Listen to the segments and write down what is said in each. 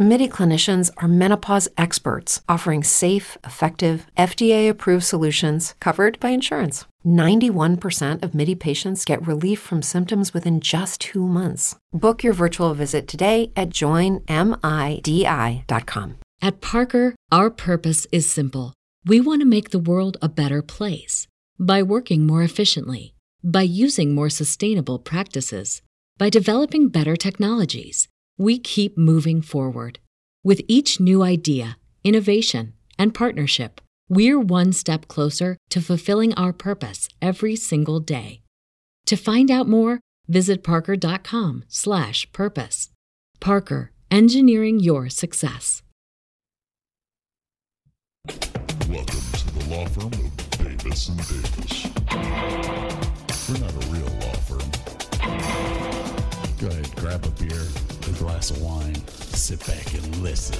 MIDI clinicians are menopause experts offering safe, effective, FDA approved solutions covered by insurance. 91% of MIDI patients get relief from symptoms within just two months. Book your virtual visit today at joinmidi.com. At Parker, our purpose is simple. We want to make the world a better place by working more efficiently, by using more sustainable practices, by developing better technologies. We keep moving forward. With each new idea, innovation, and partnership, we're one step closer to fulfilling our purpose every single day. To find out more, visit parker.com/purpose. Parker, engineering your success. Welcome to the law firm of Davis and Davis. We're not a real law firm. Go ahead, grab a glass of wine, sit back and listen.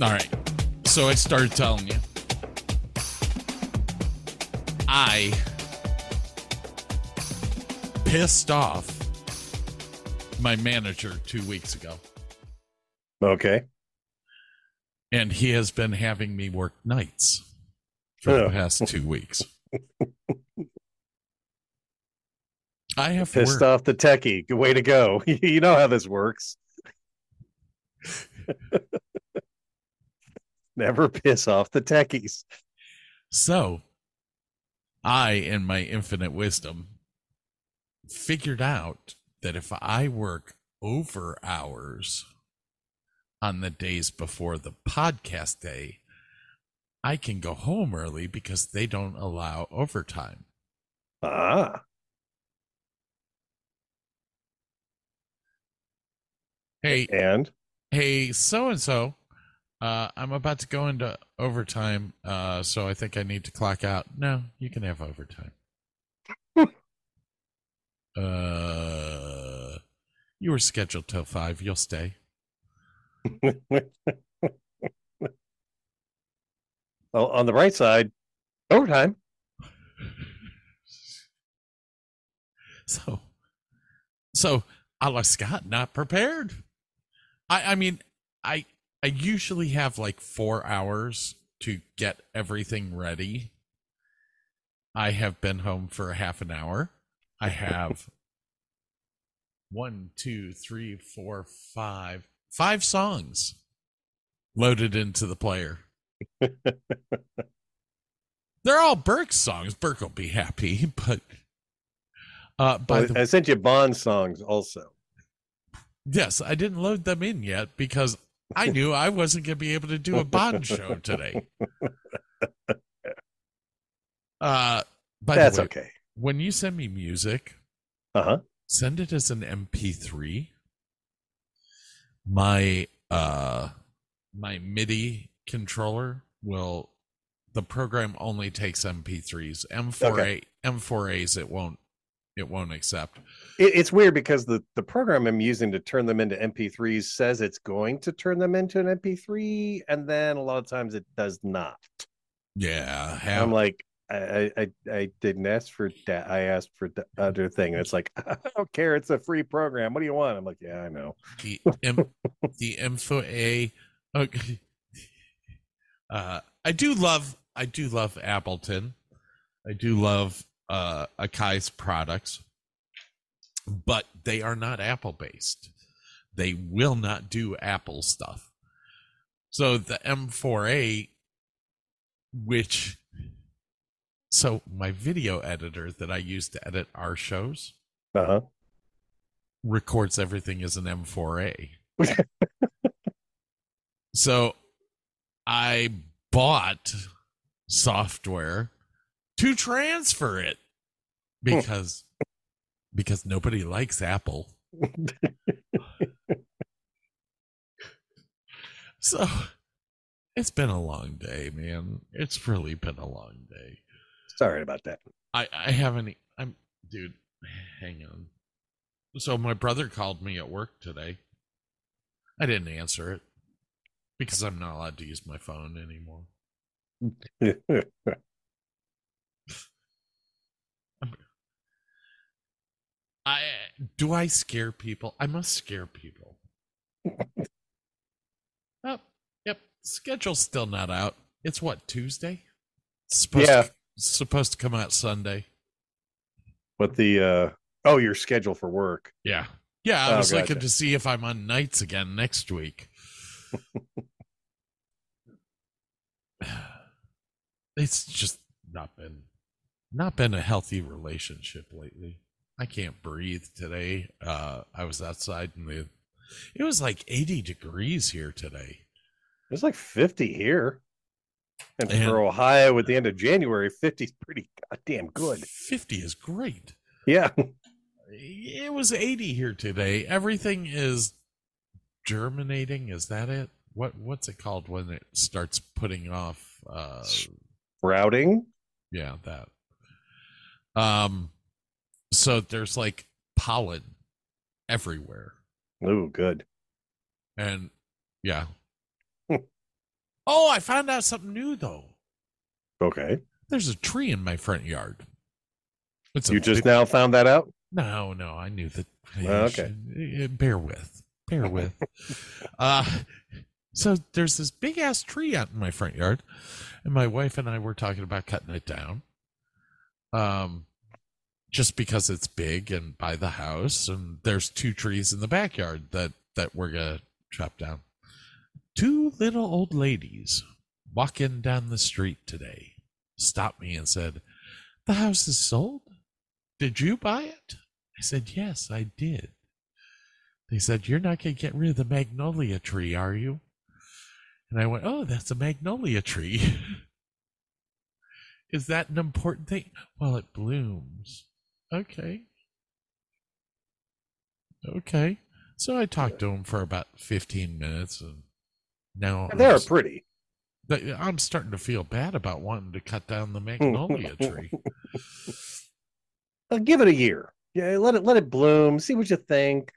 All right. So I started telling you. I pissed off my manager two weeks ago, Okay. and he has been having me work nights for Oh. the past two weeks. I have Pissed worked. off the techie. Good way to go. you know how this works. Never piss off the techies. So, I, in my infinite wisdom, figured out that if I work over hours on the days before the podcast day, I can go home early because they don't allow overtime. Ah. Hey, And hey, so and so, uh, I'm about to go into overtime, uh, so I think I need to clock out. No, you can have overtime. uh, you were scheduled till five. You'll stay. well, on the right side, overtime. So, so a la Scott, not prepared. I, I mean, I, I usually have like four hours to get everything ready. I have been home for a half an hour. I have one, two, three, four, five, five songs loaded into the player. They're all Burke songs. Burke will be happy, but uh, by Well, the I sent you Bond songs also. Yes, I didn't load them in yet because I knew I wasn't going to be able to do a Bond show today. Uh, by That's way, okay. when you send me music, Uh huh. send it as an MP3. My uh, my MIDI controller will. The program only takes MP3s. M4A Okay. M4As it won't it won't accept. It, it's weird because the, the program I'm using to turn them into MP3s says it's going to turn them into an MP3, and then a lot of times it does not. Yeah, I'm like, I, I I I didn't ask for that. I asked for the other thing. And it's like, I don't care. It's a free program. What do you want? I'm like, yeah, I know. the M, the info A. Okay. Uh, I do love I do love Appleton. I do love uh, Akai's products, but they are not Apple based. They will not do Apple stuff. So the M4A, which so my video editor that I use to edit our shows Uh huh. records everything as an M4A. so I bought software to transfer it because because nobody likes Apple. so it's been a long day, man. It's really been a long day. Sorry about that. I I haven't. I'm dude. Hang on. So my brother called me at work today. I didn't answer it because I'm not allowed to use my phone anymore. I do I scare people? I must scare people. oh, yep. Schedule's still not out. It's what Tuesday. It's supposed Yeah. to, supposed to come out Sunday. but the uh oh, your schedule for work. Yeah. Yeah, I Oh, was looking to see if I'm on nights again next week. it's just not been not been a healthy relationship lately. I can't breathe today. Uh I was outside and the it was like 80 degrees here today. It's like 50 here. And And- for Ohio at the end of January, 50 is pretty goddamn good. 50 is great. Yeah. It was 80 here today. Everything is germinating. Is that it? What what's it called when it starts putting off uh Routing. yeah, that. Um so there's like pollen everywhere. Oh, good. And yeah. oh, I found out something new though. Okay. There's a tree in my front yard. It's You just now found that out? No, no, I knew that. Oh, okay. Uh, Bear with, bear with. uh, so there's this big ass tree out in my front yard, and my wife and I were talking about cutting it down. Um, just because it's big and by the house, and there's two trees in the backyard that that we're gonna chop down. Two little old ladies walking down the street today stopped me and said, "The house is sold." Did you buy it? I said, Yes, I did. They said, You're not to get rid of the magnolia tree, are you? And I went, Oh, that's a magnolia tree. Is that an important thing? Well, it blooms. Okay. Okay. So I talked to him for about 15 minutes and now I'm They're pretty. I'm starting to feel bad about wanting to cut down the magnolia tree. Uh, give it a year. Yeah, let it let it bloom. See what you think.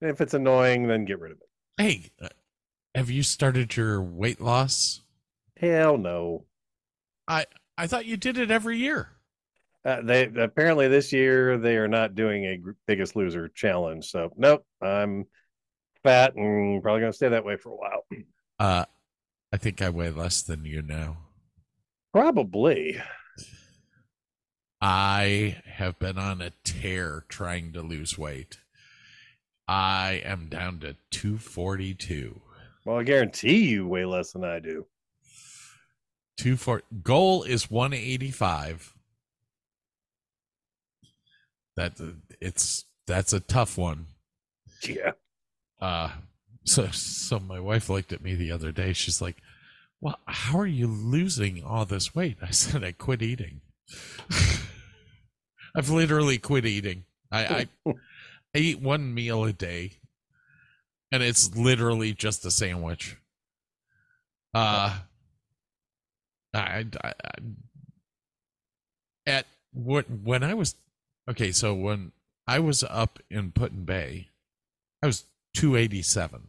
If it's annoying, then get rid of it. Hey, uh, have you started your weight loss? Hell no. I I thought you did it every year. Uh, they apparently this year they are not doing a biggest loser challenge. So nope, I'm fat and probably gonna stay that way for a while. Uh, I think I weigh less than you now. Probably. I have been on a tear trying to lose weight. I am down to 242. Well, I guarantee you weigh less than I do. 24 goal is 185. That it's that's a tough one. Yeah. uh so so my wife looked at me the other day. She's like well how are you losing all this weight? I said i quit eating. I've literally quit eating. I, I i eat one meal a day and it's literally just a sandwich. Uh I, I, I at what when i was okay so when i was up in Put-in Bay I was 287.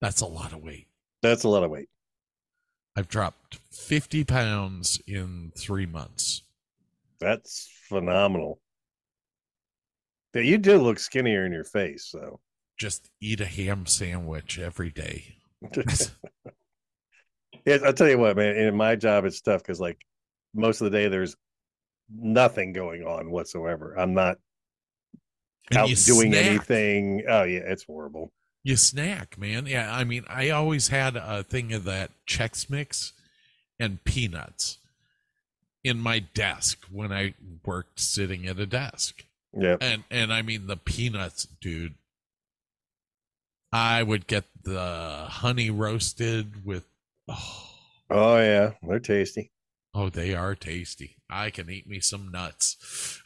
That's a lot of weight. That's a lot of weight. I've dropped 50 pounds in three months. That's phenomenal. Yeah, you do look skinnier in your face, so Just eat a ham sandwich every day. yeah, I'll tell you what, man. In my job, it's tough because like most of the day there's nothing going on whatsoever. I'm not And out doing snack. anything. Oh yeah, it's horrible. You snack, man. Yeah, I mean, I always had a thing of that Chex Mix and peanuts in my desk when I worked sitting at a desk. Yeah. and and I mean the peanuts, dude. I would get the honey roasted with oh, Oh yeah, they're tasty. Oh, they are tasty. I can eat me some nuts.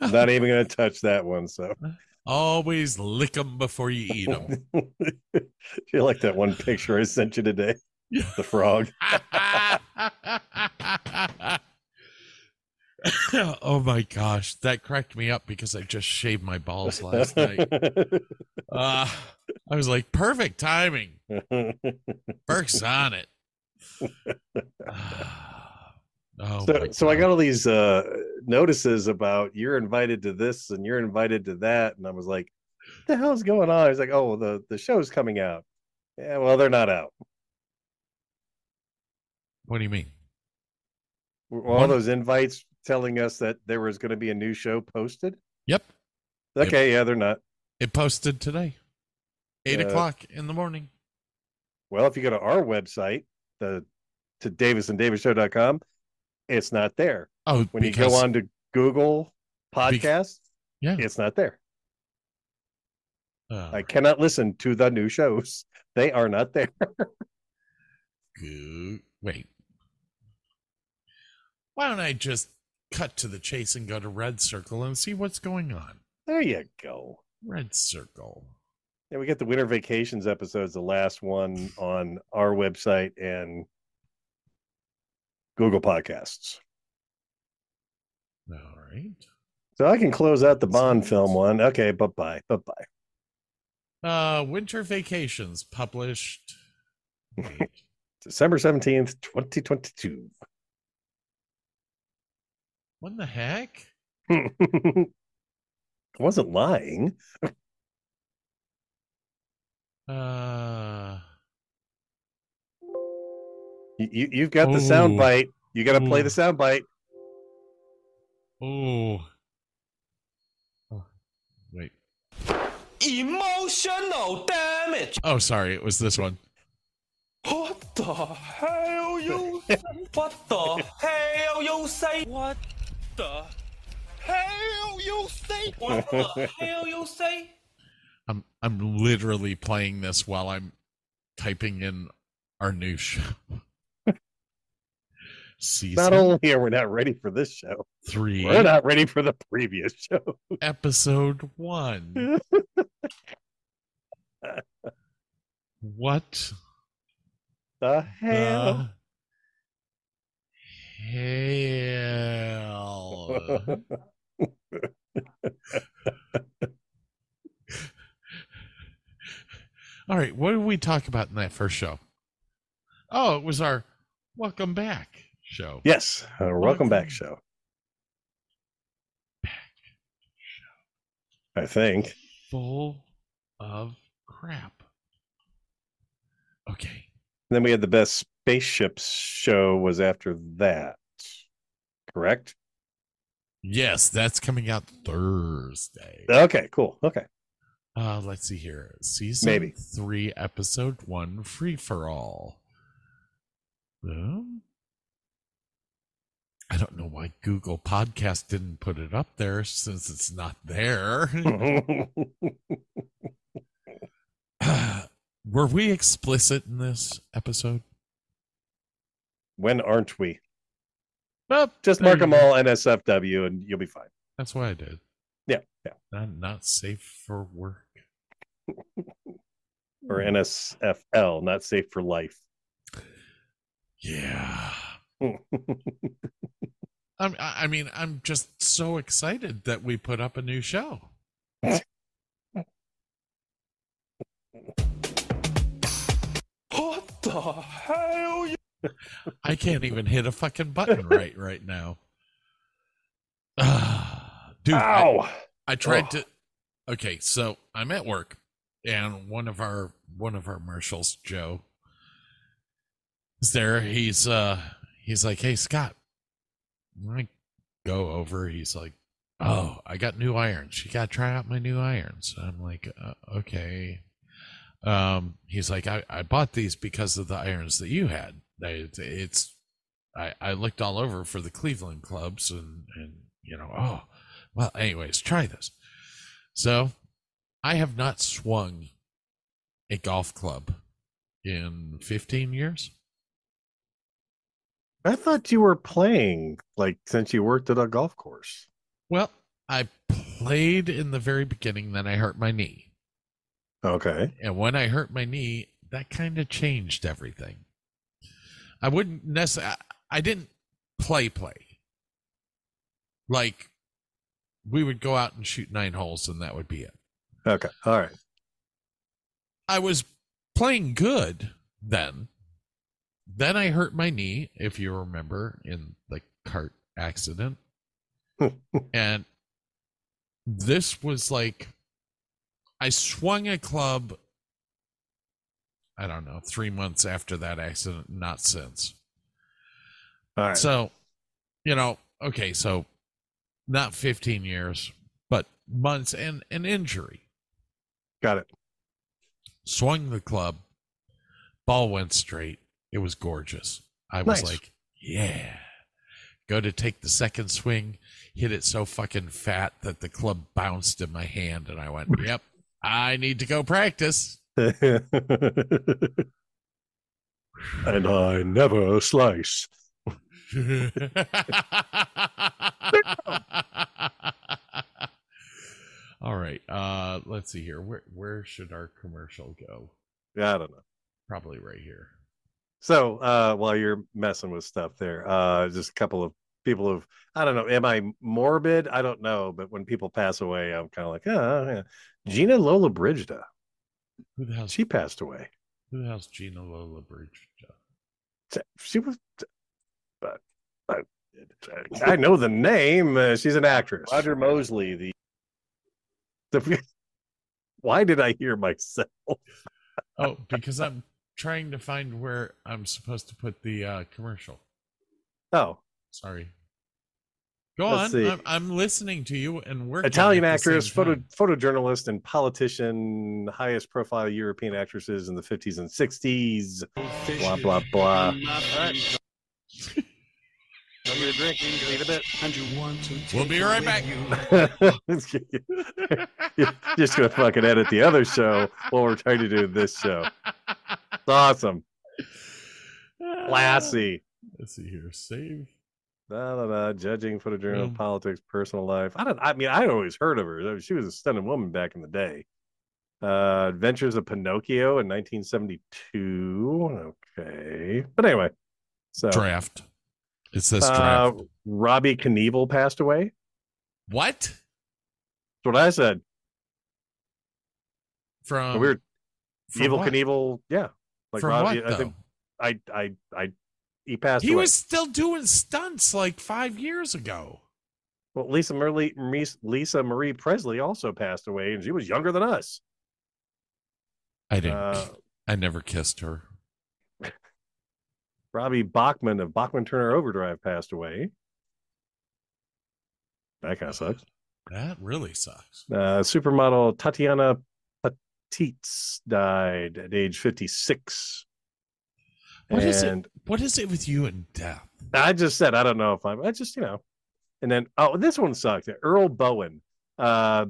Not even going to touch that one. So Always lick them before you eat them. you like that one picture I sent you today? The frog. oh my gosh, that cracked me up because I just shaved my balls last night. Uh, I was like, perfect timing. Burke's on it. Oh, so, so I got all these uh notices about you're invited to this and you're invited to that, and I was like, "What the hell's going on?" I was like, "Oh, the the show's coming out." Yeah, well, they're not out. What do you mean? Were all One- those invites telling us that there was going to be a new show posted? Yep, Okay, yeah, they're not. it posted today, eight Uh, o'clock in the morning. Well, if you go to our website, the to davisanddavisshow.com, it's not there. Oh, When because, you go on to Google Bec- Podcasts, yeah, it's not there. I cannot listen to the new shows. They are not there. Wait. Why don't I just cut to the chase and go to Red Circle and see what's going on? There you go. Red Circle. Yeah, we get the winter vacations episodes, the last one on our website and Google Podcasts. All right. So I can close out the Bond film one. Okay, bye bye. Bye bye. Uh, Winter Vacations published. December 17th, 2022. what the heck? I wasn't lying. Uh, You, you, you've got the sound bite. You got to play the sound bite. oh. Oh, Wait. Emotional damage. Oh, sorry. It was this one. What the hell you say? What the hell you say? What the hell you say? What the hell you say? I'm I'm literally playing this while I'm typing in our new show. Season Not only are we not ready for this show, 3 we're not ready for the previous show. episode 1. what The hell? the hell? All right, what did we talk about in that first show? Oh, it was our welcome back show. yes, uh, welcome back Welcome. show. I think. Full of crap. Okay. then we had the best spaceships show was after that. Correct? Yes, that's coming out Thursday. Okay, cool. Okay. Uh, let's see here. Season Maybe. three, episode one, free for all. Um, I don't know why Google Podcast didn't put it up there since it's not there. Were we explicit in this episode? when aren't we? Well, Just mark them go. all NSFW and you'll be fine. That's what I did. Yeah, yeah. Not not safe for work. Or NSFL, not safe for life. Yeah. I'm, I I mean, I'm just so excited that we put up a new show. What the hell you I can't even hit a fucking button right right now. Dude, I, Ow! I tried Ugh. to. Okay, so I'm at work, and one of our one of our marshals, Joe, is there. He's uh he's like, "Hey, Scott." I go over. He's like, "Oh, I got new irons. You got to try out my new irons." I'm like, uh, "Okay." Um, he's like, I, I bought these because of the irons that you had. They, it's, I, I looked all over for the Cleveland clubs and, and, you know, oh, well, anyways, try this. So I have not swung a golf club in 15 years. I thought you were playing like since you worked at a golf course. Well, I played in the very beginning, then I hurt my knee. Okay. And when I hurt my knee, that kind of changed everything. I wouldn't necessarily, I didn't play play. Like, we would go out and shoot nine holes, and that would be it. Okay. All right. I was playing good then. Then I hurt my knee, if you remember, in the cart accident. and this was like I swung a club I don't know, 3 months after that accident, not since. All right. So, you know, okay, so not 15 years, but months and an injury. Got it. Swung the club, ball went straight. It was gorgeous. I was Nice. like, yeah. Go to take the second swing, hit it so fucking fat that the club bounced in my hand, and I went, yep, I need to go practice. and I never slice. All right. Uh let's see here. Where where should our commercial go? Yeah, I don't know. Probably right here. So uh while you're messing with stuff there, uh just a couple of people have I don't know, am I morbid? I don't know, but when people pass away, I'm kind of like, oh yeah. Gina Lollobrigida. Who the hell? She passed away. who the hell's Gina Lola Bridge? She was but, but I know the name. Uh, she's an actress. Roger Mosley, the the why did I hear myself? Oh, because I'm trying to find where I'm supposed to put the uh commercial. Oh, Sorry. Go Let's on. I'm, I'm listening to you and working. Italian at the same actress, photo photojournalist, and politician, highest profile European actresses in the 50s and 60s. Blah blah blah. All right. Tell me to drink. Need a bit. We'll be right back. You're just gonna fucking edit the other show while we're trying to do this show. It's awesome, classy. Let's see here. Save. Da, da, da, judging for photojournal, Yeah. politics, personal life. I don't. I mean, I always heard of her. She was a stunning woman back in the day. Uh, Adventures of Pinocchio in 1972. Okay, but anyway, so Draft. It's this uh. Robbie Knievel passed away. what? That's what I said. From Weird. from Evil what? Knievel. Yeah, like From Robbie. what, I think? I, I, I. He passed He away. was still doing stunts like five years ago. Well, Lisa Marie, Lisa Marie Presley also passed away, and she was younger than us. I didn't. Uh, I never kissed her. Robbie Bachman of Bachman Turner Overdrive passed away. That kind of sucks. That really sucks. Uh, supermodel Tatiana Patitz died at age 56. What is it? What is it with you and death? I just said, I don't know if I'm, I just, you know. And then, oh, this one sucked. Earl Boen. Uh,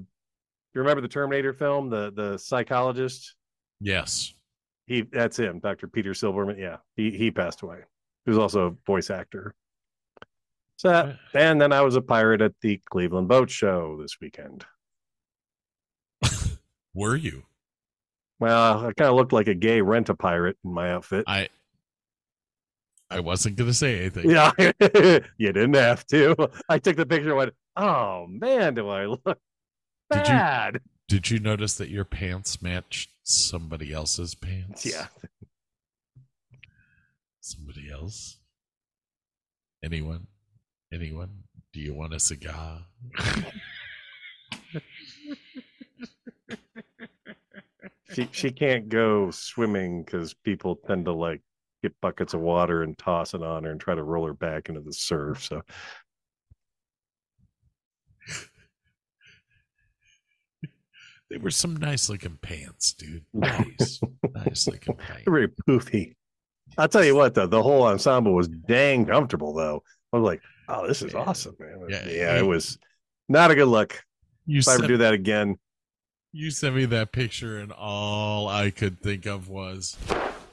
you remember the Terminator film, the the psychologist? Yes. He that's him, Dr. Peter Silberman. Yeah, he he passed away. He was also a voice actor. So and then I was a pirate at the Cleveland Boat Show this weekend. Were you? Well, I kind of looked like a gay rent a pirate in my outfit. I. I wasn't gonna say anything. Yeah, you didn't have to. I took the picture and went, oh man, do I look Did you- bad? Did you notice that your pants matched somebody else's pants? Yeah. Somebody else? Anyone? Anyone? Do you want a cigar? She she can't go swimming because people tend to like get buckets of water and toss it on her and try to roll her back into the surf. So They were some nice looking pants, dude. Nice. nice looking pants. very poofy. I'll tell you what though, the whole ensemble was dang comfortable though. I was like, oh, this is Man. awesome, man. Yeah, Yeah, you- it was not a good look. You If I ever do that again, you sent me that picture, and all I could think of was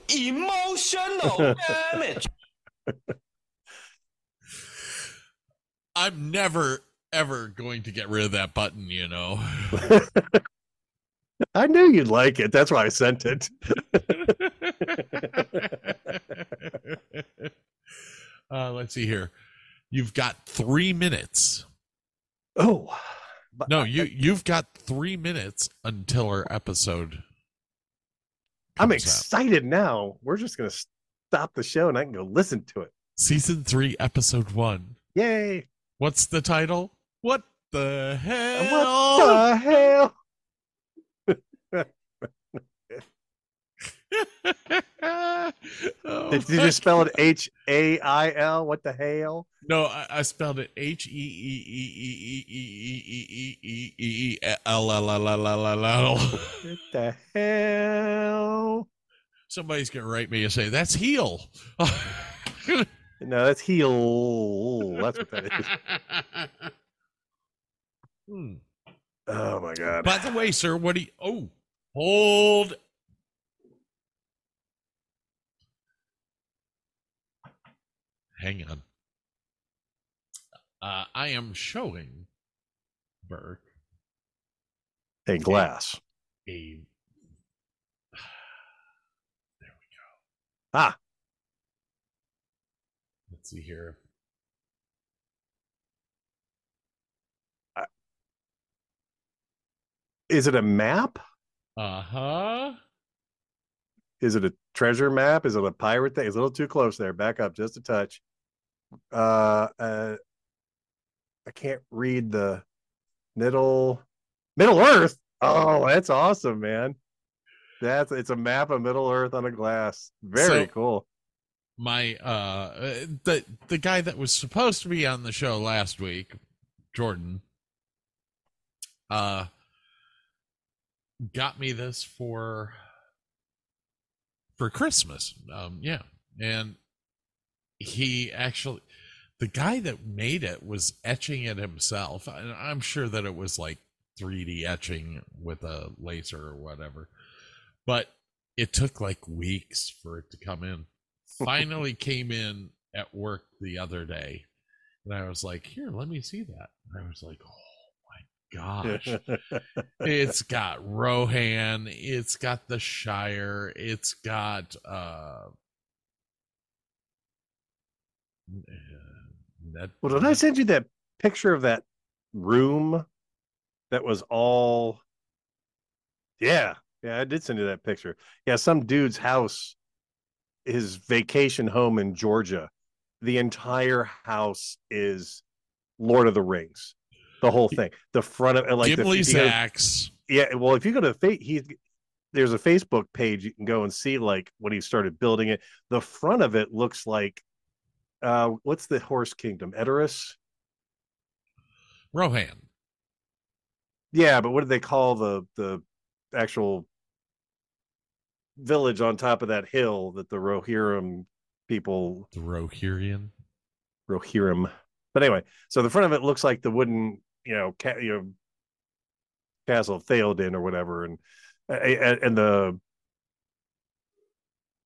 Emotional damage. I'm never ever going to get rid of that button, you know. I knew you'd like it. That's why I sent it. uh, let's see here. You've got three minutes. oh, but No, I- you you've got three minutes until our episode. I'm comes out. excited now. We're just gonna stop the show and I can go listen to it. Season three, episode one. Yay! What's the title? What the hell? What the hell? Oh Did you just spell it H A I L? What the hell? No, I, I spelled it H E E E E E E E E E E L L L L L L L. What the hell? Somebody's gonna write me and say that's heel. No, that's heel. That's what that is. Hmm. Oh my god. By the way, sir, what do you? Oh, hold. Hang on. Uh, I am showing Burke Hey, glass. a. A there we go. Ah, Let's see here. is it a map? Uh huh. Is it a treasure map? Is it a pirate thing? It's a little too close there. Back up just a touch. Uh, uh I can't read the middle Middle Earth. Oh, that's awesome, man. That's it's a map of Middle Earth on a glass. Very So- cool. my uh the the guy that was supposed to be on the show last week jordan uh got me this for for christmas um yeah and he actually the guy that made it was etching it himself. And i'm sure that it was like 3d etching with a laser or whatever. But it took like weeks for it to come in. Finally came in at work the other day and i was like here let me see that. And i was like oh my gosh. It's got rohan it's got the shire it's got uh Ned, well, did I send you that picture of that room that was all Yeah, yeah, I did send you that picture. Yeah, some dude's house, his vacation home in Georgia. The entire house is Lord of the Rings. The whole thing. The front of like the, Gimli's if axe yeah well if you go to fa- he there's a facebook page you can go and see like when he started building it the front of it looks like uh what's the horse kingdom? Edoras? rohan. Yeah but what do they call the the actual village on top of that hill that the rohirrim people the rohirrian rohirrim. But anyway so the front of it looks like the wooden you know ca- you know castle of Theoden or whatever and, and the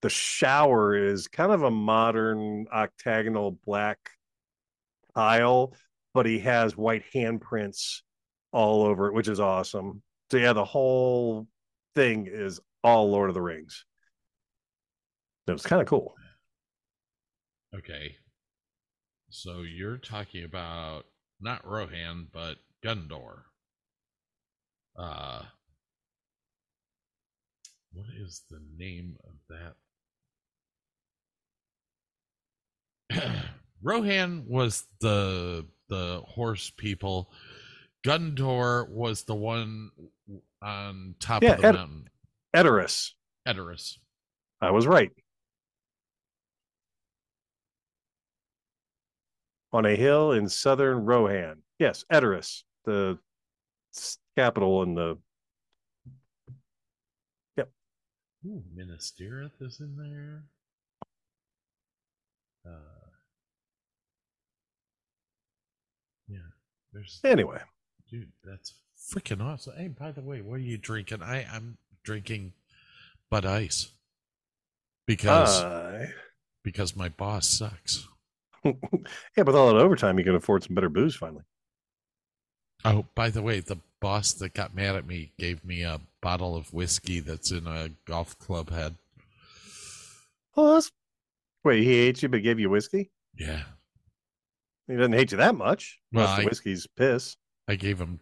the shower is kind of a modern octagonal black tile but he has white handprints all over it which is awesome. So yeah the whole thing is all lord of the rings. It was kind of cool. Okay. So you're talking about not rohan but Gondor. Uh what is the name of that rohan was the the horse people Gondor was the one on top Yeah, of the Ed- mountain Edoras. Edoras. I was right. On a hill in southern Rohan. Yes, Edoras, the capital in the Ooh, Minas Tirith is in there. Uh, yeah, there's anyway. dude. That's freaking awesome. Hey, by the way, what are you drinking? I I'm drinking Bud Ice because I because my boss sucks. yeah, with all that overtime, you can afford some better booze finally. Oh, by the way, the boss that got mad at me gave me a bottle of whiskey that's in a golf club head. Oh, that's... wait, he hates you but gave you whiskey? Yeah. He doesn't hate you that much. Well, I- whiskey's piss. I gave him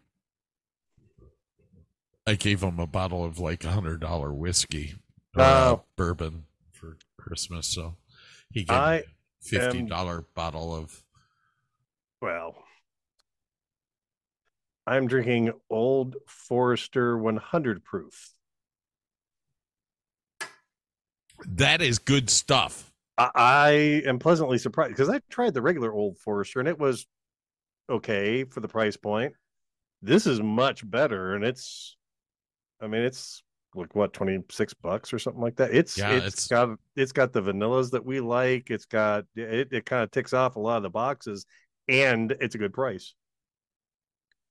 I gave him a bottle of like a hundred dollar whiskey uh, Oh. bourbon for Christmas, so he gave I me a fifty dollar bottle of Well, I'm drinking Old Forester 100 proof. that is good stuff. I, I am pleasantly surprised because I tried the regular Old Forester and it was okay for the price point. This is much better, and it's, I mean, it's like what 26 bucks or something like that. It's Yeah, it's it's- got it's got the vanillas that we like. It's got it. It kind of ticks off a lot of the boxes, and it's a good price.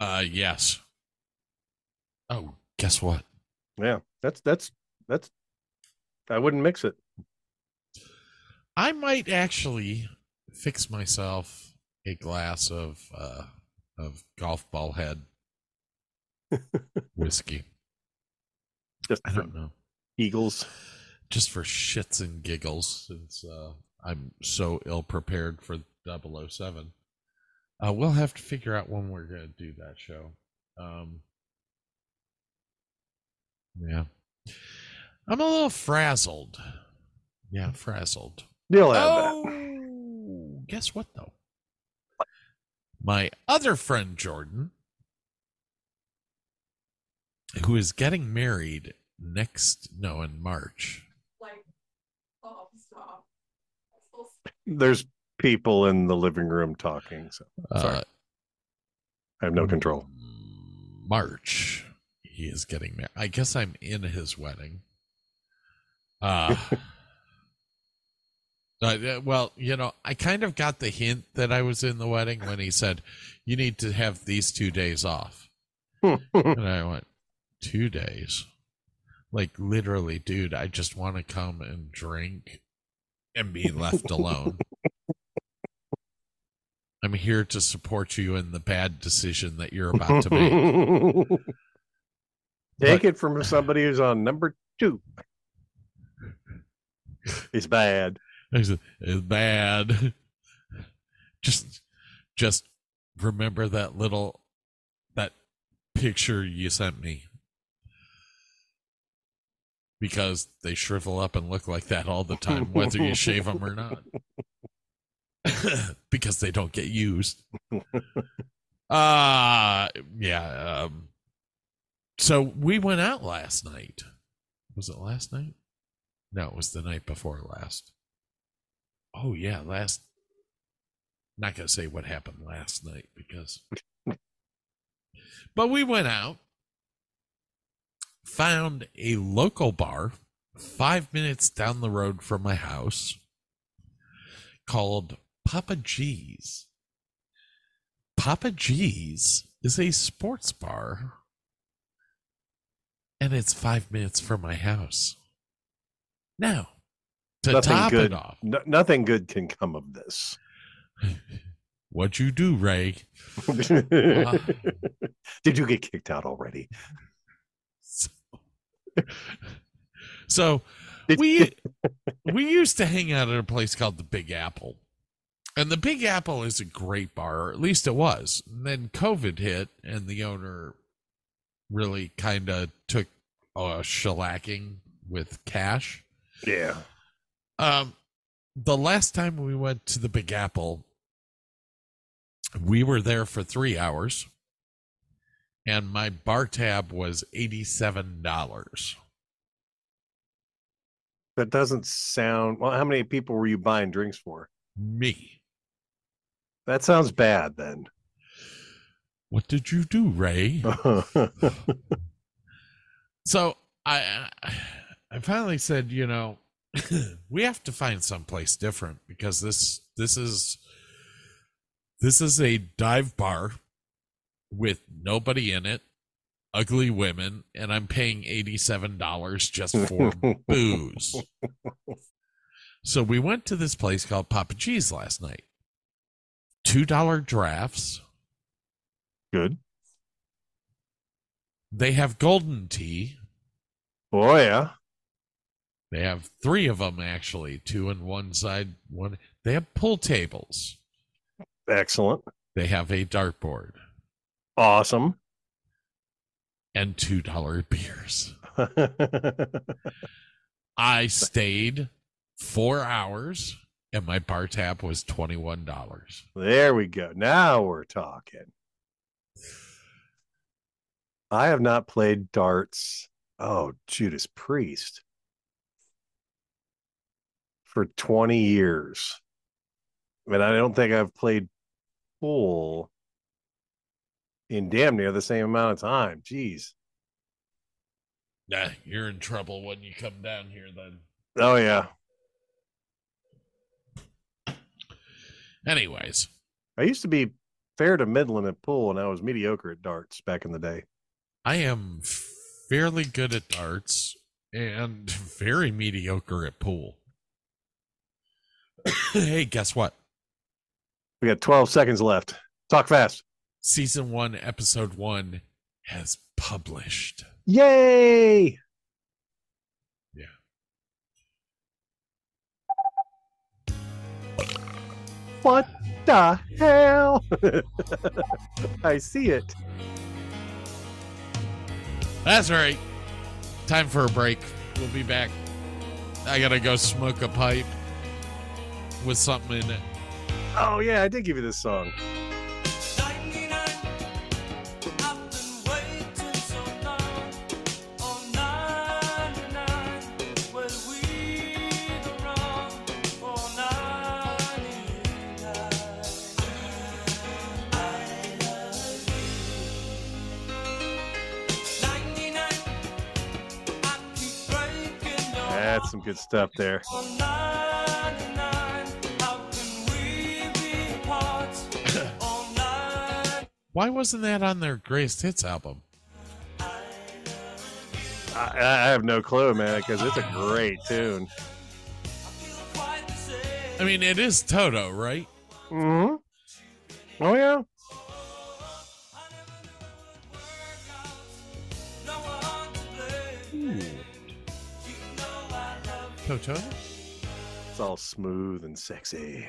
Uh yes. Oh, guess what? Yeah, that's that's that's. I wouldn't mix it. I might actually fix myself a glass of uh of golf ball head whiskey. Just I don't know. Eagles. just for shits and giggles since uh, I'm so ill prepared for 007. Uh, we'll have to figure out when we're going to do that show. Um, yeah. I'm a little frazzled. Yeah, frazzled. You'll have that. Oh, guess what, though? My other friend, Jordan, who is getting married next, no, in March. Like, oh, stop. There's people in the living room talking, so Sorry. Uh, I have no control. March, he is getting married. I guess I'm in his wedding. Uh, uh, well, you know, I kind of got the hint that I was in the wedding when he said, "You need to have these two days off," and I went, two days?" Like literally, dude, I just want to come and drink and be left alone. I'm here to support you in the bad decision that you're about to make. Take it from somebody who's on number two. It's bad. I said, It's bad. Just, just remember that little, that picture you sent me. Because they shrivel up and look like that all the time, whether you shave them or not. because they don't get used. Uh yeah. Um, so we went out last night. Was it last night? No, it was the night before last. Oh yeah, last. Not gonna say what happened last night because. but we went out, found a local bar, five minutes down the road from my house, called Papa G's. Papa G's is a sports bar, and it's five minutes from my house. Now, to nothing top good. it off, no- nothing good can come of this. what you do, Ray? Did you get kicked out already? So, so we we used to hang out at a place called the Big Apple. And the Big Apple is a great bar, or at least it was. And then COVID hit and the owner really kind of took a shellacking with cash. Yeah. Um, the last time we went to the Big Apple, we were there for three hours, and my bar tab was eighty-seven dollars. That doesn't sound well. How many people were you buying drinks for? Me. That sounds bad then. What did you do, Ray? So I I finally said, you know, we have to find someplace different because this this is this is a dive bar with nobody in it, ugly women, and I'm paying $87 just for booze. So we went to this place called Papa G's last night. $2 drafts. Good. They have Golden Tee. Oh yeah. They have three of them actually, two on one side, one. They have pool tables. Excellent. They have a dartboard Awesome. and two dollar beers. I stayed four hours, and my bar tab was twenty one dollars. there we go. Now we're talking. I have not played darts. Oh, Judas Priest. For 20 years. And I don't think I've played pool in damn near the same amount of time. Jeez. Nah, you're in trouble when you come down here. Then, Oh yeah. anyways, I used to be fair to middling at pool and I was mediocre at darts back in the day. I am fairly good at darts and very mediocre at pool. hey, guess what? We got 12 seconds left. Talk fast. Season one, episode one has published. Yay! Yeah. What the hell? I see it. That's right. Time for a break. We'll be back. I gotta go smoke a pipe with something in it. Oh yeah, I did give you this song. 99 I've been waiting so Why wasn't that on their greatest hits album? I, I have no clue, man, because it's a great tune. quite the same I mean, it is Toto, right? hmm Oh yeah. No one to blame. You know I love Toto? It's all smooth and sexy.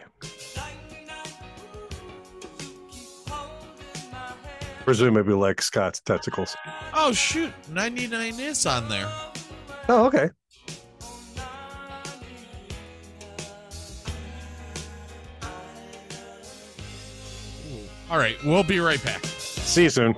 Presumably like Scott's testicles. Oh shoot, 99 is on there. Oh, okay. All right, we'll be right back. See you soon.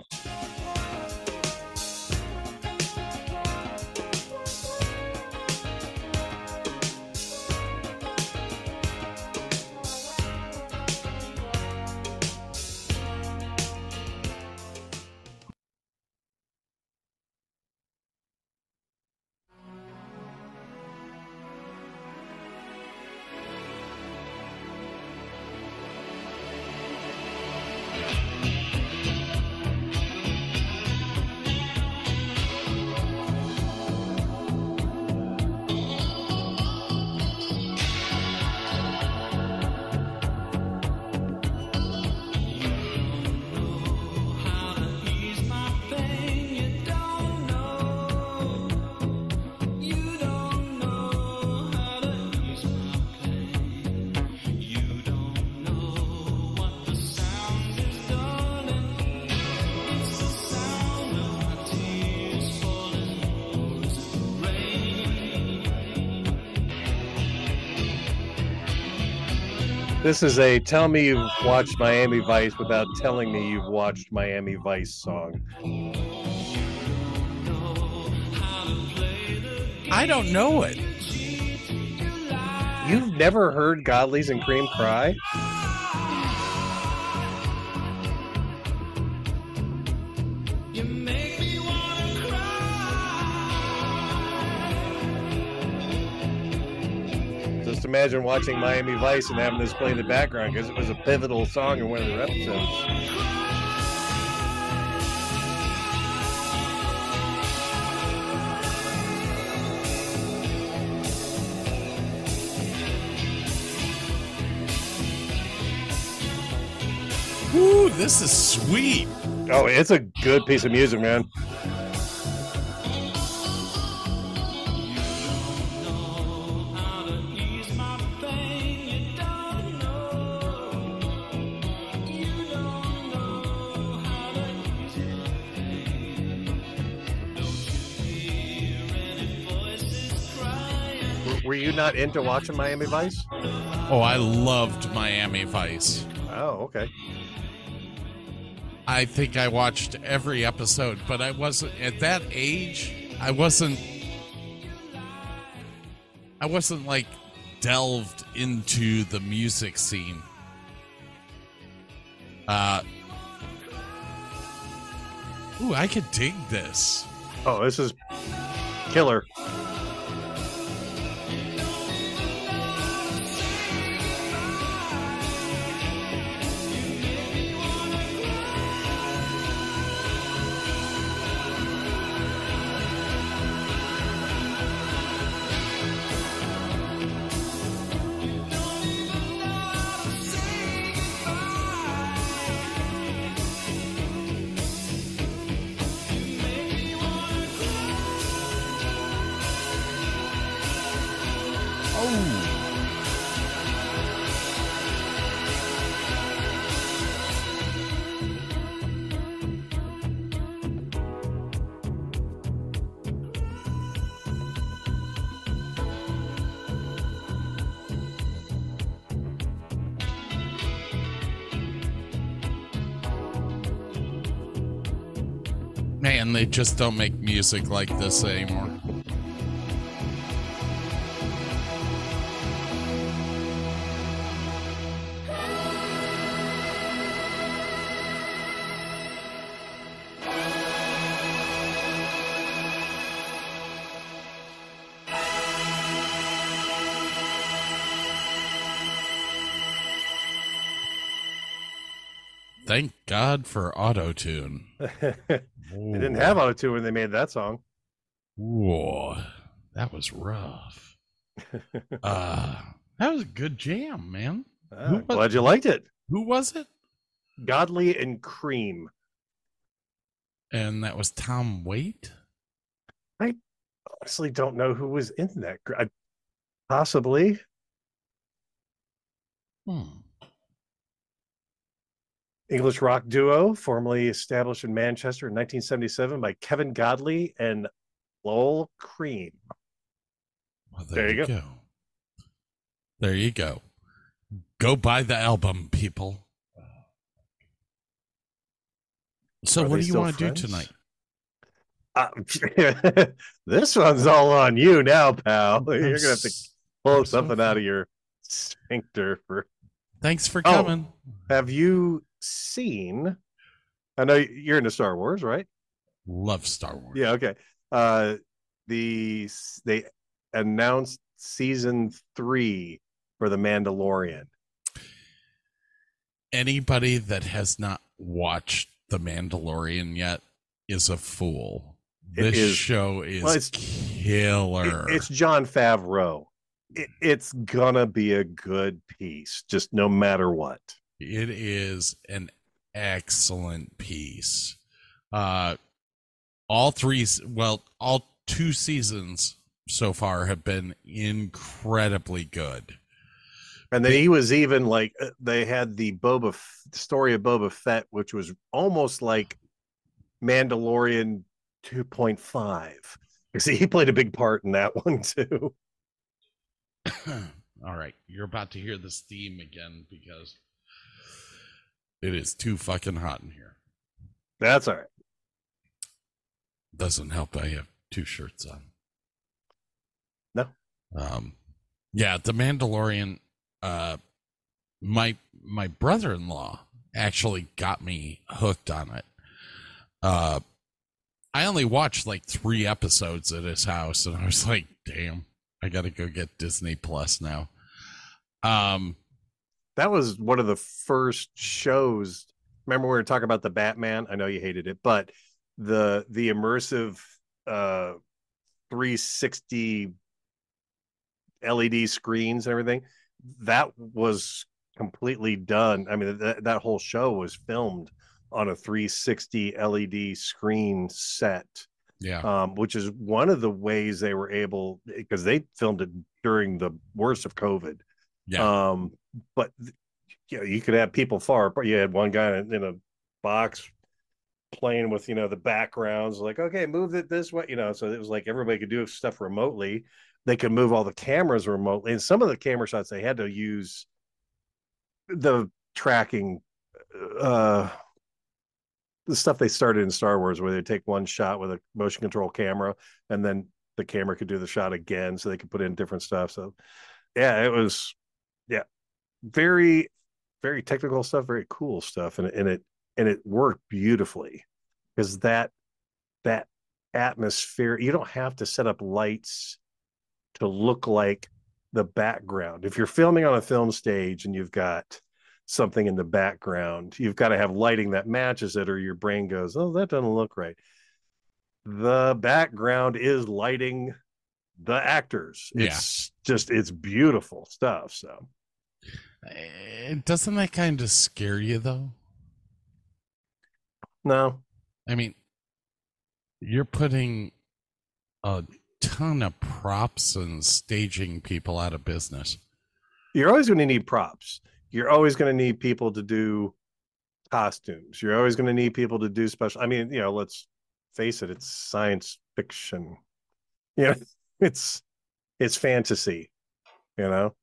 This is a tell me you've watched Miami Vice without telling me you've watched Miami Vice song. I don't know it. You've never heard Godley's and Creme cry? Imagine watching Miami Vice and having this play in the background because it was a pivotal song in one of their episodes. Ooh, this is sweet. Oh, it's a good piece of music, man. Not into watching Miami Vice? Oh, I loved Miami Vice. Oh, okay. I think I watched every episode, but I wasn't at that age. I wasn't. I wasn't like delved into the music scene. Uh. Ooh, I could dig this. Oh, this is killer. Just don't make music like this anymore. Thank God for auto tune. they didn't have auto tune when they made that song. Whoa, that was rough. uh, that was a good jam, man. Ah, Who was- glad you liked it. Who was it? Godley and Creme. And that was Tom Waite. I honestly, don't know who was in that. I, possibly. Hmm. English rock duo, formerly established in Manchester in 1977 by Kevin Godley and Lol Creme. Well, There you go. There you go. Go buy the album, people. So, Are what do you want to do tonight? Uh, this one's all on you now, pal. You're gonna have to pull I'm so something out of your sphincter for. Thanks for Oh. coming. Have you seen? I know you're into Star Wars, right? Love Star Wars. Yeah. Okay. Uh, the they announced season three for the Mandalorian. Anybody that has not watched The Mandalorian yet is a fool. It This is- show is well, it's- killer. It- it's Jon Favreau. It, it's gonna be a good piece, just no matter what. It is an excellent piece. Uh all three well, all two seasons so far have been incredibly good. And then he was even like uh, they had the Boba F- story of Boba Fett, which was almost like Mandalorian 2.5. Because he played a big part in that one too. all right, you're about to hear this theme again because it is too fucking hot in here. That's all right. Doesn't help I have two shirts on. No. Um yeah, the Mandalorian uh my my brother-in-law actually got me hooked on it. Uh I only watched like 3 episodes at his house and I was like, "Damn, I got to go get Disney Plus now." Um That was one of the first shows. Remember we were talking about the Batman? I know you hated it, but the the immersive uh 360 LED screens and everything. That was completely done. I mean, that, that whole show was filmed on a 360 LED screen set, Yeah. um, which is one of the ways they were able because they filmed it during the worst of COVID. Yeah. Um, but you know, you could have people far apart. You had one guy in, a box playing with you know the backgrounds, like okay, move it this way, you know. So it was like everybody could do stuff remotely. They could move all the cameras remotely, and some of the camera shots they had to use the tracking, uh, the stuff they started in Star Wars, where they take one shot with a motion control camera, and then the camera could do the shot again, so they could put in different stuff. So, yeah, it was, very, very technical stuff, very cool stuff, and and it and it worked beautifully because that that atmosphere. You don't have to set up lights to look like the background. If you're filming on a film stage and you've got something in the background, you've got to have lighting that matches it, or your brain goes, "Oh, that doesn't look right." The background is lighting the actors. Yeah. It's just it's beautiful stuff. So Eh, doesn't that kind of scare you though? no, I mean, you're putting a ton of props and staging people out of business. you're always going to need props. You're always going to need people to do costumes. You're always going to need people to do special. I mean, you know, let's face it, it's science fiction. You know, it's it's fantasy. You know,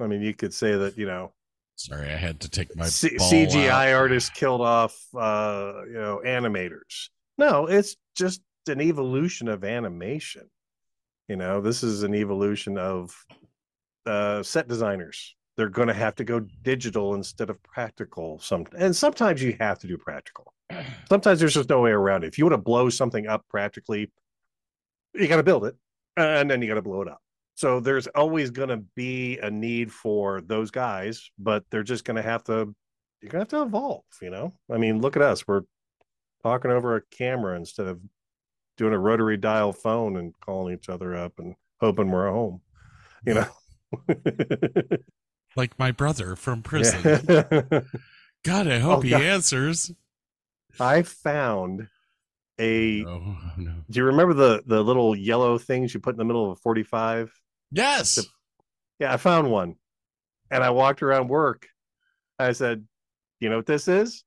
I mean, you could say that. You know, Sorry, I had to take my C- CGI out. artists killed off, uh, you know, animators. No, it's just an evolution of animation. You know, this is an evolution of uh, set designers. They're going to have to go digital instead of practical. Some and sometimes you have to do practical. Sometimes there's just no way around it. If you want to blow something up practically, you got to build it, and then you got to blow it up. So there's always going to be a need for those guys, but they're just going to have to. You're going to have to evolve. You know, I mean, look at us. We're talking over a camera instead of doing a rotary dial phone and calling each other up and hoping we're home. You know. like my brother from prison. Yeah. God, I oh, hope Oh, he God. answers. I found a. Oh no. Do you remember the the little yellow things you put in the middle of a 45? Yes. Yeah, I found one. And I walked around work. I said, You know what this is?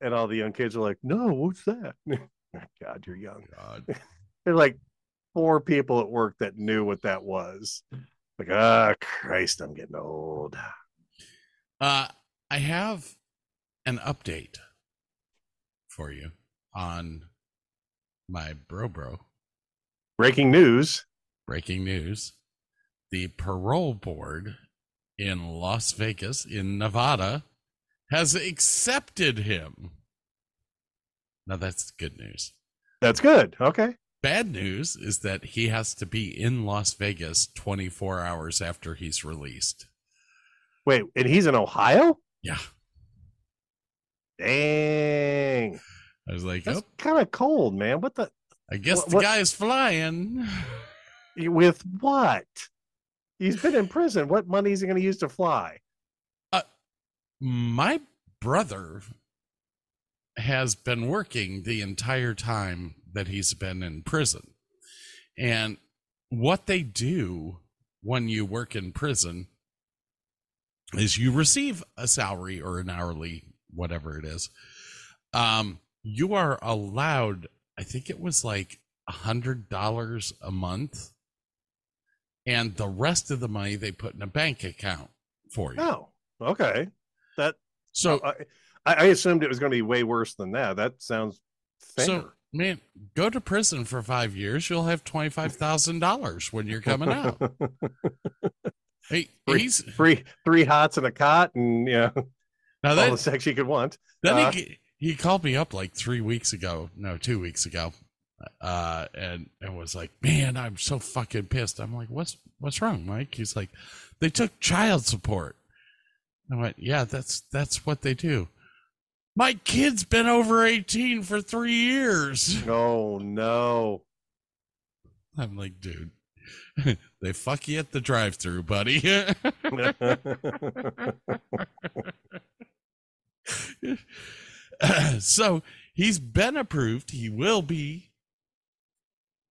And all the young kids are like, No, what's that? God, you're young. God. There's like four people at work that knew what that was. Like, ah, Christ, I'm getting old. Uh, I have an update for you on my bro bro. Breaking news. Breaking news. The parole board in Las Vegas, in Nevada, has accepted him. Now, that's good news. That's good. Okay. Bad news is that he has to be in Las Vegas 24 hours after he's released. Wait, and he's in Ohio? Yeah. Dang. I was like, That's oh, kind of cold, man. What the I guess what- the what- is flying. with what? He's been in prison. What money is he going to use to fly? My brother has been working the entire time that he's been in prison. And what they do when you work in prison is you receive a salary or an hourly, whatever it is. Um, you are allowed, I think it was like a hundred dollars a month, and the rest of the money they put in a bank account for you. Oh, okay. That so I, I assumed it was going to be way worse than that. That sounds fair. So, man, go to prison for five years. You'll have twenty five thousand dollars when you're coming out. Hey, Free- he's three three hots and a cot, and yeah, now all the that sex you could want. then uh, he he called me up like three weeks ago, no, two weeks ago, uh, and and was like, "Man, I'm so fucking pissed." I'm like, "What's what's wrong, Mike?" He's like, "They took child support." I went, "Yeah, that's that's what they do." My kid's been over 18 for three years. Oh no! I'm like, dude, they fuck you at the drive-through, buddy. so he's been approved. He will be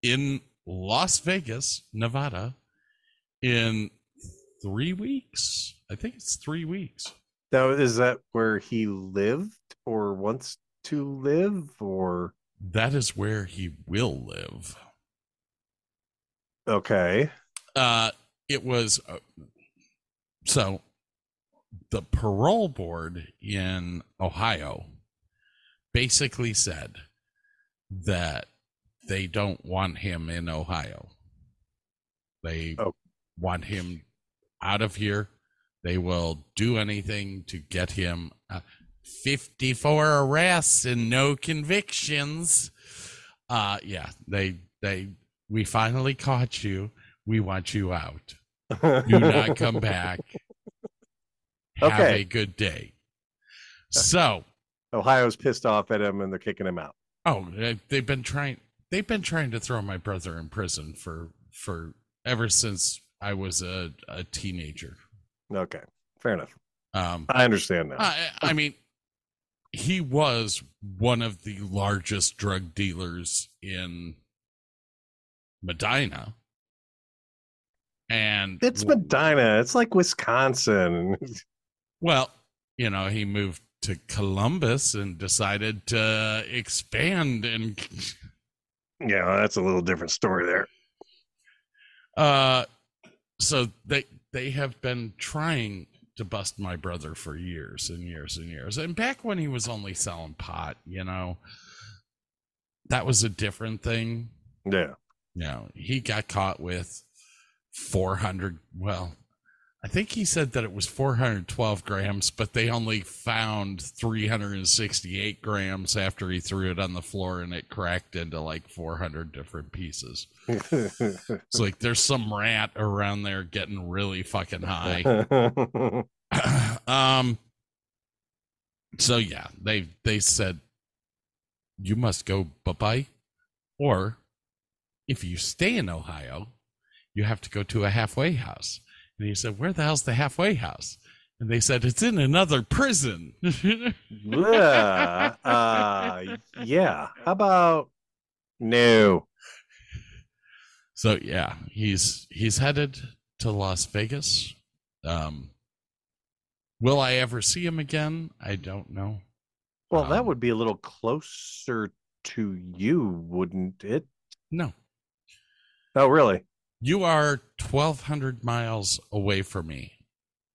in Las Vegas, Nevada, in three weeks. I think it's three weeks. now, is that where he lived or wants to live or That is where he will live. okay? Uh, it was uh, so the parole board in Ohio basically said that they don't want him in Ohio. They Oh. want him out of here. They will do anything to get him. Uh, 54 arrests and no convictions. Uh yeah, they they we finally caught you. We want you out. Do not come back. Have Okay. a good day. So, Ohio's pissed off at him and they're kicking him out. oh, they- they've been trying they've been trying to throw my brother in prison for for ever since I was a, a teenager. Okay, fair enough. Um I understand that. I, I mean, he was one of the largest drug dealers in Medina. And it's Medina. It's like Wisconsin. well, you know, he moved to Columbus and decided to expand and yeah, that's a little different story there. uh so they they have been trying to bust my brother for years and years and years. And back when he was only selling pot, you know, that was a different thing. Yeah. you know, he got caught with 400. Well, I think he said that it was 412 grams, but they only found 368 grams after he threw it on the floor and it cracked into like 400 different pieces. It's like there's some rat around there getting really fucking high. um so yeah they they said you must go bye-bye or if you stay in ohio you have to go to a halfway house and he said where the hell's the halfway house and they said it's in another prison yeah. Uh, yeah. How about no? so yeah he's he's headed to las vegas um will i ever see him again i don't know Well, that Um, would be a little closer to you, wouldn't it? no Oh, really? You are 1,200 miles away from me.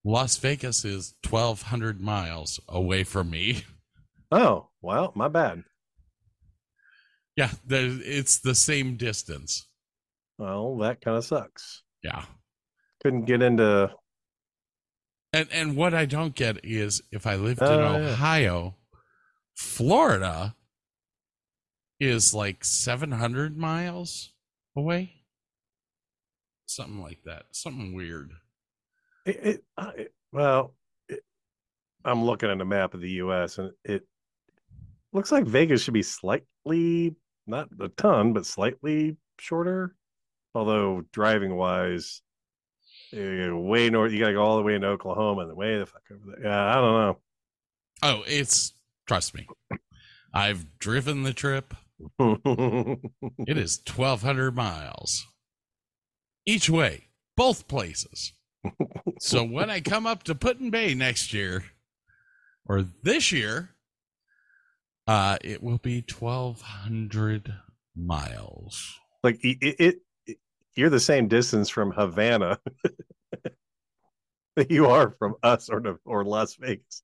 Las Vegas is 1,200 miles away from me. Oh, well, my bad. Yeah, it's the same distance. Well, that kind of sucks. Yeah. Couldn't get into. And and what I don't get is if I lived in Oh, yeah. Ohio, Florida is like 700 miles away. Something like that. Something weird. It, it, it- well, it, I'm looking at a map of the U.S. and it looks like Vegas should be slightly, not a ton, but slightly shorter. Although driving wise, way north, you got to go all the way into Oklahoma and way the fuck over there. Yeah, I don't know Oh, it's trust me. I've driven the trip. It is 1,200 miles each way, both places. so when I come up to Put-in-Bay next year or this year, uh, it will be 1,200 miles. like it, it, it, you're the same distance from Havana that you are from us or to, or Las Vegas.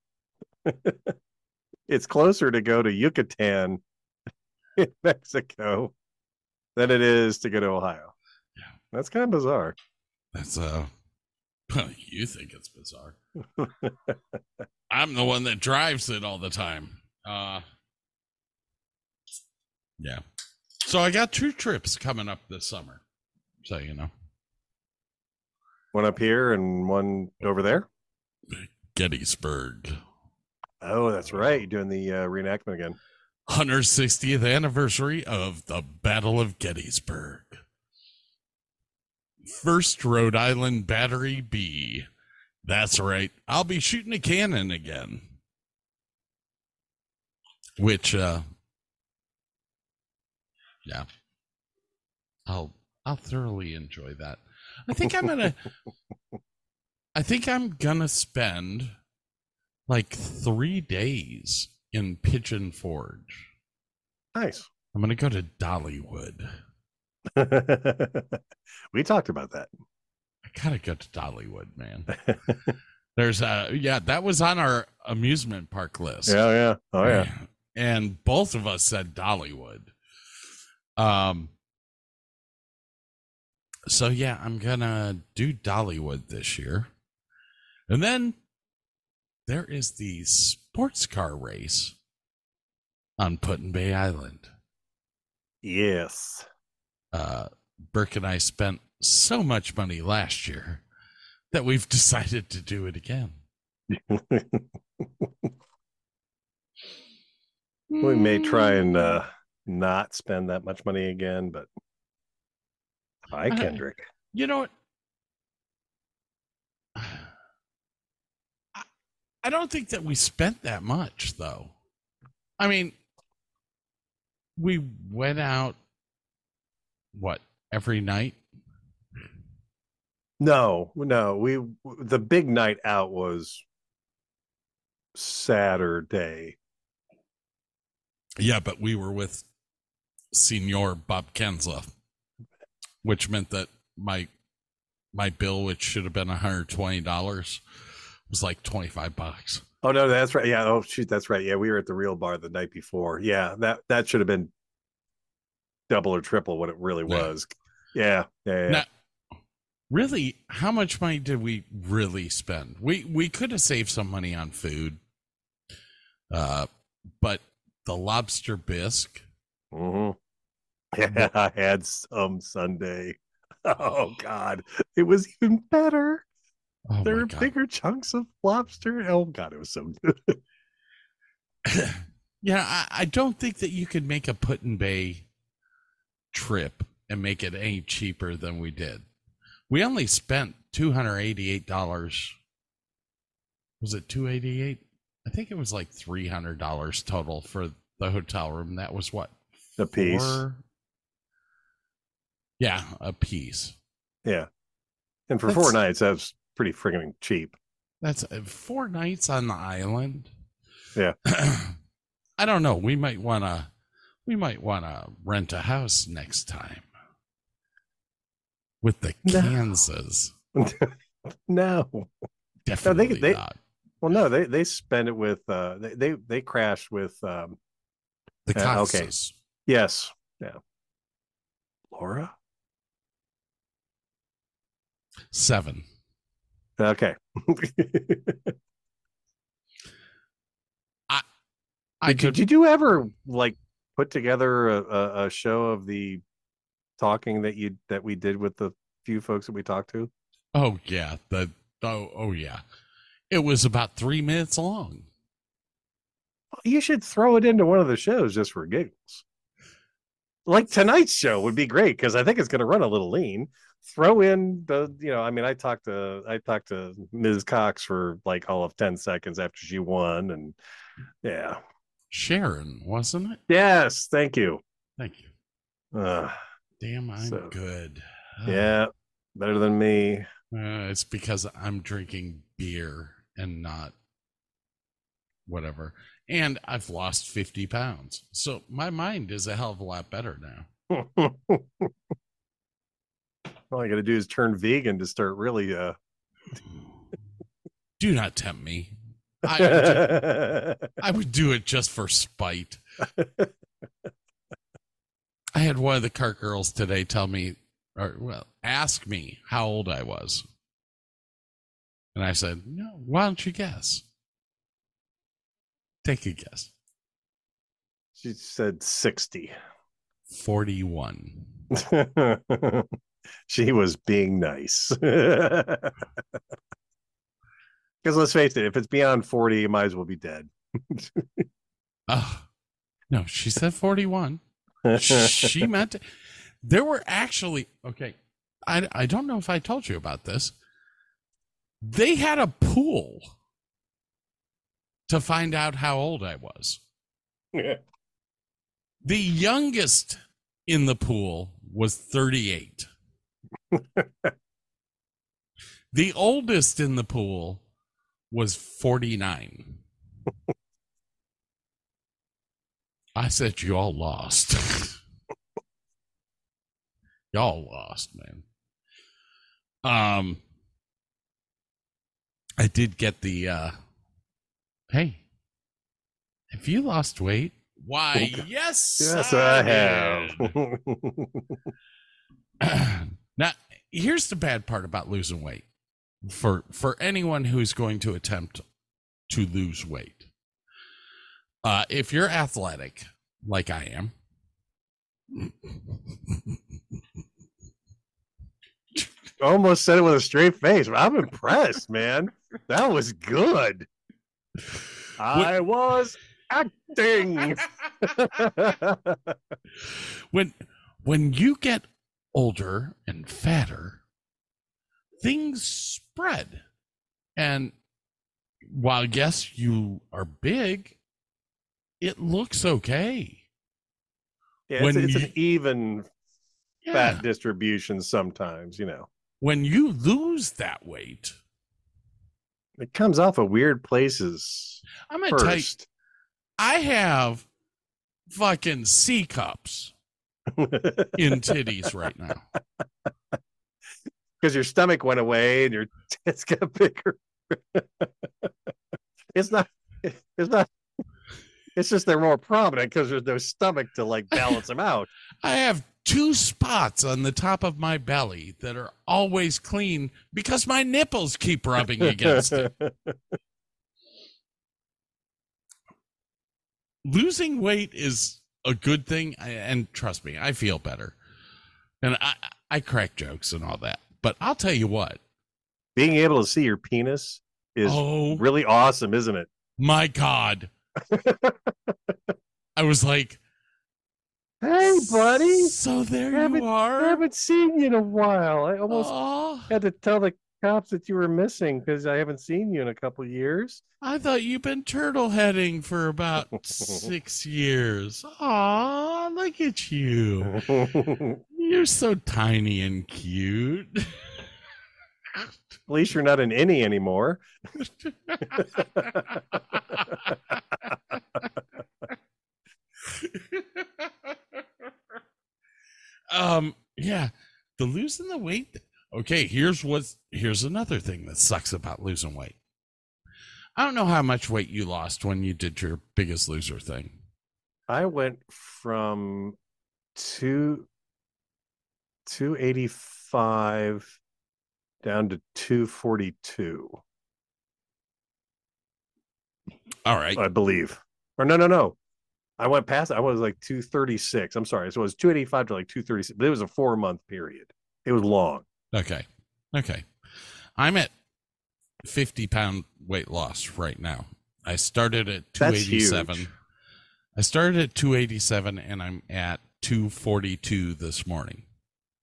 it's closer to go to Yucatan in Mexico than it is to go to Ohio. That's kind of bizarre. That's uh, you think it's bizarre. I'm the one that drives it all the time. Uh, yeah. So I got two trips coming up this summer. So you know, One up here and one over there. Gettysburg, Oh, that's right. You're doing the uh, reenactment again. 160th anniversary of the Battle of Gettysburg. First Rhode Island Battery B. That's right. I'll be shooting a cannon again. Which uh yeah. I'll I'll thoroughly enjoy that. I think I'm gonna I think I'm gonna spend like three days in Pigeon Forge. Nice. I'm gonna go to Dollywood. we talked about that. I gotta go to Dollywood, man. There's a yeah, that was on our amusement park list. Yeah, yeah. Oh yeah. And both of us said Dollywood. Um so yeah, I'm gonna do Dollywood this year. And then there is the sports car race on Put Bay Island. Yes. Uh Burke and I spent so much money last year that we've decided to do it again. we may try and uh not spend that much money again, but hi Uh, Kendrick. You know what? I- I don't think that we spent that much, though. I mean, we went out, what, every night? No, no, we the big night out was Saturday. Yeah, but we were with Senor Bob Kensla, which meant that my my bill, which should have been $120, was like 25 bucks. Oh no, that's right. Yeah. Oh shoot, that's right. Yeah, we were at the real bar the night before. Yeah, that that should have been double or triple what it really was. Yeah, yeah, yeah. Now, really, how much money did we really spend? We we could have saved some money on food, uh, but the lobster bisque. hmm Yeah, I had some Sunday. Oh God, it was even better. Oh there were God. bigger chunks of lobster. Oh God, it was so good. yeah, I, I don't think that you could make a Put-in-Bay trip and make it any cheaper than we did. We only spent two hundred eighty-eight dollars. Was it two eighty-eight? I think it was like three hundred dollars total for the hotel room. That was what A piece. four- Yeah, a piece. Yeah, and for four nights, that was pretty friggin' cheap. That's uh, four nights on the island. Yeah. I don't know. We might want to. We might want to rent a house next time with the No. Kansas. no, Definitely they- not. well, no, they they spend it with uh they they, they crashed with um The uh, okay. Kansas. yes yeah Laura Seven. okay I did, could. did you ever like put together a, a, show of the talking that you that we did with the few folks that we talked to Oh yeah. The oh oh yeah. It was about three minutes long. you should throw it into one of the shows just for giggles like tonight's show would be great because i think it's going to run a little lean throw in the you know i mean i talked to i talked to ms cox for like all of 10 seconds after she won and yeah Sharon, wasn't it? yes thank you Thank you. uh, Damn, I'm So, good. yeah better than me Uh, it's because I'm drinking beer and not whatever. And I've lost 50 pounds. So my mind is a hell of a lot better now. all i gotta do is turn vegan to start really uh Do not tempt me. I, would ju- I would do it just for spite. I had one of the cart girls today tell me, or well, ask me how old I was. And I said, No, why don't you guess? Take a guess. she said 60 41. she was being nice. Because let's face it, if it's beyond 40, you might as well be dead. Oh, no, she said 41. she meant to. There were actually, okay, I I don't know if I told you about this. They had a pool to find out how old I was. The youngest in the pool was 38. the oldest in the pool was 49. I said, You all lost. Y'all lost, man. Um, I did get the, uh, hey, have you lost weight? Why, yes, yes, I have. have. now, here's the bad part about losing weight for for anyone who's going to attempt to lose weight. Uh, if you're athletic, like I am, Almost said it with a straight face. I'm impressed, man. That was good. I was acting. when when you get older and fatter, things spread. And while yes, you are big, it looks okay. Yeah, it's, it's you- an even Yeah. fat distribution sometimes, you know. When you lose that weight, It comes off of weird places I'm gonna tell you, first. I have fucking C cups in titties right now. Because your stomach went away and your tits got bigger. it's not it's not it's just they're more prominent because there's no stomach to like balance them out. I have two spots on the top of my belly that are always clean because my nipples keep rubbing against it. Losing weight is a good thing, and trust me, I feel better. And I, I crack jokes and all that. But I'll tell you what. Being able to see your penis is oh really awesome, isn't it? my God. I was like, Hey, buddy. So there Haven't- you are. I haven't seen you in a while. I almost Aw, had to tell the cops that you were missing because I haven't seen you in a couple years. I thought you've been turtle heading for about six years. Aw, look at you. You're so tiny and cute. At least you're not an innie anymore. um, yeah, the losing the weight. Okay, here's what's here's another thing that sucks about losing weight. I don't know how much weight you lost when you did your biggest loser thing. I went from two two eighty five down to two forty two, All right. I believe. Or no, no, no. I went past. I was like two thirty six. I'm sorry. So it was two eighty five to like two thirty six. But it was a four month period. It was long. Okay. Okay. I'm at 50 pound weight loss right now. I started at That's 287. huge. I started at 287 and I'm at 242 this morning.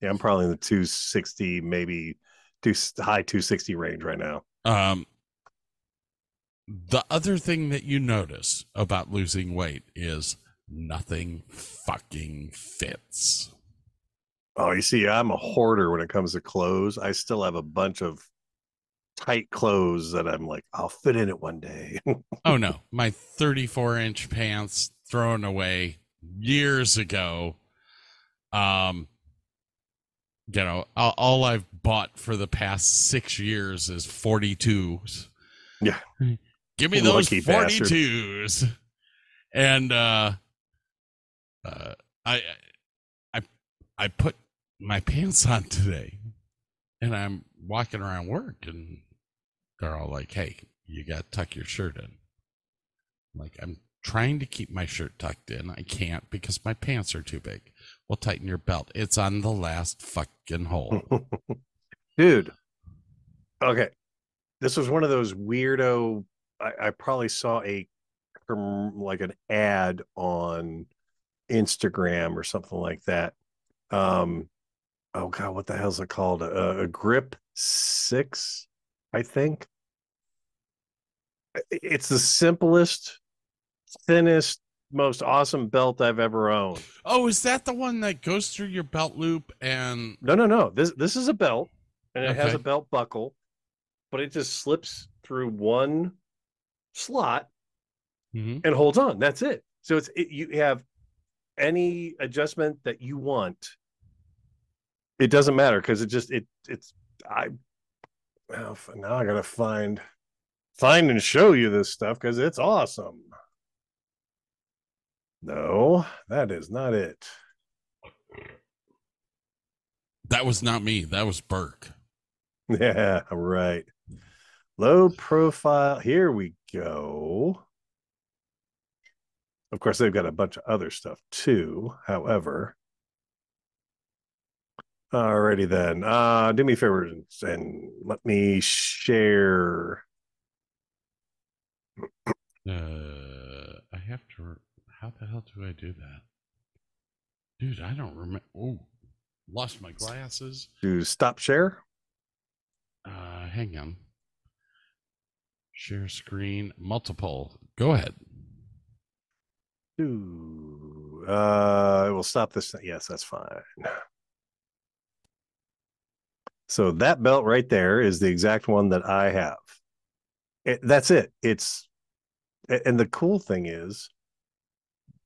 Yeah, I'm probably in the two sixty, maybe two high two sixty range right now. Um, the other thing that you notice about losing weight is nothing fucking fits. Oh, you see, I'm a hoarder when it comes to clothes. I still have a bunch of tight clothes that I'm like, I'll fit in it one day. Oh no, my 34 inch pants thrown away years ago. Um, you know, all, all I've bought for the past six years is 42s. Yeah. Give me those Lucky bastard. 42s. And, uh, uh, I, I, I put my pants on today and I'm walking around work and they're all like, Hey, you got to tuck your shirt in. Like I'm trying to keep my shirt tucked in. I can't because my pants are too big. Well, tighten your belt. It's on the last fucking hole. Dude. Okay. This was one of those weirdo. I, I probably saw a like an ad on Instagram or something like that. Um, oh god, what the hell's it called? A, a grip six, I think. It's the simplest, thinnest, most awesome belt I've ever owned. Oh, is that the one that goes through your belt loop and No, no, no. This this is a belt, and it has a belt buckle, but it just slips through one slot Mhm. and holds on. That's it. So it's it, you have any adjustment that you want. It doesn't matter because it just it it's I f- now I gotta find find and show you this stuff because it's awesome. No, that is not it. that was not me. That was Burke. Yeah, right. Low profile. Here we go. Of course, they've got a bunch of other stuff too. However, alrighty then. Uh, do me a favor and- and let me share. Uh, I have to. How the hell do I do that, dude? I don't remember. Oh, lost my glasses. Do stop share. Uh, hang on. Share screen, multiple. Go ahead. Do uh, it will stop this. Yes, that's fine. So that belt right there is the exact one that I have. It, that's it. It's and the cool thing is,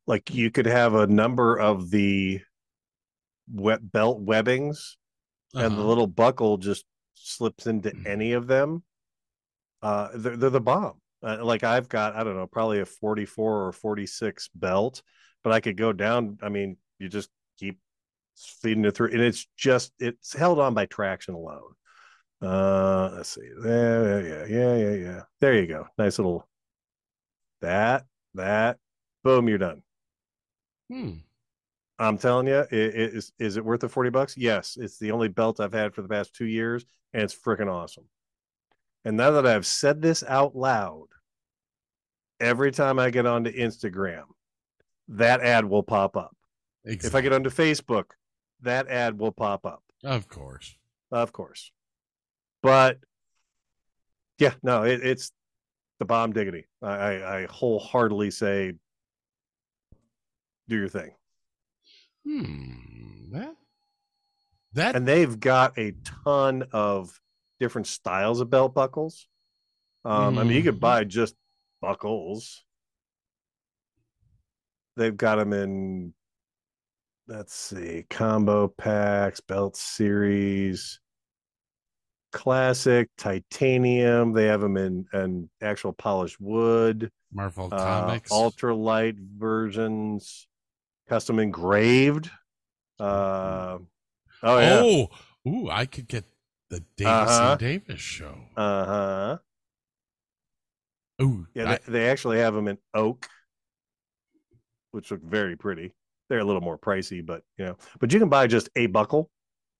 like you could have a number of the web belt webbings, and the Uh-huh. little buckle just slips into Mhm. any of them. Uh, they're, they're the bomb. Uh, like I've got, I don't know, probably a 44 or 46 belt, but I could go down. I mean, you just keep feeding it through, and it's just it's held on by traction alone. Uh, let's see. There, yeah, yeah, yeah, yeah. There you go. Nice little that, that, boom, you're done. Hmm. I'm telling you, it, it is is it worth the 40 bucks? Yes, it's the only belt I've had for the past two years, and it's freaking awesome. And now that I've said this out loud, every time I get onto Instagram, that ad will pop up. If I get onto Facebook, that ad will pop up, of course. of course. But yeah, no, it, it's the bomb diggity. I, I, I wholeheartedly say, do your thing. Hmm. That. That. and they've got a ton of different styles of belt buckles. Um, I mean, you could Mhm. buy just buckles. They've got them in, let's see, combo packs, belt series, classic, titanium. They have them in an actual polished wood, Marvel uh, Comics. ultralight versions, custom engraved. Uh, oh yeah. Oh, ooh, I could get the Davis Uh-huh. and Davis show. Uh huh. Ooh, Yeah, I- they, they actually have them in oak, which look very pretty. They're a little more pricey, but you know, but you can buy just a buckle,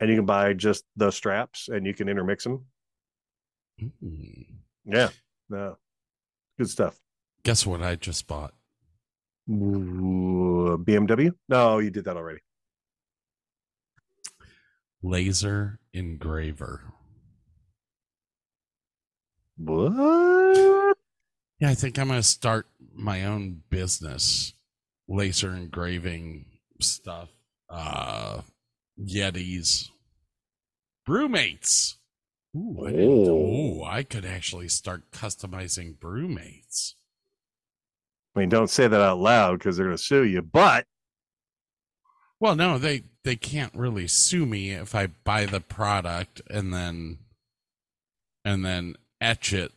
and you can buy just the straps, and you can intermix them. Mm. Yeah, no, good stuff. Guess what I just bought? BMW? No, you did that already. Laser engraver. What? Yeah, I think I'm going to start my own business, laser engraving stuff, uh, Yetis, BrüMates. Ooh, I Oh. ooh, I could actually start customizing BrüMates. I mean, don't say that out loud because they're going to sue you. But Well, no, they they can't really sue me if I buy the product and then and then etch it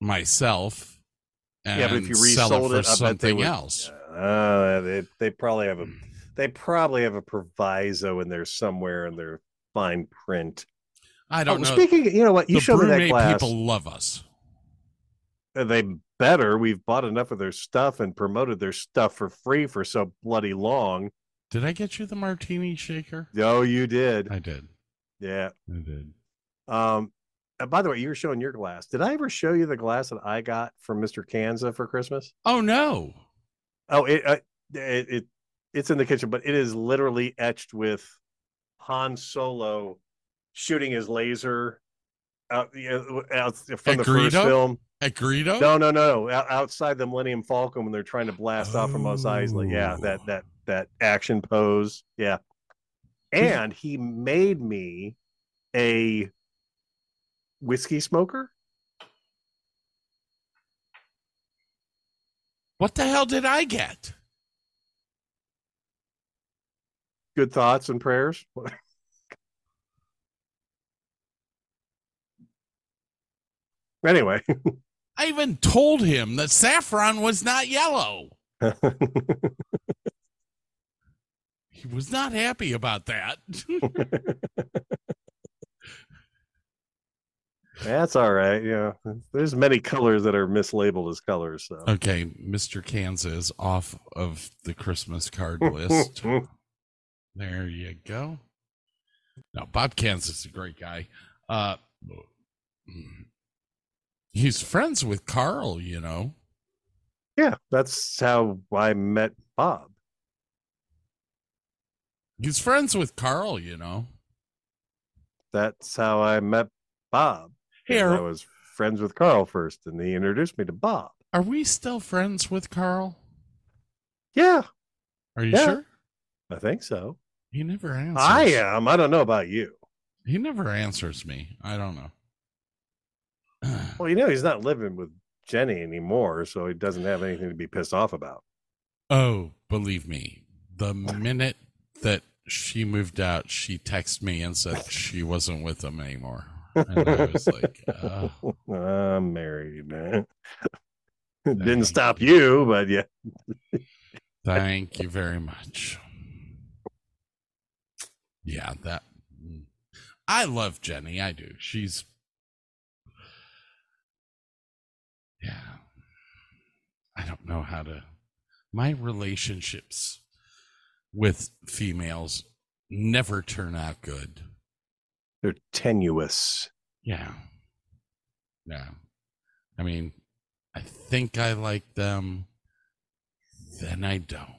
myself. And yeah, but if you resold it it, for something would. else. Uh, they they probably have a they probably have a proviso in there somewhere in their fine print. I don't Oh, know. Speaking, you know what? You the show me that glass. people love us. Uh, They better. We've bought enough of their stuff and promoted their stuff for free for so bloody long. Did I get you the martini shaker? Oh, you did. I did. Yeah. I did. Um. And by the way, you were showing your glass. Did I ever show you the glass that I got from Mr. Kanza for Christmas? Oh no. Oh, it, uh, it it it's in the kitchen, but it is literally etched with Han Solo shooting his laser out, you know, out from At the first film. At Greedo? No, no, no, out- outside the Millennium Falcon when they're trying to blast off from Mos Eisley. Yeah, Oh. that that that action pose. Yeah, and he made me a whiskey smoker. What the hell did I get? Good thoughts and prayers. anyway, I even told him that saffron was not yellow. He was not happy about that. that's all right. Yeah, there's many colors that are mislabeled as colors. So. okay, Mr. Kansas off of the Christmas card list. There you go. Now, Bob Kansas is a great guy. Uh, he's friends with Carl, you know. yeah, that's how I met Bob. He's friends with Carl, you know. That's how I met Bob. Hey, I was friends with Carl first, and he introduced me to Bob. are we still friends with Carl? Yeah, Are you Yeah. sure? I think so. He never answers. I am. I don't know about you. He never answers me. I don't know. Well, you know, he's not living with Jenny anymore, so he doesn't have anything to be pissed off about. Oh, believe me, the minute that she moved out, she texted me and said she wasn't with him anymore. And I was like, oh, I'm married. man. It didn't stop you, but yeah. thank you very much. Yeah, that. I love Jenny. I do. She's. Yeah. I don't know how to. My relationships with females never turn out good. They're tenuous. Yeah. Yeah. I mean, I think I like them, then I don't.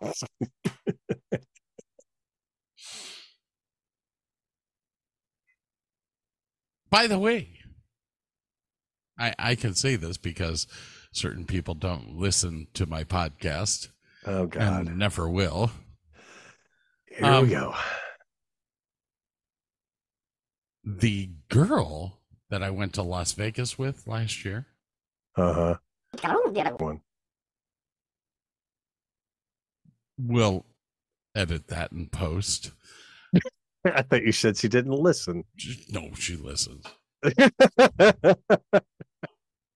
By the way, I I can say this because certain people don't listen to my podcast Oh God. and never will. Here um, we go. The girl that I went to Las Vegas with last year, Uh huh. One. we'll edit that in post. I thought you said she didn't listen. She- No, she listens.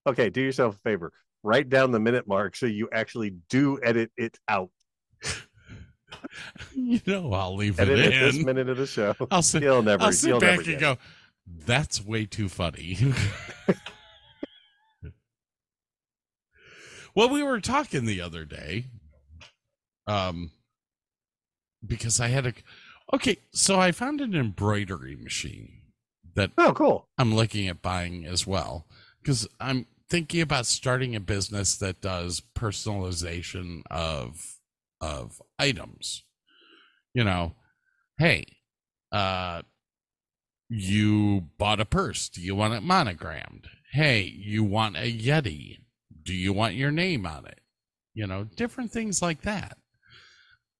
okay, do yourself a favor. Write down the minute mark so you actually do edit it out. You know, I'll leave Edit it in. this in. minute of the show. I'll sit, You'll never. I'll sit you'll back and go, that's way too funny. well, we were talking the other day. Um, because I had a, okay, so I found an embroidery machine that Oh, cool. I'm looking at buying as well because I'm thinking about starting a business that does personalization of of items. You know, hey, uh you bought a purse, do you want it monogrammed? Hey, you want a Yeti. Do you want your name on it? You know, different things like that.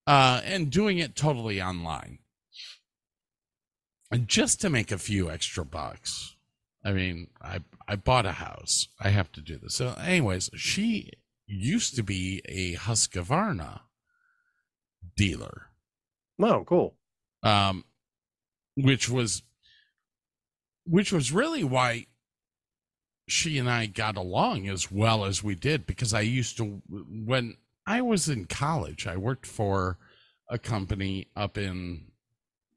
Uh and doing it totally online and just to make a few extra bucks. I mean, I I bought a house. I have to do this. So, anyways, she used to be a Husqvarna dealer, No, cool. um, which was which was really why she and I got along as well as we did because I used to when I was in college, I worked for a company up in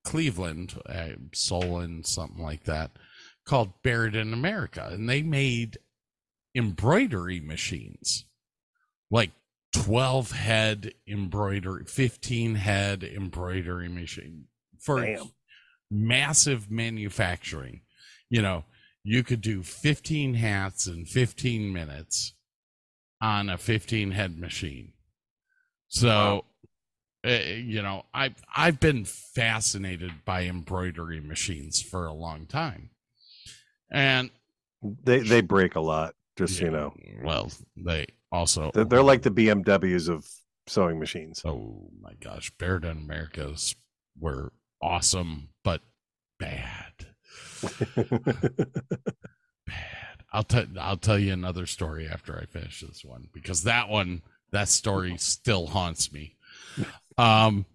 Cleveland, uh, Solon, something like that, called Barudan America, and they made embroidery machines, like twelve head embroidery, fifteen head embroidery machine for Damn. massive manufacturing. You know, you could do fifteen hats in fifteen minutes on a fifteen head machine. So Wow. Uh, you know, I've I've been fascinated by embroidery machines for a long time, and They they break a lot, just so you know. well, they also They're, they're like the BMWs of sewing machines. oh my gosh, Barudan Americas were awesome, but bad. bad. I'll tell I'll tell you another story after I finish this one because that one that story still haunts me. Um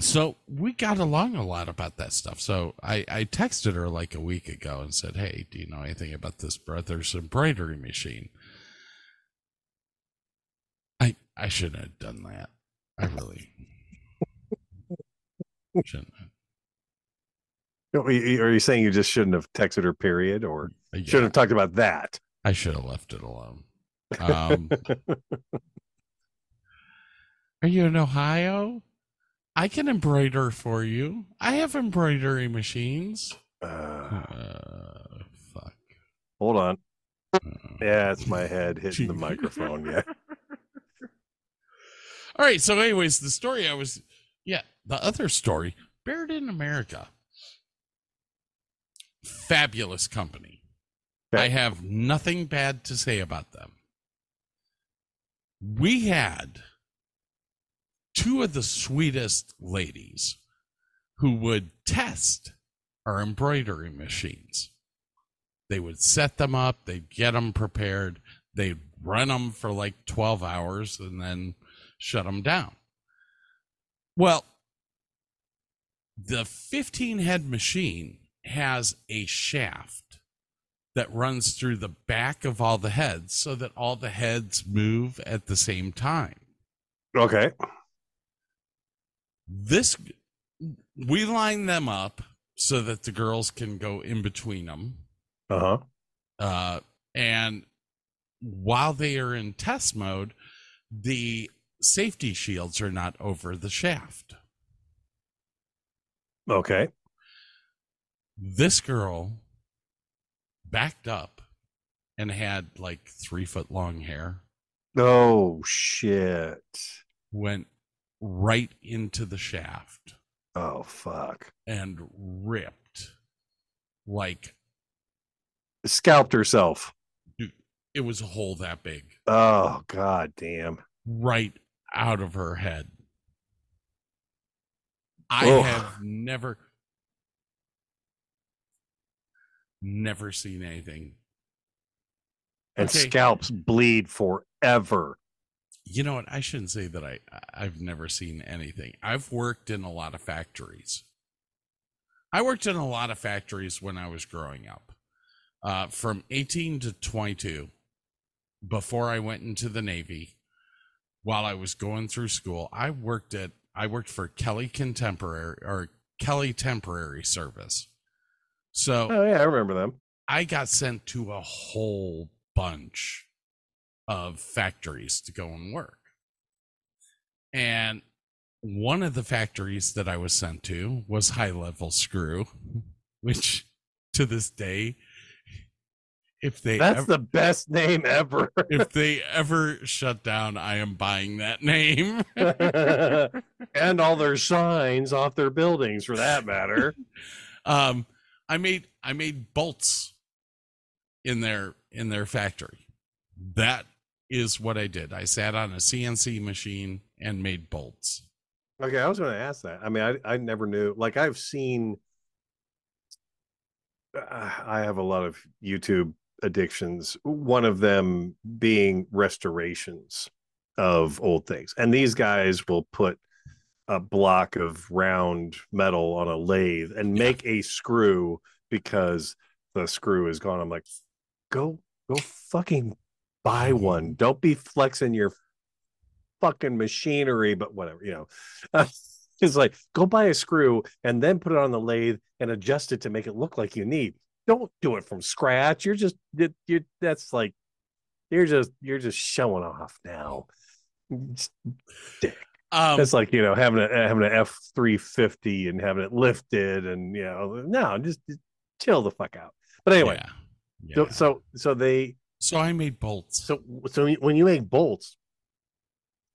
so we got along a lot about that stuff. So I, I texted her like a week ago and said, Hey, do you know anything about this Brother's embroidery machine? I I shouldn't have done that. I really shouldn't have. Are you saying you just shouldn't have texted her, period, or Yeah. shouldn't have talked about that? I should have left it alone. Um, are you in Ohio? I can embroider for you. I have embroidery machines. Uh, Uh, fuck. hold on. Uh, Yeah, it's my head hitting the microphone. Yeah. All right. So, anyways, the story I was, yeah, the other story, Barudan America. Fabulous company. Okay. I have nothing bad to say about them. We had two of the sweetest ladies who would test our embroidery machines. They would set them up, they'd get them prepared, they'd run them for like 12 hours and then shut them down. Well, the 15 head machine has a shaft that runs through the back of all the heads so that all the heads move at the same time. Okay. This we line them up so that the girls can go in between them. Uh huh. Uh, and while they are in test mode, the safety shields are not over the shaft. Okay. This girl backed up and had like three foot long hair, Oh shit. went right into the shaft Oh fuck. and ripped like Scalped herself. it was a hole that big Oh god damn. right out of her head. I have never, never seen anything. And Okay. scalps bleed forever. You know what? I shouldn't say that I I've never seen anything. I've worked in a lot of factories. I worked in a lot of factories when I was growing up. Uh, from 18 to 22 before I went into the Navy while I was going through school, I worked at I worked for Kelly Contemporary or Kelly Temporary Service. So Oh yeah, I remember them. I got sent to a whole bunch of factories to go and work. And one of the factories that I was sent to was High Level Screw, which to this day, if they That's ever, the best name ever. if they ever shut down, I am buying that name. and all their signs off their buildings for that matter. um, I made I made bolts in their in their factory. That is what I did. I sat on a CNC machine and made bolts. Okay, I was going to ask that. I mean, I I never knew. Like I've seen. Uh, I have a lot of YouTube addictions. One of them being restorations of old things, and these guys will put a block of round metal on a lathe and Yeah. make a screw because the screw is gone. I'm like, go go fucking buy one. Don't be flexing your fucking machinery, but whatever, you know. it's like go buy a screw and then put it on the lathe and adjust it to make it look like you need. Don't do it from scratch. You're just you that's like you're just you're just showing off now. It's Um, It's like you know having a having an F three fifty and having it lifted and you know no just, just chill the fuck out. But anyway, yeah, so yeah. so so they so I made bolts. so so when you make bolts,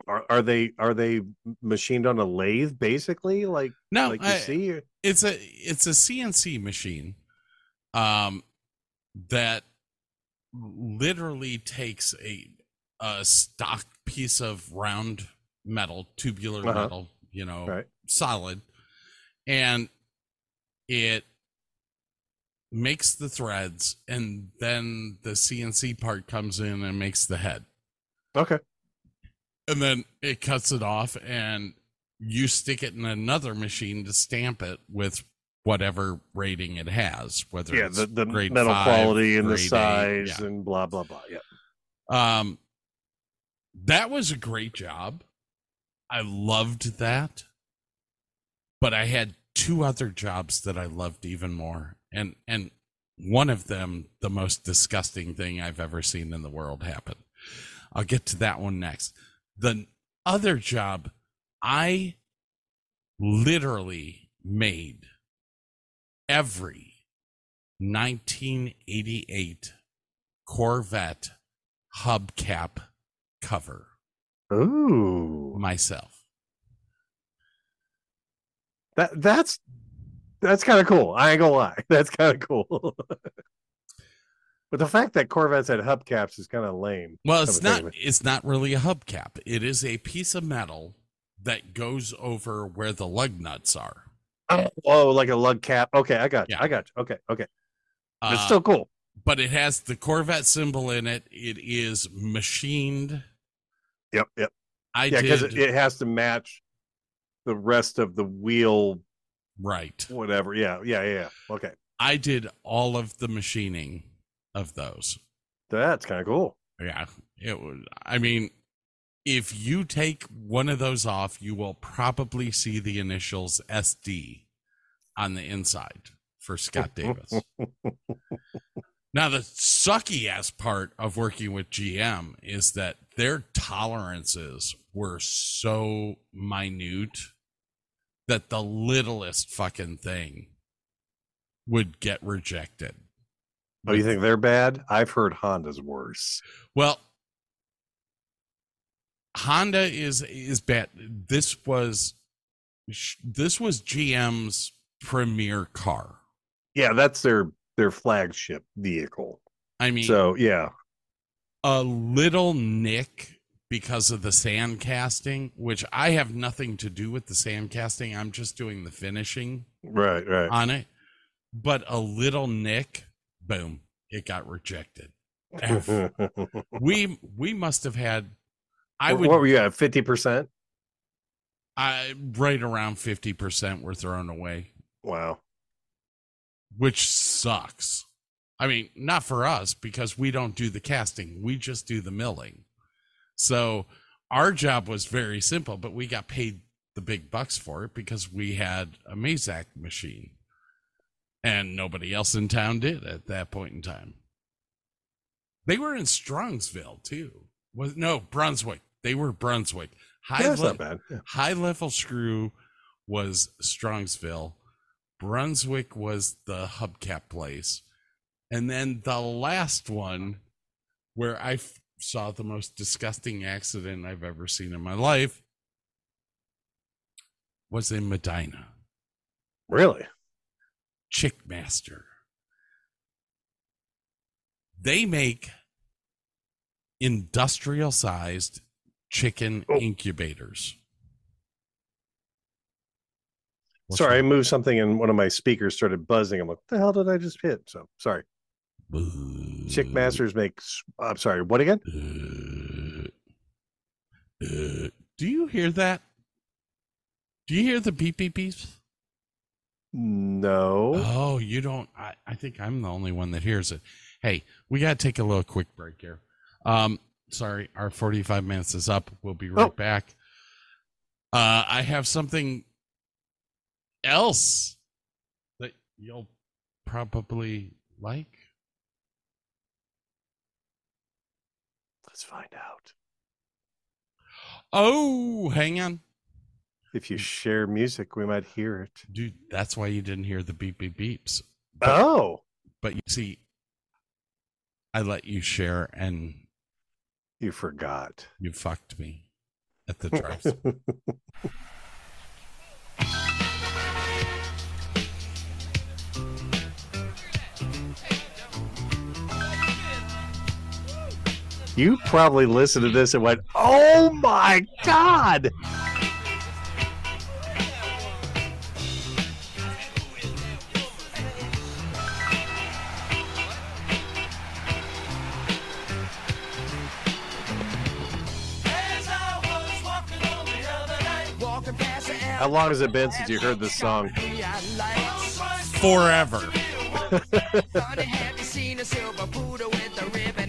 Are, are they are they machined on a lathe basically? Like No, like you I- see? it's a it's a CNC machine um that literally takes a a stock piece of round metal, tubular Uh-huh. metal, you know, Right. solid and it makes the threads and then the CNC part comes in and makes the head. Okay. And then it cuts it off and you stick it in another machine to stamp it with whatever rating it has, whether Yeah, it's the, the grade metal five, quality and the eight, size yeah. and blah blah blah. Yeah. Um, that was a great job. I loved that. But I had two other jobs that I loved even more. And and one of them, the most disgusting thing I've ever seen in the world happen. I'll get to that one next. The other job, I literally made every 1988 Corvette hubcap cover Ooh. myself. That that's that's kind of cool. I ain't gonna lie. That's kind of cool. but the fact that Corvettes had hubcaps is kind of lame. Well, it's not it's not really a hubcap. It is a piece of metal that goes over where the lug nuts are. Oh, like a lug cap. Okay, I got you. Yeah. I got you. Okay, okay. But it's Uh, still cool. but it has the Corvette symbol in it. It is machined. Yep, yep. I yeah, because it, it has to match the rest of the wheel, right. whatever. Yeah, yeah, yeah. Okay, I did all of the machining of those. that's kind of cool. Yeah, it was. I mean, if you take one of those off, you will probably see the initials SD on the inside for Scott Davis. now, the sucky ass part of working with GM is that their tolerances were so minute that the littlest fucking thing would get rejected. Oh, you think they're bad? I've heard Honda's worse. Well, Honda is is bad. This was this was GM's premier car. Yeah, that's their their flagship vehicle. I mean, So yeah, a little nick because of the sand casting, which I have nothing to do with the sand casting. I'm just doing the finishing right, right. on it. But a little nick, boom, it got rejected. We we must have had. I would what were you at? Fifty percent? I right around fifty percent were thrown away, Wow. which sucks. I mean, not for us because we don't do the casting; we just do the milling. So our job was very simple, but we got paid the big bucks for it because we had a Mazak machine, and nobody else in town did at that point in time. They were in Strongsville too. Was no Brunswick. They were Brunswick. High Yeah, that's le- not bad. Yeah. high level screw was Strongsville. Brunswick was the hubcap place. And then the last one where I f- saw the most disgusting accident I've ever seen in my life was in Medina. Really? Chickmaster. They make industrial sized chicken Oh. incubators. What's sorry, I moved something and one of my speakers started buzzing. I'm like, what the hell did I just hit? So sorry. Chick Masters makes I'm sorry, what again? Uh, uh, do you hear that? Do you hear the beep beep beeps? No. Oh, you don't. I, I think I'm the only one that hears it. Hey, we got to take a little quick break here. Um, sorry, our 45 minutes is up. We'll be right Oh. back. Uh, I have something else that you'll probably like. Let's find out. Oh, hang on. If you share music, we might hear it. Dude, that's why you didn't hear the beep beep beeps. But, Oh, but you see, I let you share and you forgot. you fucked me. at the drive. You probably listened to this and went, "Oh my god!" How long has it been since you heard this song? Forever.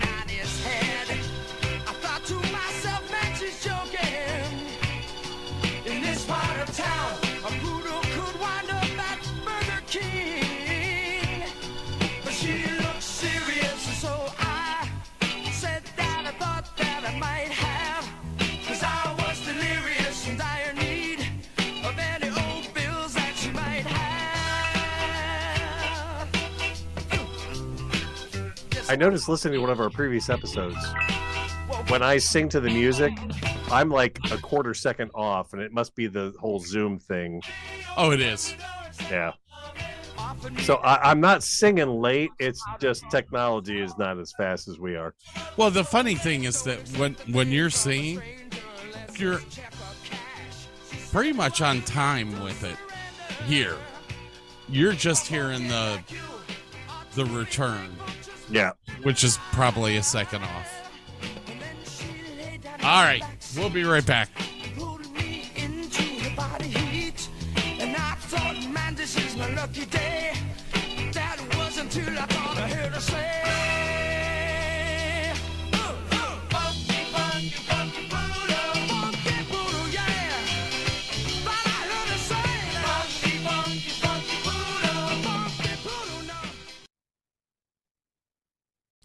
I noticed listening to one of our previous episodes. When I sing to the music, I'm like a quarter second off, and it must be the whole Zoom thing. Oh, it is. Yeah. So I, I'm not singing late. It's just technology is not as fast as we are. Well, the funny thing is that when when you're singing, you're pretty much on time with it. Here, you're just hearing the the return, Yeah. which is probably a second off. All right, we'll be right back.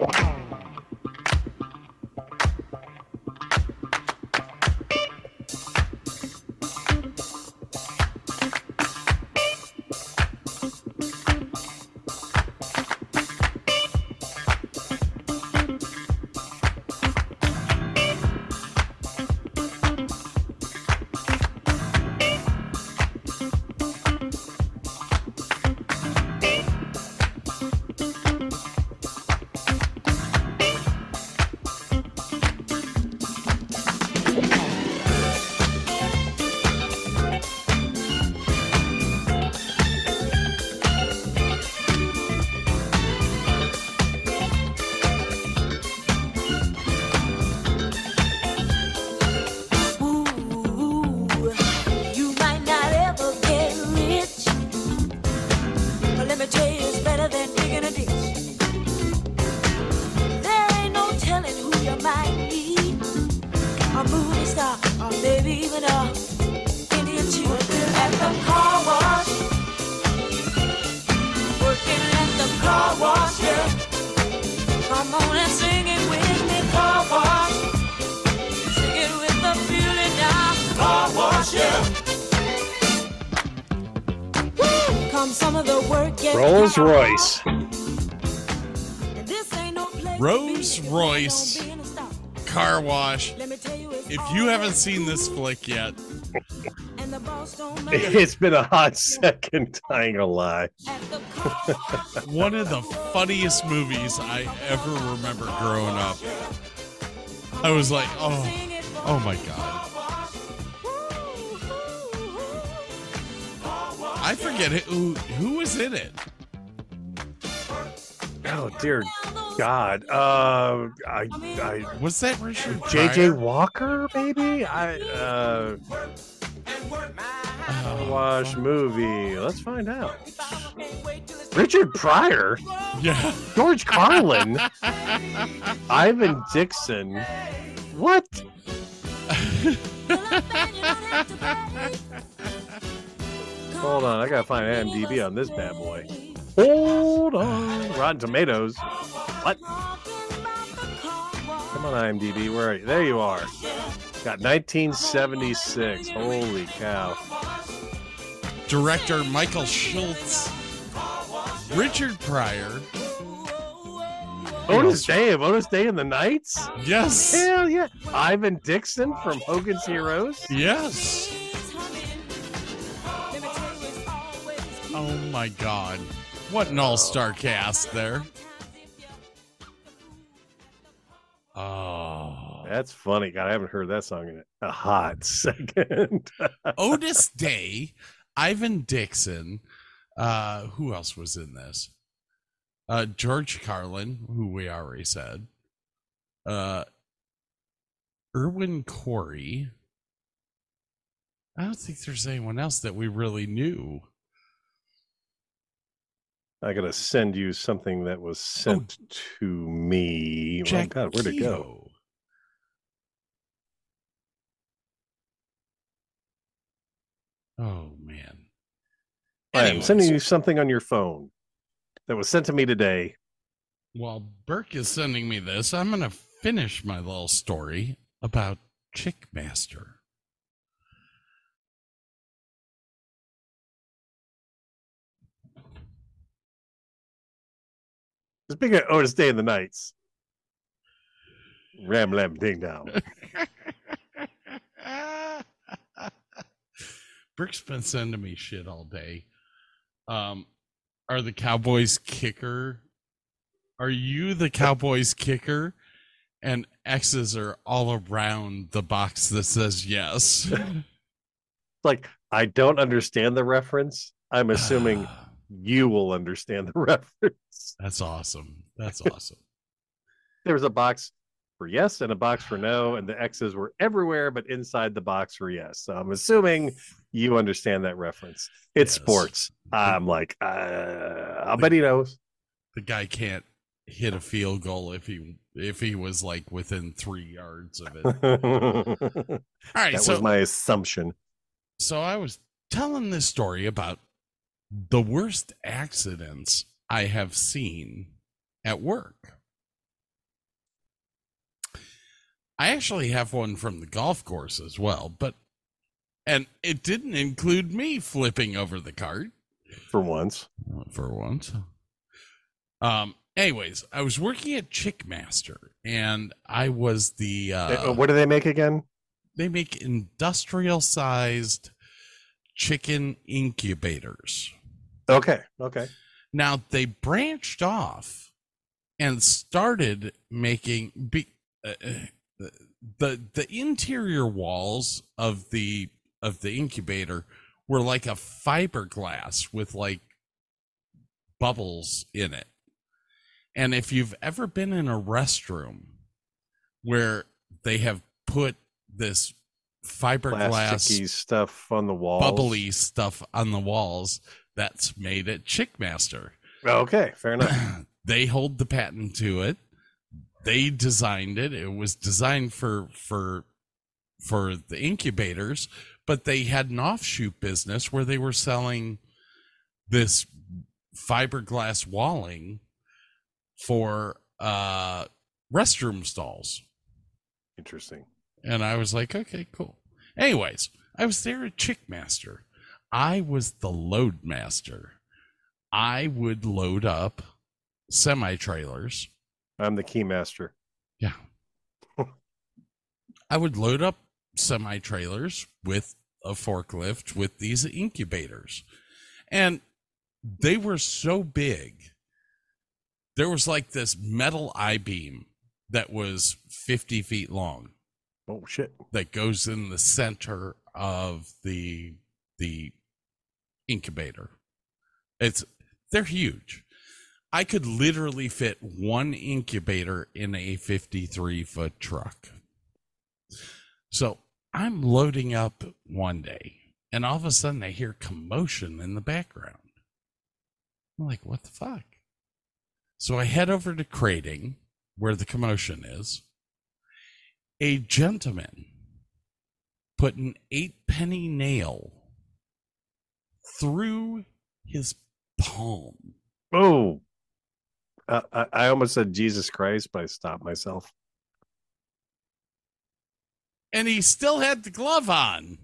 people. Royce. And this ain't no place to Rolls Royce. you don't be in a stop. Car wash. Let me tell you, it's If you haven't seen this flick yet, and the boss don't matter It's been a hot second. I ain't gonna lie. at the car wash. one of the funniest movies I ever remember growing up. I was like, oh, Sing it for oh my god. I forget who who was in it. Oh dear God. Uh, I, I, Was that Richard JJ? Walker, maybe? I, uh, Oh, watch movie. Let's find out. Richard Pryor, yeah. George Carlin, Ivan Dixon. What? Hold on, I gotta find IMDb on this bad boy. Hold on. Rotten Tomatoes. What? Come on, IMDb. Where are you? There you are. Got 1976. Holy cow. Director Michael Schultz. Richard Pryor. Bonus Day, bonus day in the Knights. Yes. Hell yeah. Ivan Dixon from Hogan's Heroes. Yes. Oh my God. What an all star cast there. Oh. That's funny. God, I haven't heard that song in a hot second. Otis Day, Ivan Dixon. Uh, who else was in this? Uh, George Carlin, who we already said. Uh, Irwin Corey. I don't think there's anyone else that we really knew. I gotta send you something that was oh. sent to me. Oh Jack God, where'd it go? Oh man. I am sending you something on your phone that was sent to me today. While Burke is sending me this, I'm going to finish my little story about Chickmaster. Speaking of Otis Day in the Knights. Ram lam ding dong. Burke's been sending me shit all day. Um, are the Cowboys kicker? Are you the Cowboys kicker? And X's are all around the box that says yes. like I don't understand the reference. I'm assuming you will understand the reference. That's awesome. That's awesome. There was a box for yes and a box for no, and the X's were everywhere, but inside the box for yes. So I'm assuming you understand that reference. It's Yes. sports. I'm like, uh, I'll bet he knows. the guy can't hit a field goal if he if he was like within three yards of it. All right, that so was my assumption. so I was telling this story about the worst accidents I have seen at work. I actually have one from the golf course as well, but and it didn't include me flipping over the cart For once, for once. Um anyways, I was working at Chickmaster and I was the uh Uh, what do they make again? they make industrial sized chicken incubators. Okay, okay. Now they branched off and started making be, uh, uh, the the interior walls of the of the incubator were like a fiberglass with like bubbles in it. And if you've ever been in a restroom where they have put this fiberglass Plasticky stuff on the walls. bubbly stuff on the walls that's made at Chickmaster. Okay, fair enough. they hold the patent to it. They designed it. It was designed for for for the incubators, but they had an offshoot business where they were selling this fiberglass walling for uh restroom stalls. Interesting. And I was like, okay, cool. Anyways, I was there at Chickmaster. I was the load master. I would load up semi trailers. I'm the key master. Yeah. I would load up semi trailers with a forklift with these incubators. And they were so big. There was like this metal I beam that was 50 feet long Oh shit. that goes in the center of the the incubator. It's they're huge. I could literally fit one incubator in a 53 foot truck. So I'm loading up one day, and all of a sudden I hear commotion in the background. I'm like, what the fuck? So I head over to crating where the commotion is. A gentleman put an eight penny nail through his palm. Oh, uh, I, I almost said Jesus Christ, but I stopped myself. And he still had the glove on.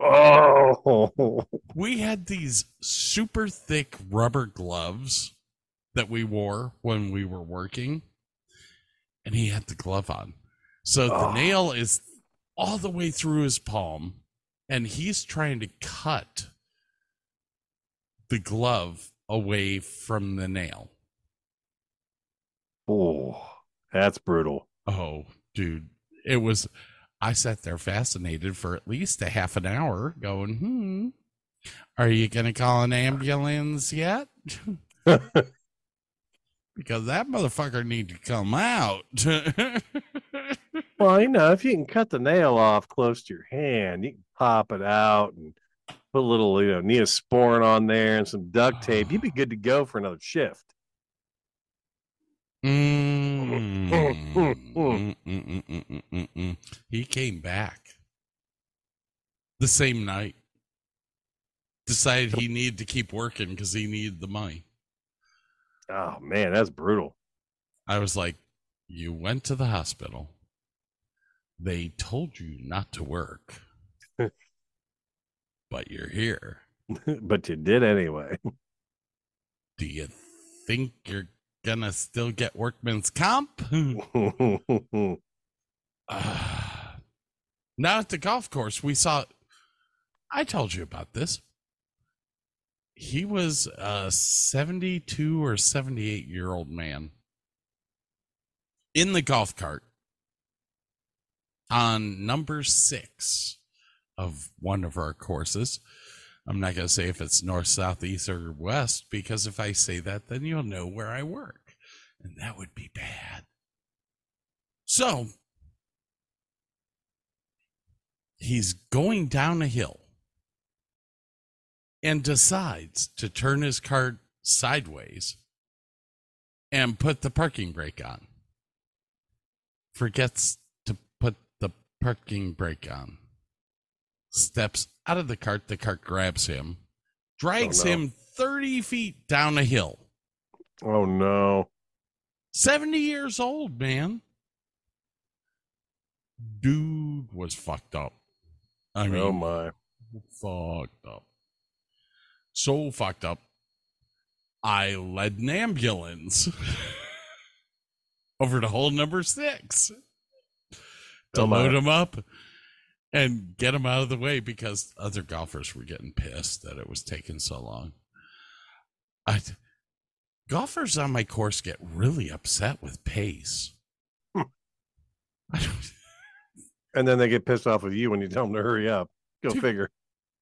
Oh, We had these super thick rubber gloves that we wore when we were working. And he had the glove on. So the Oh. nail is all the way through his palm. And he's trying to cut the glove away from the nail. oh, that's brutal. Oh, dude. It was I sat there fascinated for at least a half an hour going, hmm. Are you gonna call an ambulance yet? because that motherfucker need to come out. Well, you know, if you can cut the nail off close to your hand, you can pop it out and put a little, you know, neosporin on there and some duct tape. You'd be good to go for another shift. Mm. He came back the same night. Decided he needed to keep working because he needed the money. Oh man, that's brutal. I was like, You went to the hospital. They told you not to work, but you're here. but you did anyway. Do you think you're gonna still get workman's comp? Now at the golf course, we saw. I told you about this. He was a 72 or 78 year old man in the golf cart on number six of one of our courses. I'm not going to say if it's north, south, east, or west, because if I say that, then you'll know where I work. And that would be bad. So he's going down a hill and decides to turn his cart sideways and put the parking brake on. Forgets to put the parking brake on. Steps out of the cart, the cart grabs him, drags Oh, no. him 30 feet down a hill. oh no. 70 years old, man. Dude was fucked up. I oh, mean, oh my. fucked up. So fucked up. I led an ambulance over to hole number six to Oh, load him up and get them out of the way because other golfers were getting pissed that it was taking so long. I, golfers on my course get really upset with pace. And then they get pissed off with you when you tell them to hurry up. Go Dude. figure.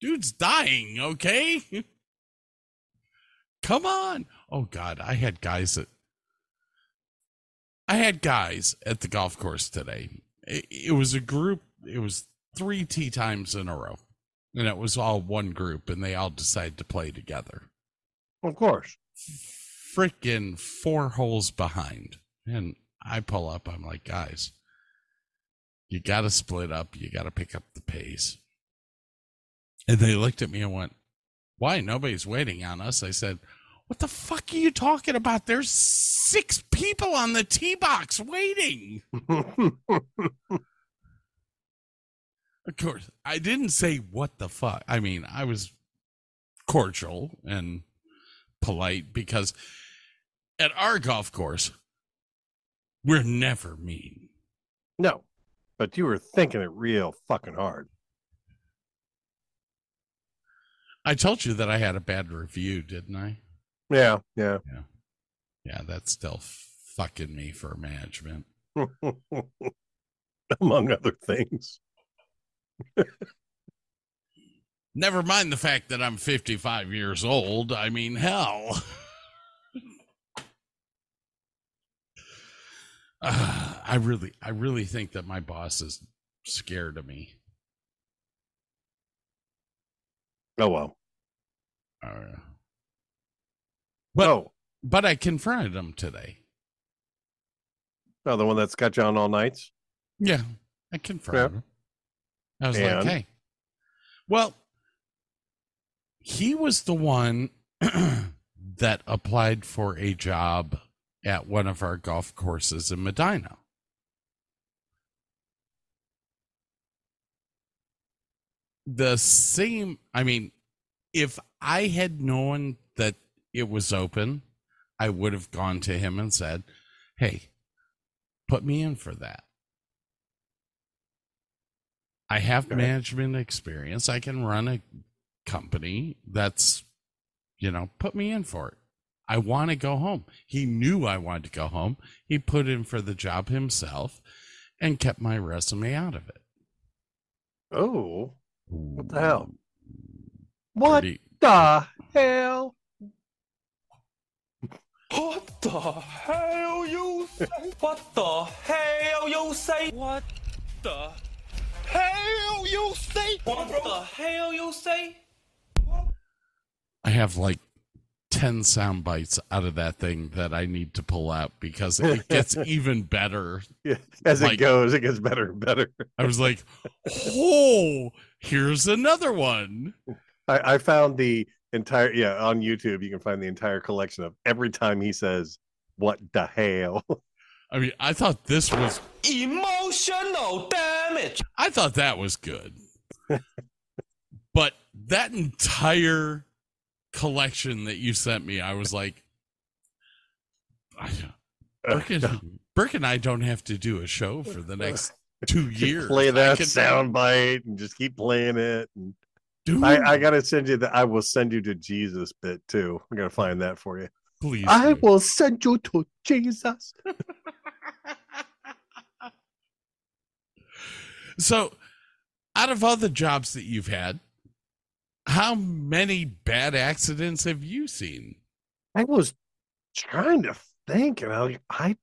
dude's dying, okay? Come on. Oh god, I had guys that I had guys at the golf course today. It, it was a group, it was 3 tee times in a row. And it was all one group and they all decided to play together. Of course. Freaking four holes behind. And I pull up, I'm like, guys, you got to split up. You got to pick up the pace. And they looked at me and went, Why? Nobody's waiting on us. I said, What the fuck are you talking about? There's six people on the tee box waiting. Of course, I didn't say what the fuck. I mean, I was cordial and polite because at our golf course, we're never mean. no. But you were thinking it real fucking hard. I told you that I had a bad review, didn't I? Yeah, yeah. Yeah, yeah that's still fucking me for management. Among other things. Never mind the fact that I'm 55 years old. I mean, hell. Uh, I really, I really think that my boss is scared of me. Oh well. Uh, but oh, but I confronted him today. oh, the one that's got you on all nights. Yeah, I confronted Yeah. him. I was like, And? hey, well, he was the one that applied for a job at one of our golf courses in Medina. The same, I mean, if I had known that it was open, I would have gone to him and said, hey, put me in for that. I have Okay. management experience. I can run a company that's, you know, put me in for it. I want to go home. He knew I wanted to go home. He put in for the job himself and kept my resume out of it. Oh, what the hell? What Pretty- the hell? What the hell you say? What the hell you say? What the hell you say? What the hell you say? I have like 10 sound bites out of that thing that I need to pull out because it gets even better. Yeah, as Like- it goes, it gets better and better. I was like, oh, here's another one. I, I found the entire yeah on YouTube. You can find the entire collection of every time he says "What the hell." I mean, I thought this was, Emotional damage. I thought that was good. but that entire collection that you sent me, I was like, Burke, and, Burke and I don't have to do a show for the next two years. Play that can- sound bite and just keep playing it. And Dude, I, I gotta send you the I will send you to Jesus bit too. I'm gonna find that for you. please. I do. will send you to Jesus. So, out of all the jobs that you've had, how many bad accidents have you seen? I was trying to think, and I I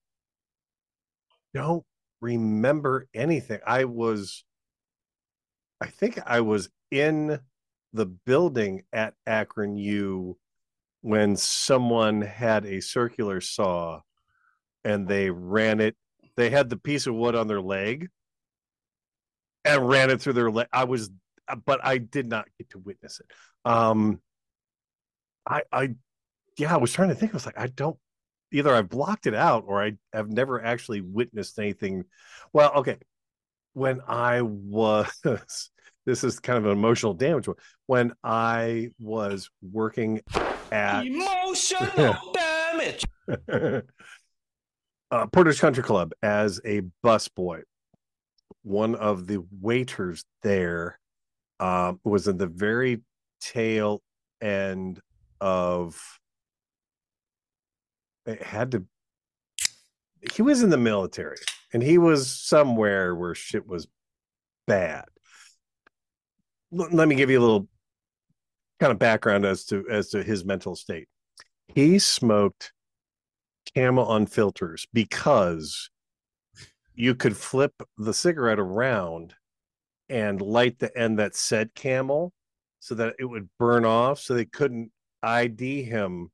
don't remember anything. I was, I think I was in the building at Akron U when someone had a circular saw and they ran it. They had the piece of wood on their leg and ran it through their leg. I was, but I did not get to witness it. Um, I, I yeah, I was trying to think. I was like, I don't either I've blocked it out or I have never actually witnessed anything. Well, okay. When I was this is kind of an emotional damage one. When I was working at Emotional damage. uh, Porter's Country Club as a busboy. One of the waiters there um, was in the very tail end of. It had to. He was in the military, and he was somewhere where shit was bad. L- Let me give you a little kind of background as to as to his mental state. He smoked camel on filters because you could flip the cigarette around and light the end that said camel so that it would burn off so they couldn't ID him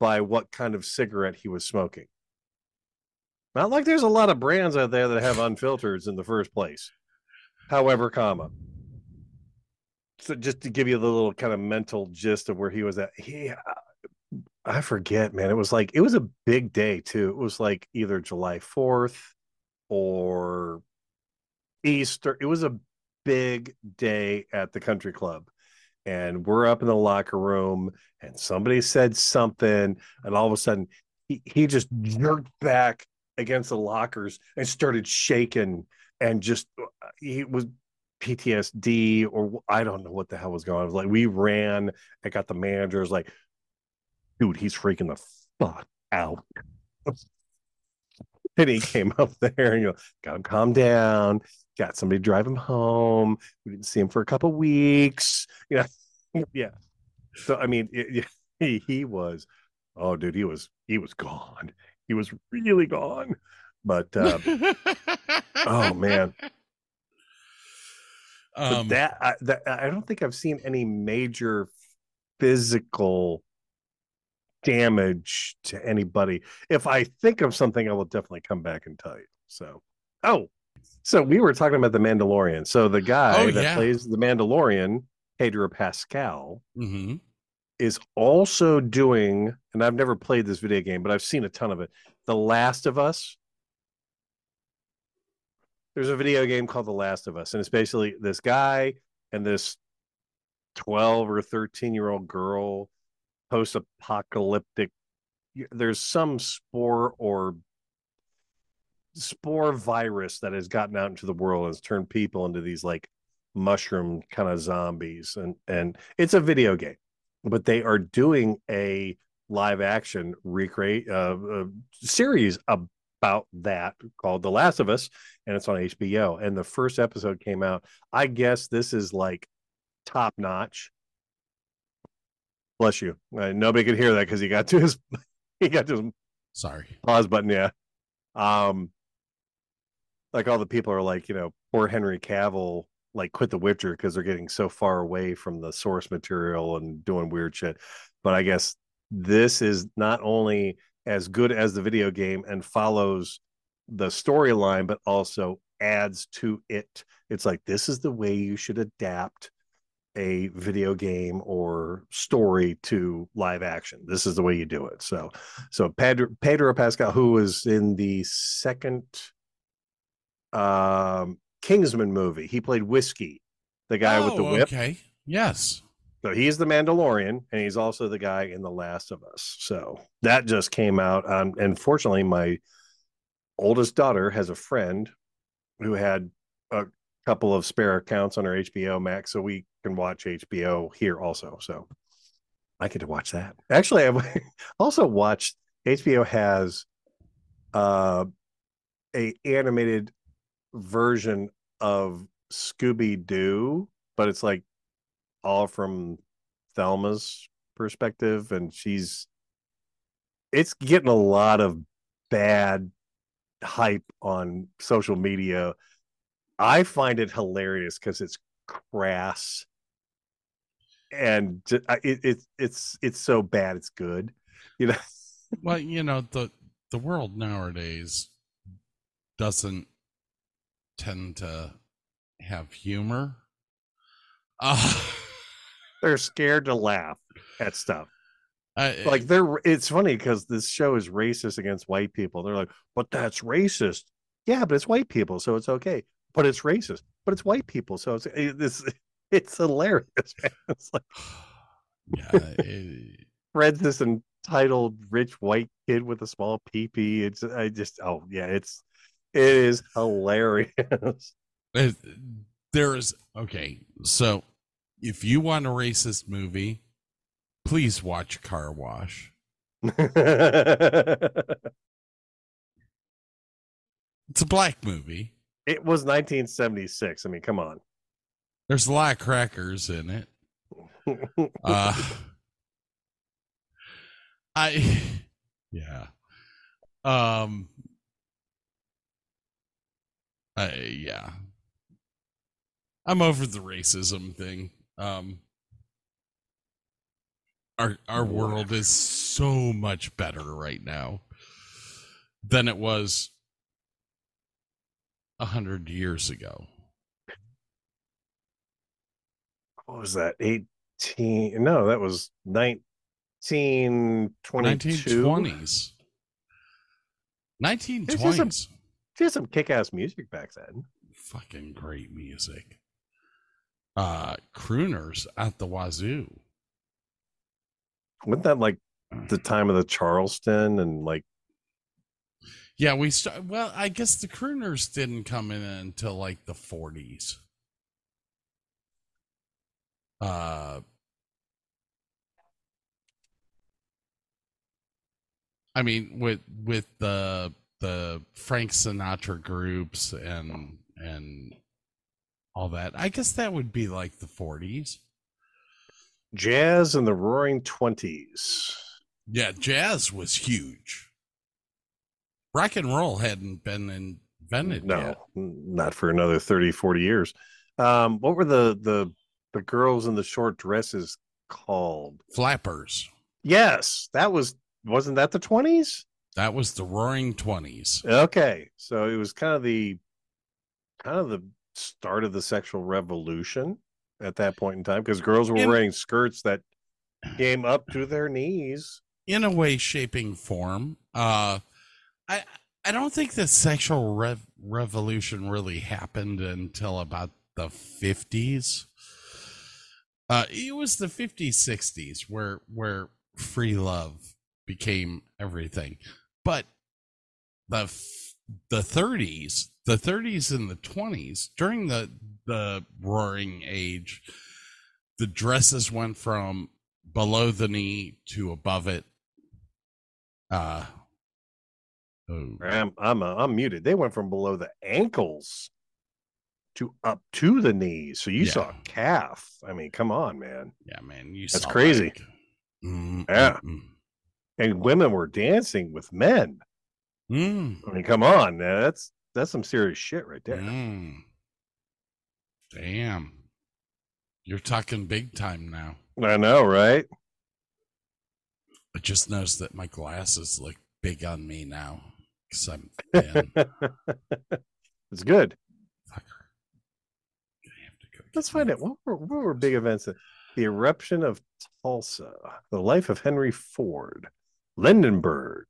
by what kind of cigarette he was smoking. Not like there's a lot of brands out there that have unfilters in the first place. However, comma. So just to give you the little kind of mental gist of where he was at, he uh, I forget, man. It was like it was a big day too. It was like either July 4th or Easter. It was a big day at the country club. And we're up in the locker room and somebody said something, and all of a sudden he, he just jerked back against the lockers and started shaking and just uh, he was PTSD or I don't know what the hell was going on. Was like we ran, I got the manager was like, dude, he's freaking the fuck out. and he came up there and you know, got him calm down, got somebody to drive him home. We didn't see him for a couple weeks. Yeah. yeah. So I mean, it, he, he was, oh dude, he was he was gone. He was really gone. But uh, oh man, um, that, I, that I don't think I've seen any major physical damage to anybody. If I think of something, I will definitely come back and tell you. So, oh, so we were talking about the Mandalorian. So the guy Oh, that yeah. plays the Mandalorian, Pedro Pascal, mhm. is also doing, and I've never played this video game, but I've seen a ton of it. The Last of Us. There's a video game called The Last of Us, and it's basically this guy and this 12 or 13 year old girl, post apocalyptic. There's some spore or spore virus that has gotten out into the world and has turned people into these like mushroom kind of zombies and and it's a video game but they are doing a live action recreate uh, uh, series about that called The Last of Us, and it's on HBO. And the first episode came out. I guess this is like top notch. Bless you. Uh, nobody could hear that because he got to his he got to his Sorry. pause button. Yeah. Um, like all the people are like, you know, poor Henry Cavill like quit The Witcher because they're getting so far away from the source material and doing weird shit. But I guess this is not only as good as the video game and follows the storyline, but also adds to it. It's like this is the way you should adapt a video game or story to live action. This is the way you do it. So, so Pedro, Pedro Pascal, who was in the second um, Kingsman movie, he played Whiskey, the guy with the Oh, whip. Okay. Yes. So he's the Mandalorian, and he's also the guy in The Last of Us. So that just came out. Um, and fortunately, my oldest daughter has a friend who had a couple of spare accounts on our HBO Max, so we can watch HBO here also. So I get to watch that. Actually, I've also watched HBO has uh, a animated version of Scooby Doo, but it's like all from Thelma's perspective, and she's it's getting a lot of bad hype on social media. I find it hilarious because it's crass and it, it it's it's so bad it's good, you know. Well, you know the the world nowadays doesn't tend to have humor. Uh, They're scared to laugh at stuff. I, like they're it's funny because this show is racist against white people they're like but that's racist yeah but it's white people so it's okay but it's racist but it's white people so it's it's it's hilarious man. it's like yeah, it- read this entitled rich white kid with a small peepee it's i just oh yeah it's it is hilarious there is okay. So, if you want a racist movie, please watch Car Wash. It's a black movie. It was 1976 i mean come on There's a lot of crackers in it. Uh, I, yeah. Um, I, yeah. I'm over the racism thing. Um, our our world is so much better right now than it was a hundred years ago. what was that 18 no that was 1922 1920s. 1920s. She had some kick-ass music back then. Fucking great music. Uh crooners at the wazoo. Wasn't that like the time of the Charleston and like Yeah, we start well, I guess the crooners didn't come in until like the 40s. Uh I mean with with the the Frank Sinatra groups and and all that. I guess that would be like the 40s. jazz in the Roaring Twenties? Yeah, jazz was huge. Rock and roll hadn't been invented No, yet. not for another 30, 40 years. Um, what were the the the girls in the short dresses called? Flappers. Yes, that was wasn't that the 20s? That was the roaring 20s. Okay. So it was kind of the kind of the start of the sexual revolution at that point in time because girls were In- wearing skirts that came up to their knees. in a way shaping form uh i i don't think the sexual rev- revolution really happened until about the 50s uh it was the 50s 60s where where free love became everything. But the the 30s the 30s and the 20s during the the roaring age the dresses went from below the knee to above it. Uh oh, I'm I'm uh, I'm muted. They went from below the ankles to up to the knees. So you saw Yeah. calf. I mean, come on, man. yeah man you That's saw, crazy. like, mm, Yeah. mm, And women were dancing with men. mm, I mean, come on. man. That's that's some serious shit right there. mm. damn you're talking big time now I know, right? i just noticed that my glasses look big on me now because i'm it's good. Fucker. I have to go Let's find out what were, what were big events. The eruption of Tulsa, the life of Henry Ford, Lindenberg,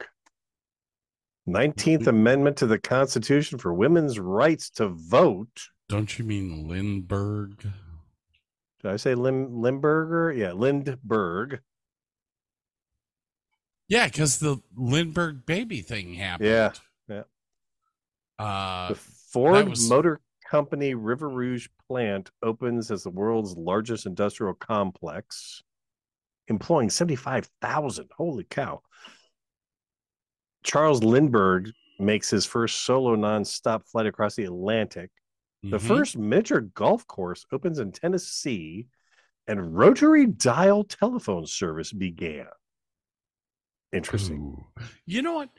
19th Mhm. Amendment to the Constitution for women's rights to vote. don't you mean lindbergh Did I say Lim, Limburger? Yeah, Lindbergh. Yeah because the lindbergh baby thing happened Yeah, yeah. uh The Ford was- Motor Company River Rouge plant opens as the world's largest industrial complex, employing 75,000. Holy cow. Charles Lindbergh makes his first solo non-stop flight across the Atlantic. The mhm. first miniature golf course opens in Tennessee, and rotary dial telephone service began. Interesting. Ooh. You know what?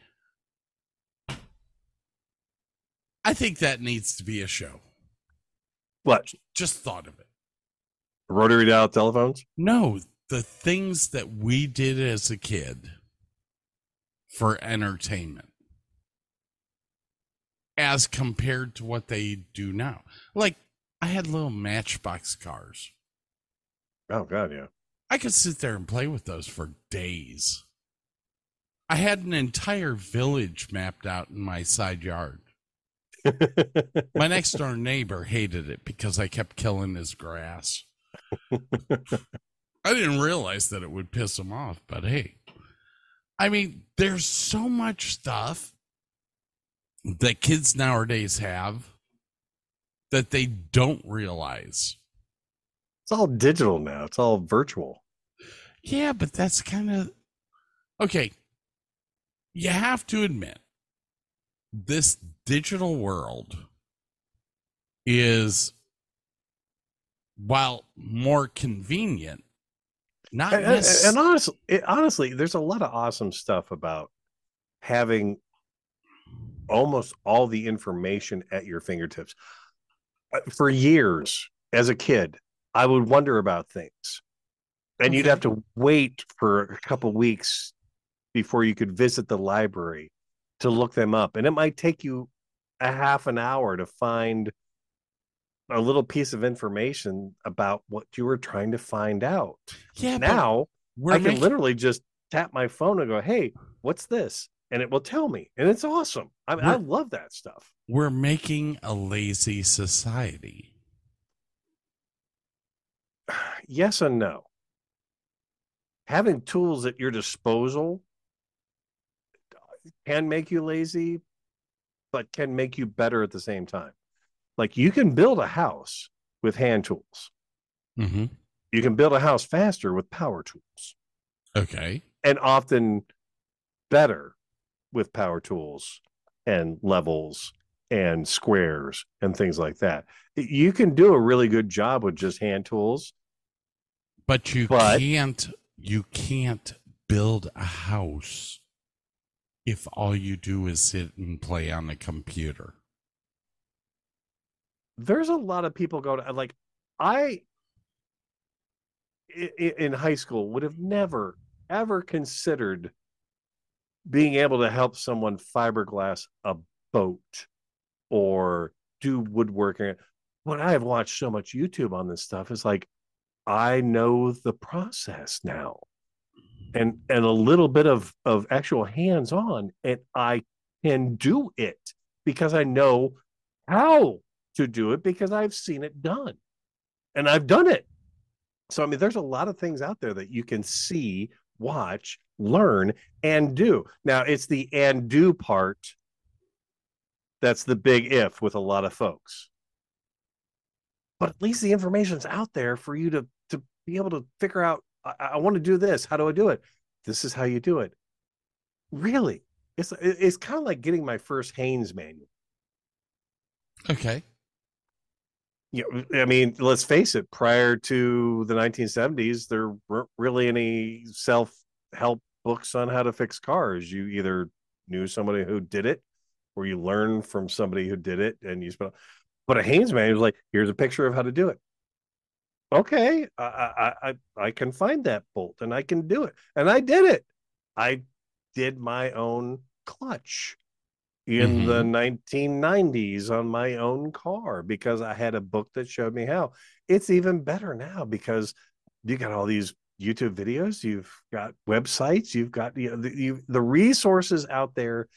I think that needs to be a show. What? Just thought of it. Rotary dial telephones? No, the things that we did as a kid for entertainment as compared to what they do now. Like, I had little matchbox cars. Oh, God, yeah. I could sit there and play with those for days. I had an entire village mapped out in my side yard. My next door neighbor hated it because I kept killing his grass. I didn't realize that it would piss him off, but hey. I mean, there's so much stuff that kids nowadays have that they don't realize. It's all digital now. It's all virtual. Yeah, but that's kind of okay. You have to admit, this digital world is, while more convenient, not And, and, necess- and honestly, it, honestly, there's a lot of awesome stuff about having almost all the information at your fingertips. Uh, For years, as a kid, I would wonder about things, and you'd have to wait for a couple weeks before you could visit the library to look them up, and it might take you a half an hour to find a little piece of information about what you were trying to find out yeah, now we're I can making- literally just tap my phone and go, "Hey, what's this?" and it will tell me, and it's awesome. I, I love that stuff. we're making a lazy society. Yes and no. Having tools at your disposal can make you lazy, but can make you better at the same time. Like you can build a house with hand tools. Mm-hmm. You can build a house faster with power tools. Okay. and often better with power tools and levels and squares and things like that. You can do a really good job with just hand tools. But you But- can't you can't build a house if all you do is sit and play on the computer? there's a lot of people go to like I in high school would have never ever considered being able to help someone fiberglass a boat or do woodworking. But I have watched so much YouTube on this stuff. It's like I know the process now. And and a little bit of of actual hands on and I can do it because I know how to do it because I've seen it done and I've done it. So, I mean, there's a lot of things out there that you can see, watch, learn, and do. Now, it's the and do part that's the big if with a lot of folks. But at least the information's out there for you to, to be able to figure out I, I want to do this. How do I do it? This is how you do it. Really? It's it's kind of like getting my first Haynes manual. Okay. Yeah, I mean, let's face it. Prior to the 1970s, there weren't really any self-help books on how to fix cars. You either knew somebody who did it, or you learned from somebody who did it, and you spent. But a Haynes manual is like, here's a picture of how to do it. Okay, I I I, I can find that bolt and I can do it, and I did it. I did my own clutch in the mm-hmm. 1990s on my own car because I had a book that showed me how. It's even better now because you got all these YouTube videos, you've got websites, you've got you know, the, you, the resources out there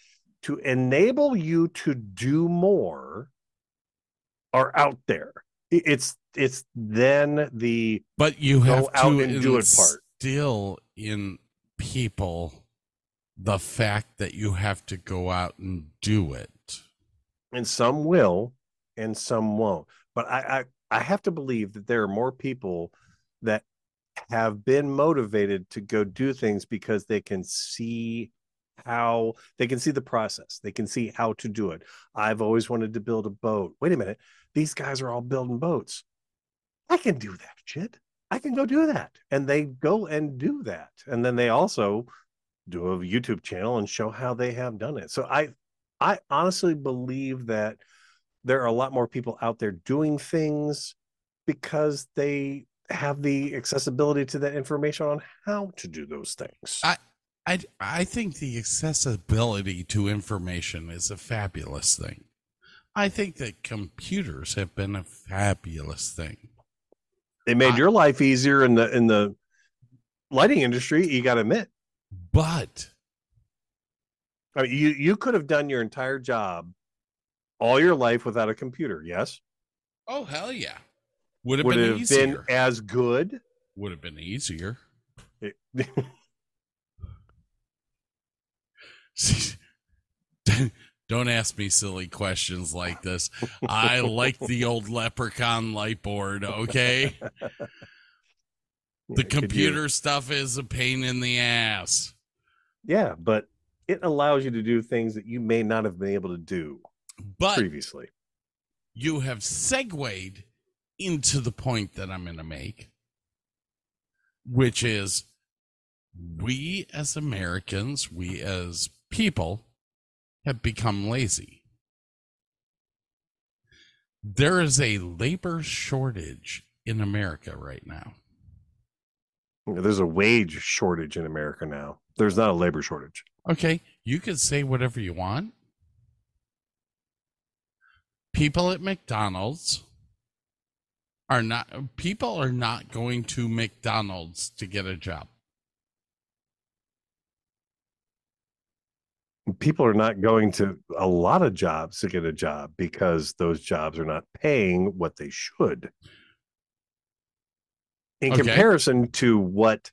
to enable you to do more are out there. It- It's it's then the But you Go have out to and do it part. instill in people the fact that you have to go out and do it. and some will and some won't. But I, I i have to believe that there are more people that have been motivated to go do things because they can see how they can see the process. They can see how to do it. I've always wanted to build a boat. Wait a minute these guys are all building boats. I can do that shit. I can go do that. And they go and do that. And then they also do a youtube channel and show how they have done it. So i I honestly believe that there are a lot more people out there doing things because they have the accessibility to that information on how to do those things. I I I think the accessibility to information is a fabulous thing. I think that computers have been a fabulous thing. they made I- your life easier in the in the lighting industry, you got to admit. But I mean, you you could have done your entire job all your life without a computer, yes? oh hell yeah. Would have Would been have easier. been as good. Would have been easier. It- Don't ask me silly questions like this. I like the old Leprecon light board, okay? The Could you- computer stuff is a pain in the ass. Yeah, but it allows you to do things that you may not have been able to do But previously. you have segued into the point that I'm going to make, which is we as Americans, we as people, have become lazy. There is a labor shortage in America right now. There's a wage shortage in America now. There's not a labor shortage. Okay, you can say whatever you want. People at McDonald's are not people are not going to McDonald's to get a job. People are not going to a lot of jobs to get a job because those jobs are not paying what they should. In Okay. comparison to what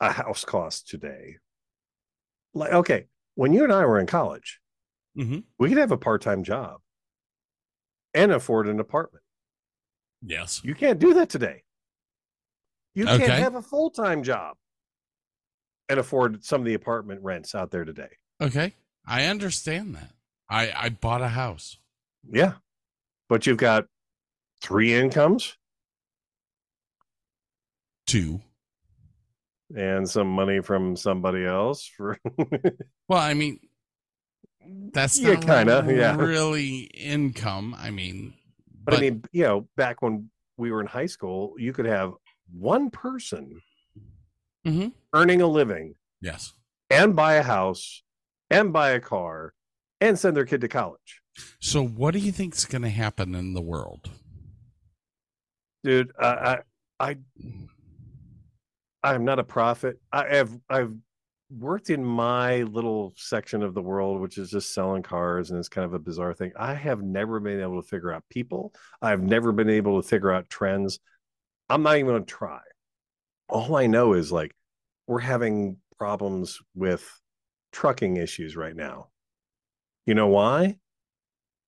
a house costs today. Like, okay, when you and I were in college, Mhm. we could have a part time job and afford an apartment. Yes. You can't do that today. You Okay. can't have a full time job and afford some of the apartment rents out there today. Okay. I understand that. I I bought a house. Yeah. But you've got three incomes Two. and some money from somebody else for Well, I mean, That's Yeah, kinda, yeah. really income. I mean, But, I mean, you know, back when we were in high school, you could have one person Mhm. earning a living yes. and buy a house and buy a car and send their kid to college. So, what do you think's going to happen in the world? Dude, I I, I I'm not a prophet. I have I've worked in my little section of the world, which is just selling cars, and it's kind of a bizarre thing. I have never been able to figure out people. I've never been able to figure out trends. I'm not even going to try. All I know is like we're having problems with trucking issues right now. You know why?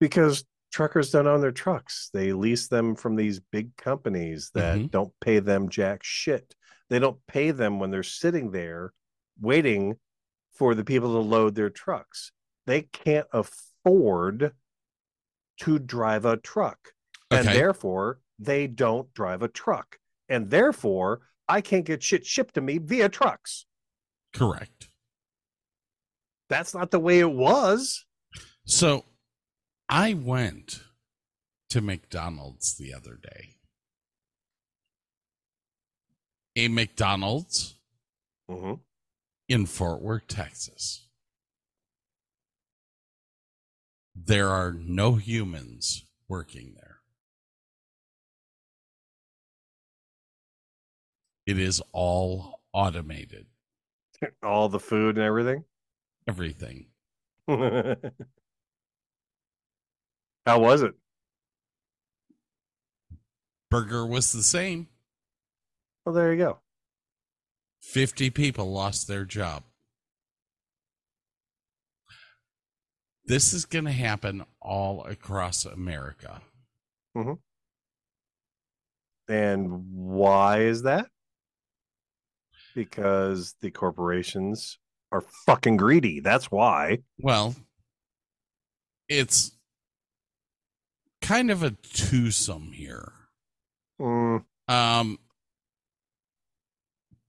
Because truckers don't own their trucks. They lease them from these big companies that Mhm. don't pay them jack shit. They don't pay them when they're sitting there waiting for the people to load their trucks. They can't afford to drive a truck. And therefore, they don't drive a truck. And therefore, I can't get shit shipped to me via trucks. Correct. That's not the way it was. So, I went to McDonald's the other day. A McDonald's Mhm. in Fort Worth, Texas. There are no humans working there. It is all automated, All the food and everything. Everything. How was it? Burger was the same. Well, there you go. 50 people lost their job. This is going to happen all across America. Mm-hmm. And why is that? Because the corporations are fucking greedy. That's why. Well, it's kind of a twosome here. Mm, Um,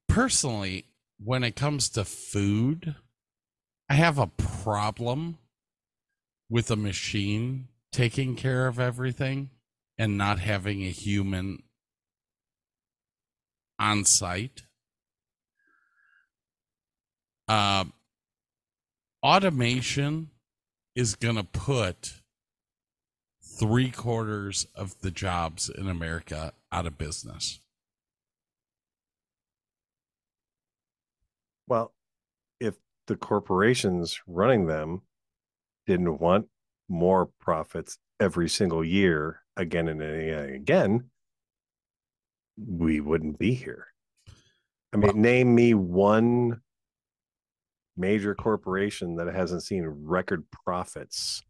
personally, when it comes to food, I have a problem with a machine taking care of everything and not having a human on site. Uh, automation is going to put three quarters of the jobs in America out of business. well, if the corporations running them didn't want more profits every single year, again and again, we wouldn't be here. I mean, name me one major corporation that hasn't seen record profits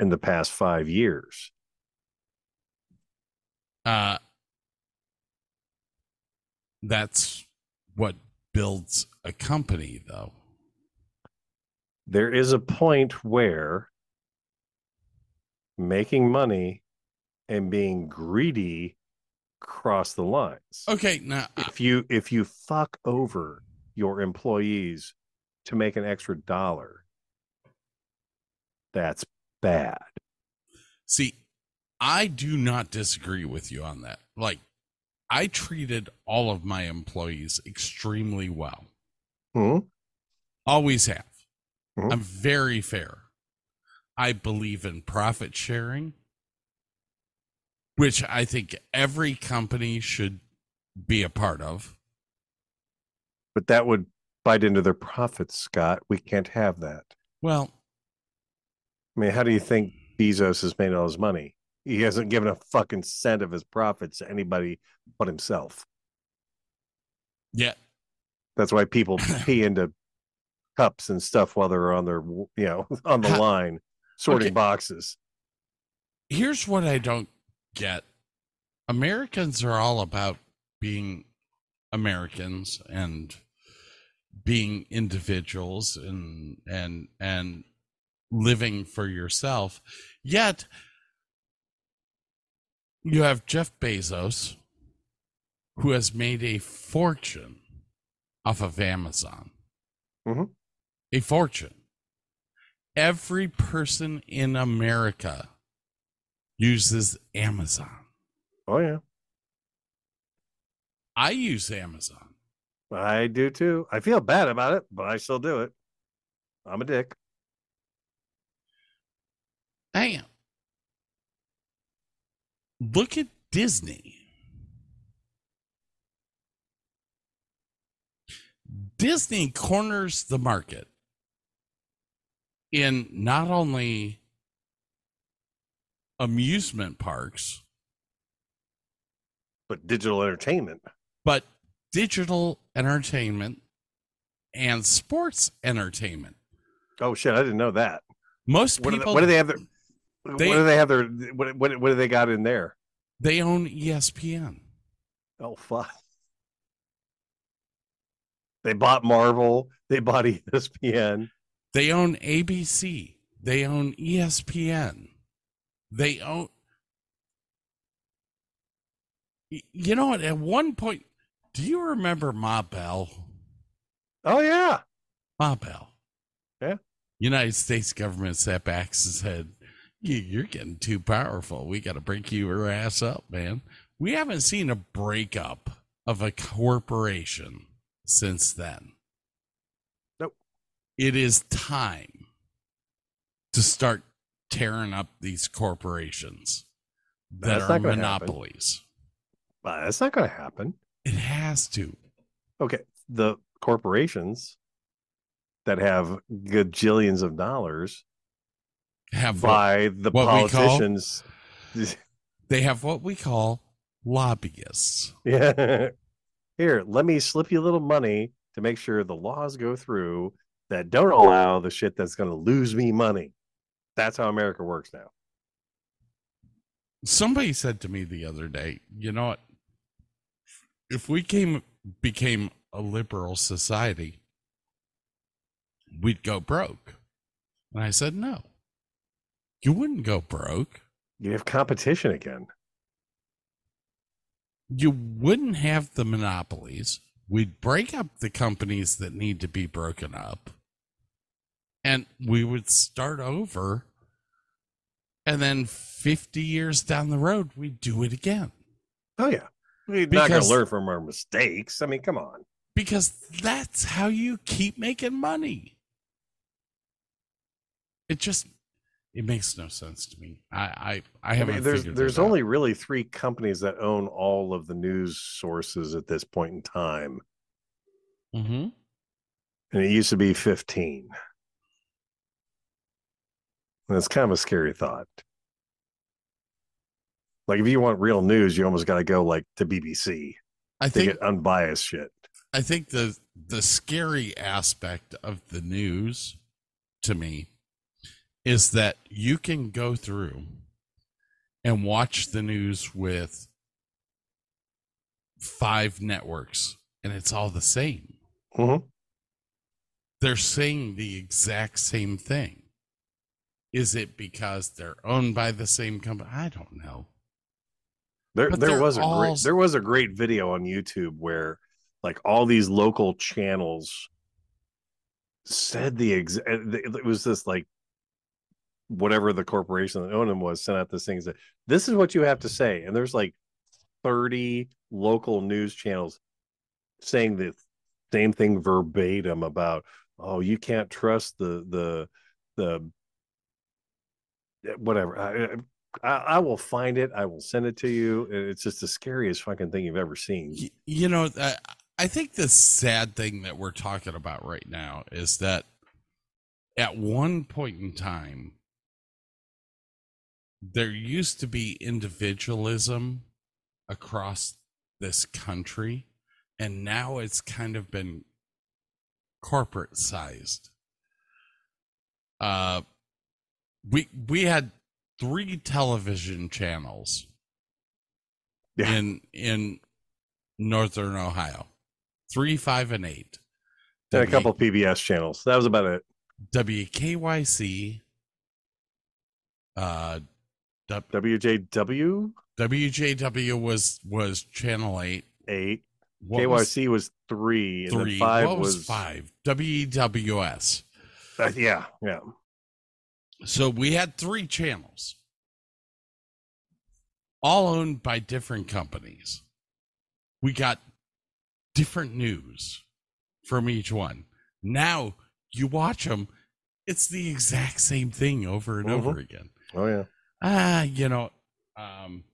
in the past five years. Uh, that's what builds a company, though. There is a point where making money and being greedy cross the lines. Okay, now If you if you fuck over your employees to make an extra dollar, that's bad. See, I do not disagree with you on that. Like, I treated all of my employees extremely well. Hmm? Always have. Mhm. I'm very fair. I believe in profit sharing, which I think every company should be a part of. But that would bite into their profits, Scott. We can't have that. Well, I mean, how do you think Bezos has made all his money? He hasn't given a fucking cent of his profits to anybody but himself. yeah, That's why people pee into cups and stuff while they're on their, you know, on the line sorting Okay. boxes. here's what I don't get. Americans are all about being Americans and being individuals and and and living for yourself. Yet you have Jeff Bezos who has made a fortune off of Amazon. Mhm. A fortune. every person in America uses Amazon. Oh yeah, I use Amazon. I do too. I feel bad about it, but I still do it. I'm a dick. On. Look at Disney. Disney corners the market in not only amusement parks, But digital entertainment. but digital entertainment and sports entertainment. Oh shit, I didn't know that. Most What do they, people what do they have? Their, They- what do they have their? What, what what do they got in there? they own ESPN. Oh fuck. They bought Marvel. They bought ESPN. They own ABC. They own ESPN. They own. You know what? At one point, do you remember Ma Bell? Oh yeah. Ma Bell. Yeah. United States government sat back and said, "You- "You're getting too powerful. We got to break your ass up, man." We haven't seen a breakup of a corporation since then. Nope. It is time to start tearing up these corporations that That's are happen. monopolies. But that's not going to happen. It has to. Okay, the corporations that have gajillions of dollars Have what, by the what we call- politicians. they have what we call lobbyists. yeah. Here, let me slip you a little money to make sure the laws go through that don't allow the shit that's going to lose me money. That's how America works now. somebody said to me the other day, you know what? If we came became a liberal society, we'd go broke. And I said, no. You wouldn't go broke. You have competition again. You wouldn't have the monopolies. We'd break up the companies that need to be broken up. And we would start over. And then 50 years down the road, we'd do it again. Oh yeah. We're not going to learn from our mistakes. I mean, come on. because that's how you keep making money. It just it makes no sense to me. I I, I I haven't. mean, there's there's it out. only really three companies that own all of the news sources at this point in time, Mhm. and it used to be 15. And it's kind of a scary thought. Like if you want real news, you almost got to go like to BBC I to think get unbiased shit. I think the the scary aspect of the news to me is that you can go through and watch the news with five networks and it's all the same. Mhm. They're saying the exact same thing. Is it because they're owned by the same company? I don't know. There, But there was a great, there was a great video on YouTube where, like, all these local channels said the exact. It was this like, whatever the corporation that owned them was sent out this thing that this is what you have to say, and there's like thirty local news channels saying the same thing verbatim about, oh, you can't trust the the the eh, whatever. I, I, will find it. I will send it to you. It's just the scariest fucking thing you've ever seen. You know, I, I think the sad thing that we're talking about right now is that at one point in time, there used to be individualism across this country, and now it's kind of been corporate sized. Uh, we we had three television channels Yeah. in in northern Ohio, three, five, and eight. And a couple PBS channels. That was about it. WKYC, uh, W- WJW WJW was was channel eight. eight. What was KYC was, three, three. then five what was, was, five? WEWS. Uh, yeah, yeah. So we had three channels, all owned by different companies. We got different news from each one. Now you watch them, it's the exact same thing over and over again. Oh yeah. Ah, you know, um,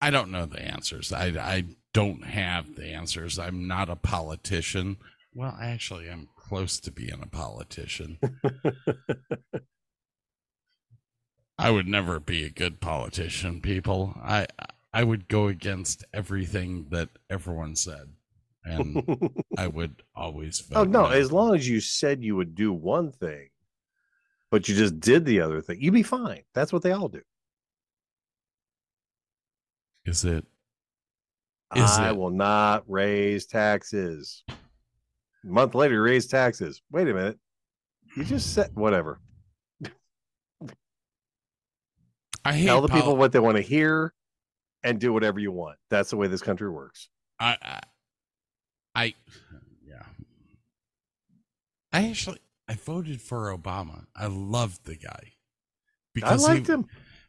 I don't know the answers. I I don't have the answers. I'm not a politician. Well, actually, I'm close to being a politician. I would never be a good politician, people. I I would go against everything that everyone said, and I would always. Oh, vote oh no! no. As long as you said you would do one thing, but you just did the other thing, you'd be fine. That's what they all do. Is it? Is I it? will not raise taxes. A month later, raise taxes. Wait a minute. You just said whatever. I hate Tell the people what they want to hear and do whatever you want. That's the way this country works. I, I, I, yeah. I actually, I voted for Obama. I loved the guy I liked he, him.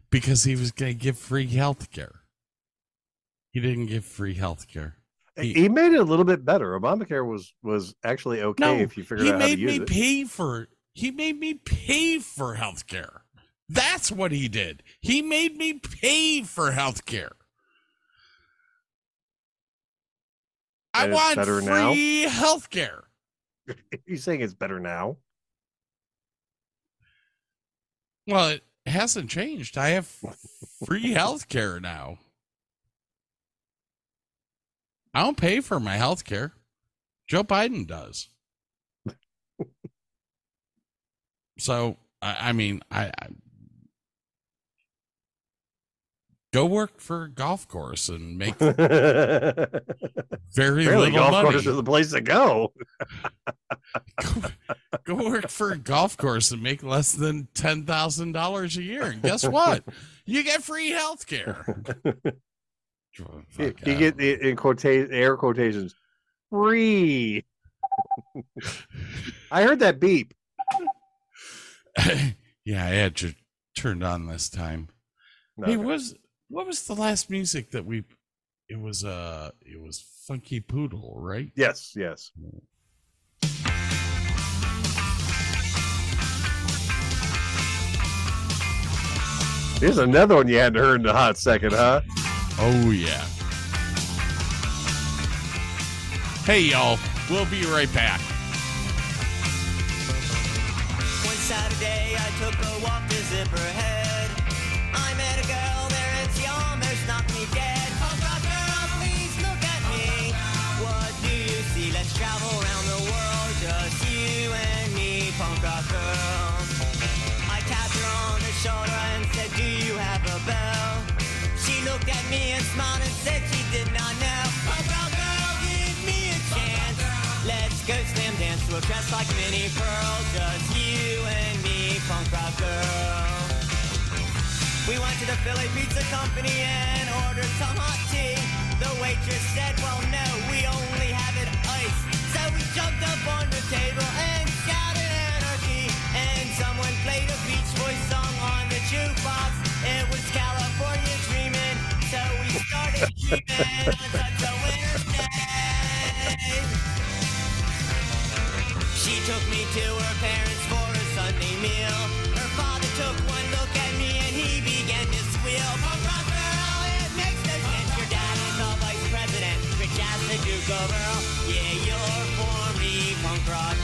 because he was going to give free health care. He didn't give free health care. He, he made it a little bit better. Obamacare was was actually okay No, if you figured he out how to made me pay for. He made me pay for health care. That's what he did. He made me pay for health care. I want better now? free health care. You're saying it's better now? Well, it hasn't changed. I have free health care now. I don't pay for my health care. Joe Biden does. so, I, I mean, I, I go work for a golf course and make very little golf money. course is the place to go. go work for a golf course and make less than ten thousand dollars a year, and guess what? You get free health care. you you get the in quotation air quotations free. I heard that beep. yeah, I had you turned on this time. Hey, Okay. what was what was the last music that we? It was uh, it was Funky Poodle, right? Yes, yes. Here's another one you hadn't heard in a hot second, huh? Oh yeah. Hey y'all, we'll be right back. Me and smiled and said she did not know. Punk rock girl, give me a chance. Let's go slam dance. We'll dress like Minnie Pearl, just you and me, punk rock girl. We went to the Philly Pizza Company and ordered some hot tea. The waitress said, well, no, we only have it iced. So we jumped up on the table and She took me to her parents for a Sunday meal. Her father took one look at me and he began to squeal. Punk rock girl, it makes no sense. Your dad is the vice president, rich as the Duke of Earl. Yeah, you're for me, punk rock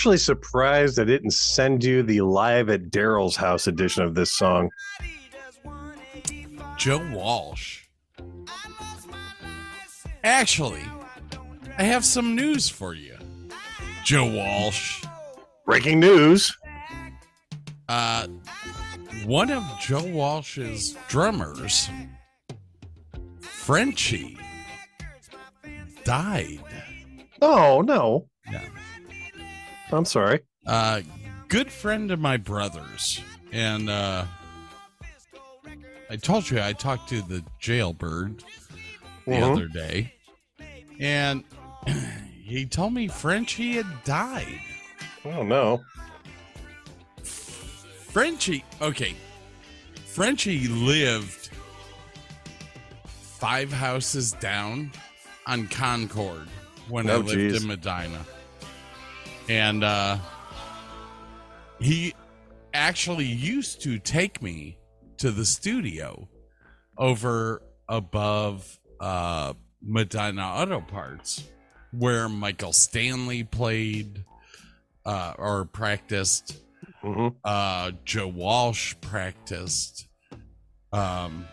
actually surprised I didn't send you the live at Daryl's house edition of this song. Joe Walsh. Actually, I have some news for you. Joe Walsh. Breaking news. Uh, one of Joe Walsh's drummers, Frenchie, died. Oh no. Yeah. I'm sorry. Uh, good friend of my brother's, and uh, I told you I talked to the jailbird the Mhm. other day, and he told me Frenchie had died. Oh no. Frenchie, okay. Frenchie lived five houses down on Concord when I Oh, lived geez. in Medina. And uh he actually used to take me to the studio over above uh Medina Auto Parts where Michael Stanley played uh or practiced Mhm. uh Joe Walsh practiced. Um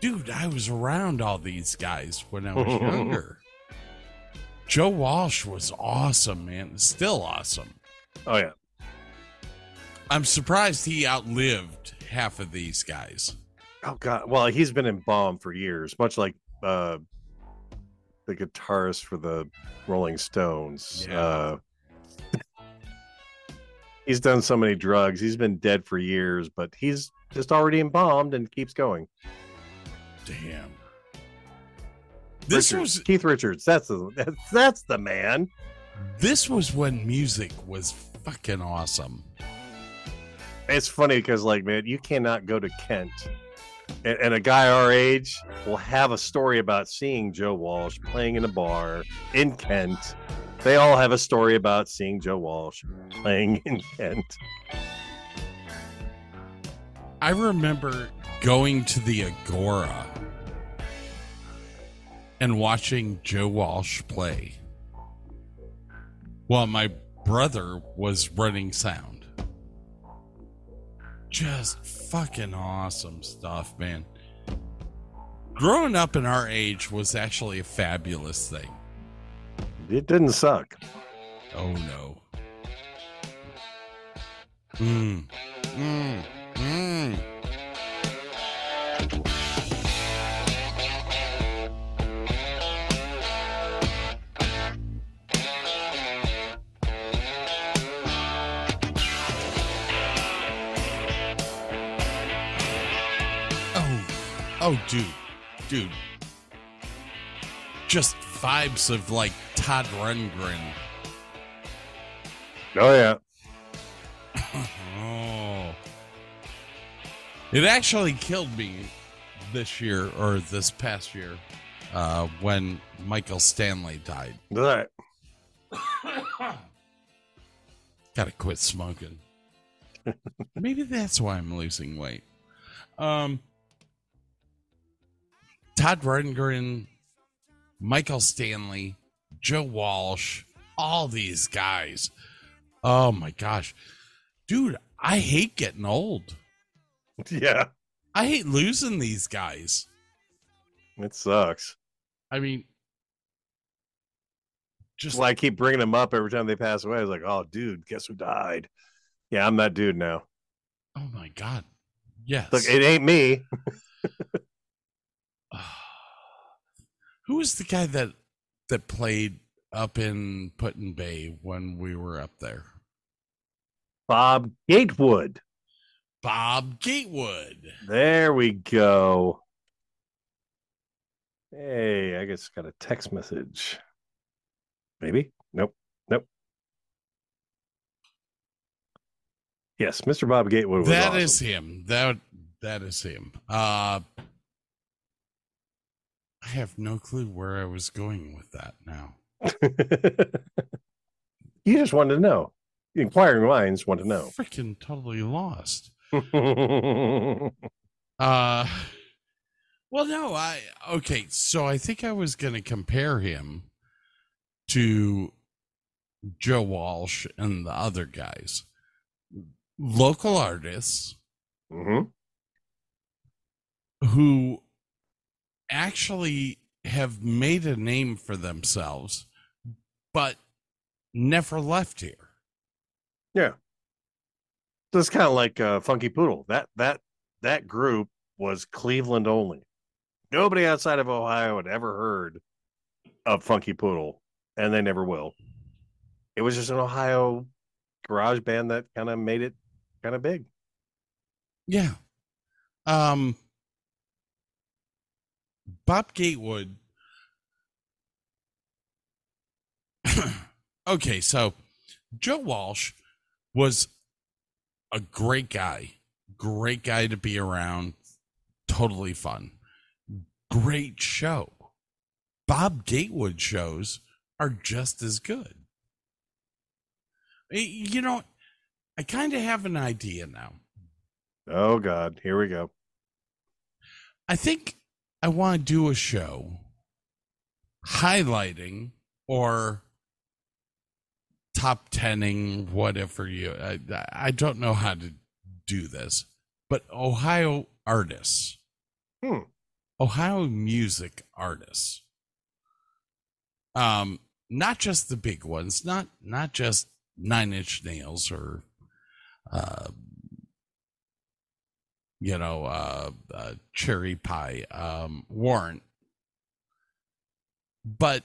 dude, I was around all these guys when I was younger. Joe Walsh was awesome, man. Still awesome. Oh yeah. I'm surprised he outlived half of these guys. Oh god. Well, he's been in bomb for years, much like uh the guitarist for the Rolling Stones. Yeah. Uh he's done so many drugs. He's been dead for years, but he's just already embalmed and keeps going. Damn. This Richards, was Keith Richards. That's the that's, that's the man. this was when music was fucking awesome. It's funny because, like, man, you cannot go to Kent, and, and a guy our age will have a story about seeing Joe Walsh playing in a bar in Kent. They all have a story about seeing Joe Walsh playing in Kent. I remember going to the Agora and watching Joe Walsh play while my brother was running sound. Just fucking awesome stuff, man. Growing up in our age was actually a fabulous thing. It didn't suck. Oh no. Mm. Mm. Mm. Oh, dude, dude. Just vibes of like Todd Rundgren. Oh yeah. Oh. It actually killed me this year or this past year uh, when Michael Stanley died. Right. Gotta quit smoking. Maybe that's why I'm losing weight. Um, Todd Rundgren, Michael Stanley, Joe Walsh, all these guys. Oh my gosh. Dude, I hate getting old. Yeah. I hate losing these guys. It sucks. I mean, Just like I keep bringing them up every time they pass away. I was like, oh, dude, guess who died? Yeah, I'm that dude now. oh my god. Yes. Look, it ain't me. Who was the guy that that played up in Put-in-Bay when we were up there? Bob Gatewood. Bob Gatewood. There we go. Hey, I just got a text message. Maybe? Nope. Nope. Yes, Mr. Bob Gatewood was That awesome. is him. That that is him. Uh I have no clue where I was going with that now. you just wanted to know. Inquiring minds want to know. Freaking totally lost. Uh well no, I okay, so I think I was gonna compare him to Joe Walsh and the other guys. Local artists hmm who actually have made a name for themselves, but never left here. Yeah. So it's kind of like uh, Funky Poodle. That that that group was Cleveland only. Nobody outside of Ohio had ever heard of Funky Poodle, and they never will. It was just an Ohio garage band that kind of made it kind of big. Yeah. Um Bob Gatewood Okay, so Joe Walsh was a great guy. Great guy to be around. Totally fun. Great show. Bob Gatewood shows are just as good. Eh, You know, I kind of have an idea now. Oh God, here we go. I think I want to do a show highlighting or top tening whatever you I, I don't know how to do this but ohio artists Hmm. ohio music artists um not just the big ones not not just nine inch nails or uh you know uh, uh cherry pie um warrant but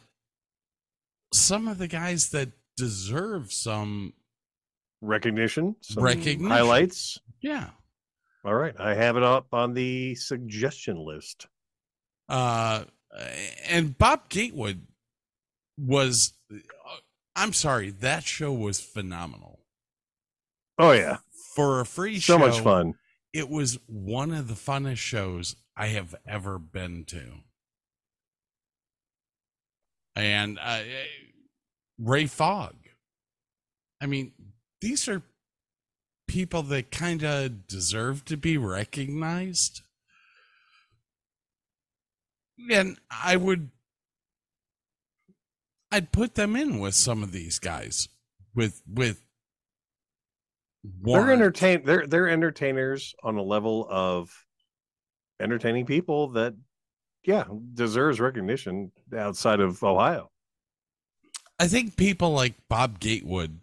some of the guys that deserve some Recognition, some Recognition. highlights. yeah All right, I have it up on the suggestion list. uh and bob gatewood was i'm sorry that show was phenomenal Oh yeah, for a free so show So much fun. It was one of the funnest shows i have ever been to. And uh, ray fogg. I mean these are people that kind of deserve to be recognized. And i would i'd put them in with some of these guys with with They're entertain. They're they're entertainers on a level of entertaining people that, yeah, deserves recognition outside of Ohio. I think people like Bob Gatewood,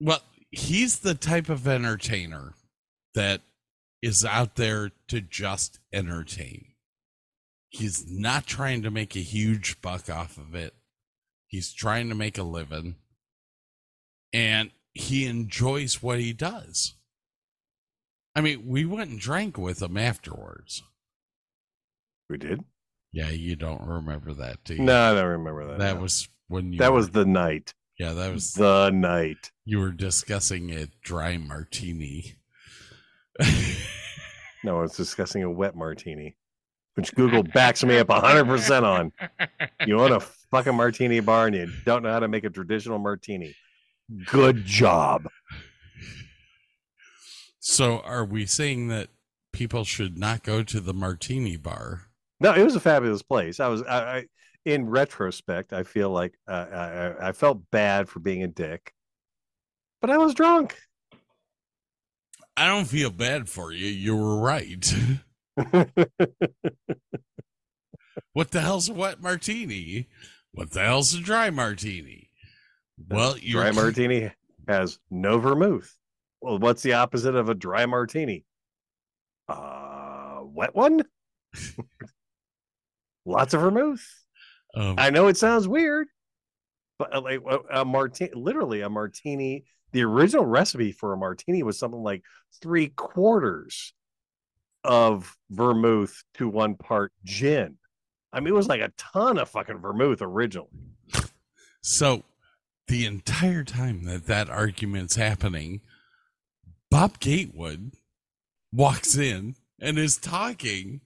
well, he's the type of entertainer that is out there to just entertain. He's not trying to make a huge buck off of it. He's trying to make a living. And he enjoys what he does. I mean, we went and drank with him afterwards. We did. Yeah, you don't remember that, do you? No, I don't remember that. That no. was when you that were- was the night. yeah, that was The night. you were discussing a dry martini. No, I was discussing a wet martini, which Google backs me up hundred percent on. You own a fucking martini bar and you don't know how to make a traditional martini. Good job. so, are we saying that people should not go to the martini bar? No, it was a fabulous place. I was, I, I in retrospect, I feel like uh, I, I- I felt bad for being a dick, but I was drunk. I don't feel bad for you. You were right. what the hell's a wet martini? What the hell's a dry martini? Well, dry martini has no vermouth. Well, what's the opposite of a dry martini? Uh, wet one. Lots of vermouth. Um, I know it sounds weird, but uh, like a, a martini, literally a martini. The original recipe for a martini was something like three quarters of vermouth to one part gin. I mean, it was like a ton of fucking vermouth originally. So the entire time that that argument's happening, Bob Gatewood walks in and is talking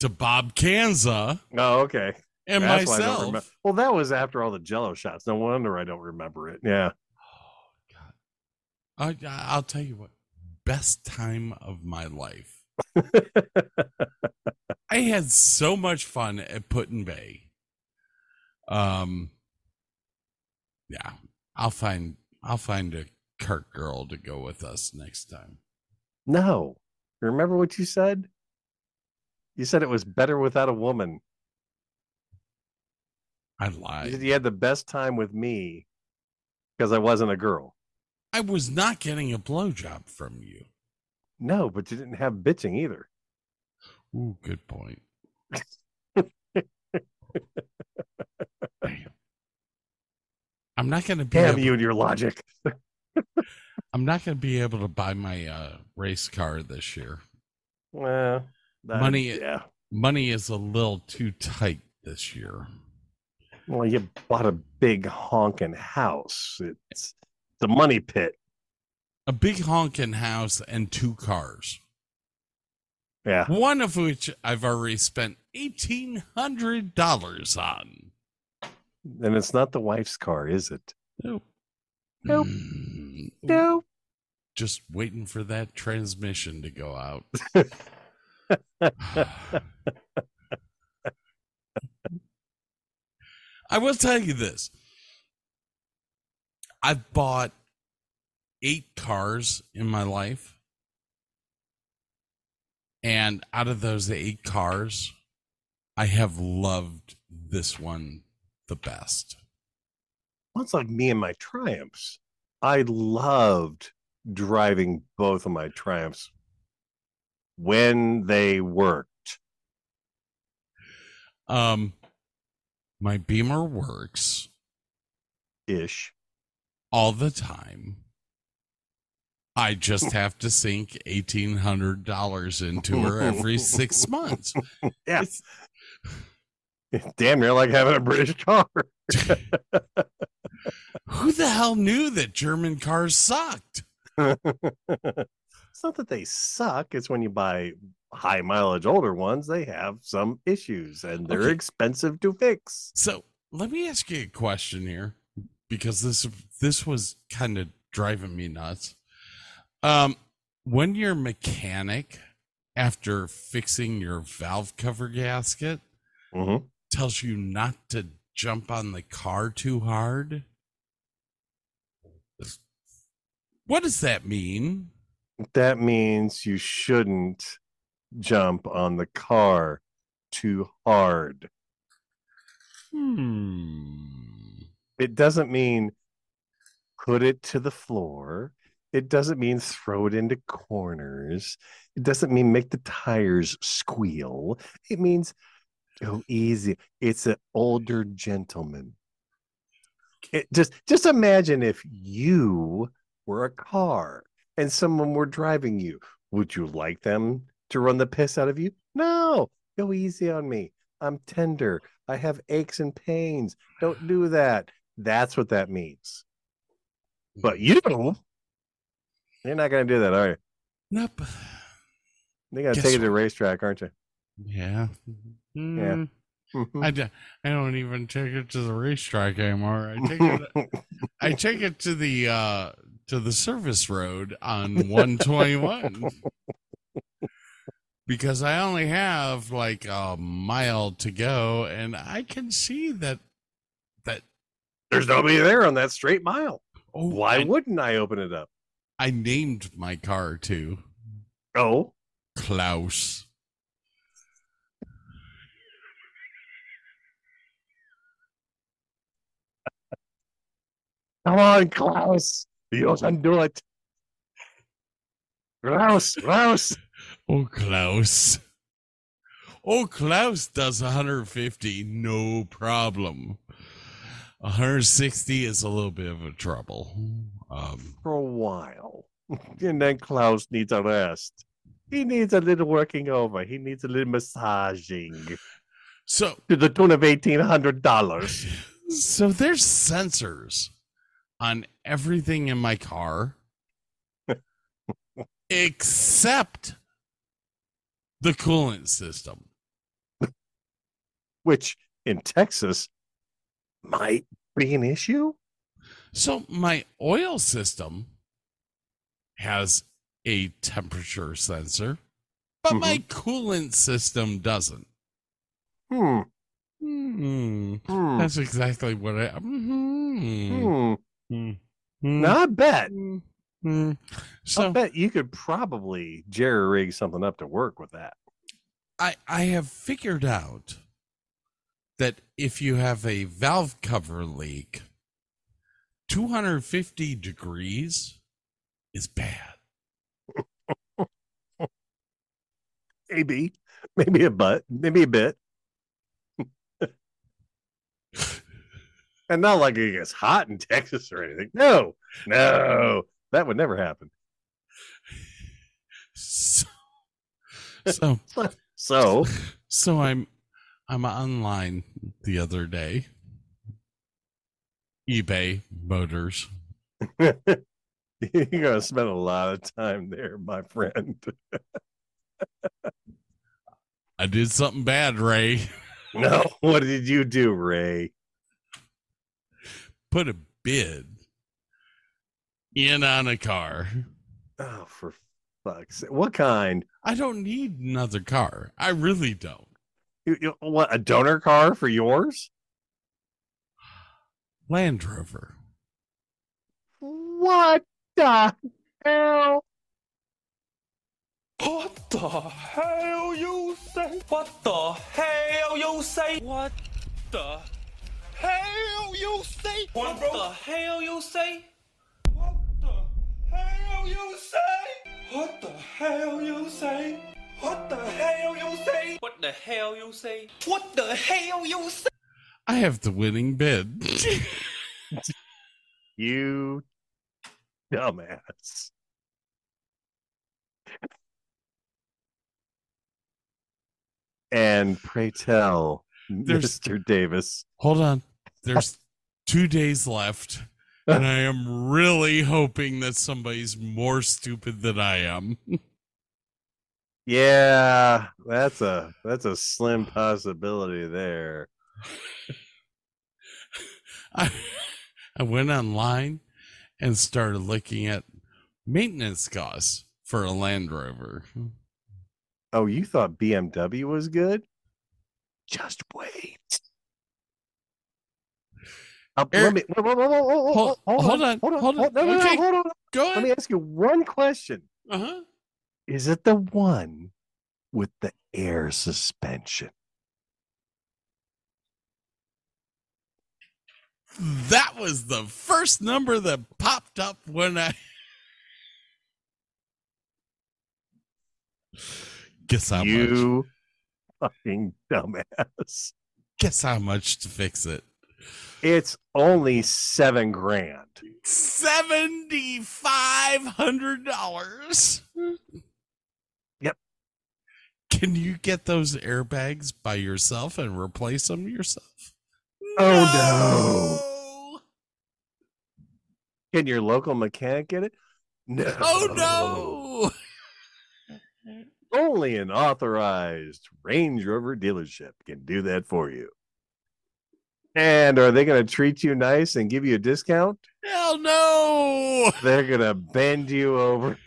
to Bob Kanza Oh, okay. and That's why I don't myself. Well, that was after all the Jello shots. No wonder I don't remember it. Yeah. Oh, God. I, I'll tell you what, best time of my life. I had so much fun at Put-in-Bay. Um, yeah, I'll find I'll find a Kirk girl to go with us next time. No. Remember what you said? You said it was better without a woman. I You lied. you had the best time with me because I wasn't a girl. I was not getting a blowjob from you. No, but you didn't have bitching either. Ooh, good point. Damn. I'm not going to be. Damn able- you and your logic. I'm not going to be able to buy my uh, race car this year. Well, that- Money- Yeah. Money is a little too tight this year. Well, you bought a big honking house. It's the money pit. A big honking house and two cars. Yeah. One of which I've already spent eighteen hundred dollars on. And it's not the wife's car, is it? Nope. Nope. Mm, No. Just waiting for that transmission to go out. I will tell you this. I've bought eight cars in my life. And out of those eight cars, I have loved this one the best. Well, it's like me and my Triumphs. I loved driving both of my Triumphs when they worked. Um, my Beamer works Ish. all the time. I just have to sink eighteen hundred dollars into her every six months. Yeah. It's- Damn near like having a British car. who the hell knew that German cars sucked? it's not that they suck. It's when you buy high mileage older ones, they have some issues and they're Okay. expensive to fix. So let me ask you a question here, because this this was kind of driving me nuts. Um, when your mechanic, after fixing your valve cover gasket, Mhm. Tells you not to jump on the car too hard, what does that mean? That means you shouldn't jump on the car too hard. Hmm. It doesn't mean put it to the floor. It doesn't mean throw it into corners. It doesn't mean make the tires squeal. It means go easy. It's an older gentleman. It just just imagine if you were a car and someone were driving you. Would you like them to run the piss out of you? No. Go easy on me. I'm tender. I have aches and pains. Don't do that. That's what that means. But you, you're not going to do that, are you? Nope. You're going to take it to the racetrack, aren't you? Yeah. Yeah. Mm, Mhm. I, d- I don't even take it to the racetrack anymore. I take it I take it to the uh to the service road on 121 because I only have like a mile to go and I can see that that There's nobody there on that straight mile. oh Why I, wouldn't I open it up? I named my car too Oh, Klaus. Come on, Klaus. You can do it. Klaus, Klaus. Oh Klaus. Oh Klaus does 150 no problem. 160 is a little bit of a trouble. Um For a while. And then Klaus needs a rest. He needs a little working over. He needs a little massaging so to the tune of $1,800. So there's sensors on everything in my car except the coolant system. Which in Texas might be an issue. So my oil system has a temperature sensor, but my coolant system doesn't. Hmm. Hmm. Hmm. That's exactly what I. Hmm. Hmm. hmm. Now I bet. Hmm. Hmm. I So bet you could probably jerry rig something up to work with that. I I have figured out that if you have a valve cover leak, 250 degrees is bad. Maybe, maybe a butt, maybe a bit. And not like it gets hot in Texas or anything. No, no, that would never happen. So so So, so I'm I'm online the other day. eBay Motors. you're gonna spend a lot of time there, my friend. I did something bad, Ray. No, what did you do, Ray? Put a bid in on a car. Oh, for fuck's sake! What kind? I don't need another car. I really don't. You, you, what a donor car for yours? Land Rover. What the hell? What the hell you say? What the hell you say? What the hell you say? What the hell you say? What the hell you say? What the hell you say? What the hell you say? What the hell you say? What the hell you say? I have the winning bid. You dumbass. And pray tell, There's- Mr. Davis. Hold on. There's two days left. And I am really hoping that somebody's more stupid than I am. Yeah, that's a that's a slim possibility there. I, I went online and started looking at maintenance costs for a Land Rover. Oh, you thought BMW was good? Just wait. Uh, let me, whoa, whoa, whoa, whoa, whoa, whoa, Hold- on, hold on, hold on. no, no, no, Okay. hold on. Go Let me ask you one question. Uh huh. Is it the one with the air suspension? That was the first number that popped up when I. Guess how much? you fucking dumbass. Guess how much to fix it? It's only seven grand. Seventy five hundred dollars. Yep. Can you get those airbags by yourself and replace them yourself? Oh, no. Can your local mechanic get it? No. Oh no! Only an authorized Range Rover dealership can do that for you. And are they going to treat you nice and give you a discount? Hell no! They're going to bend you over.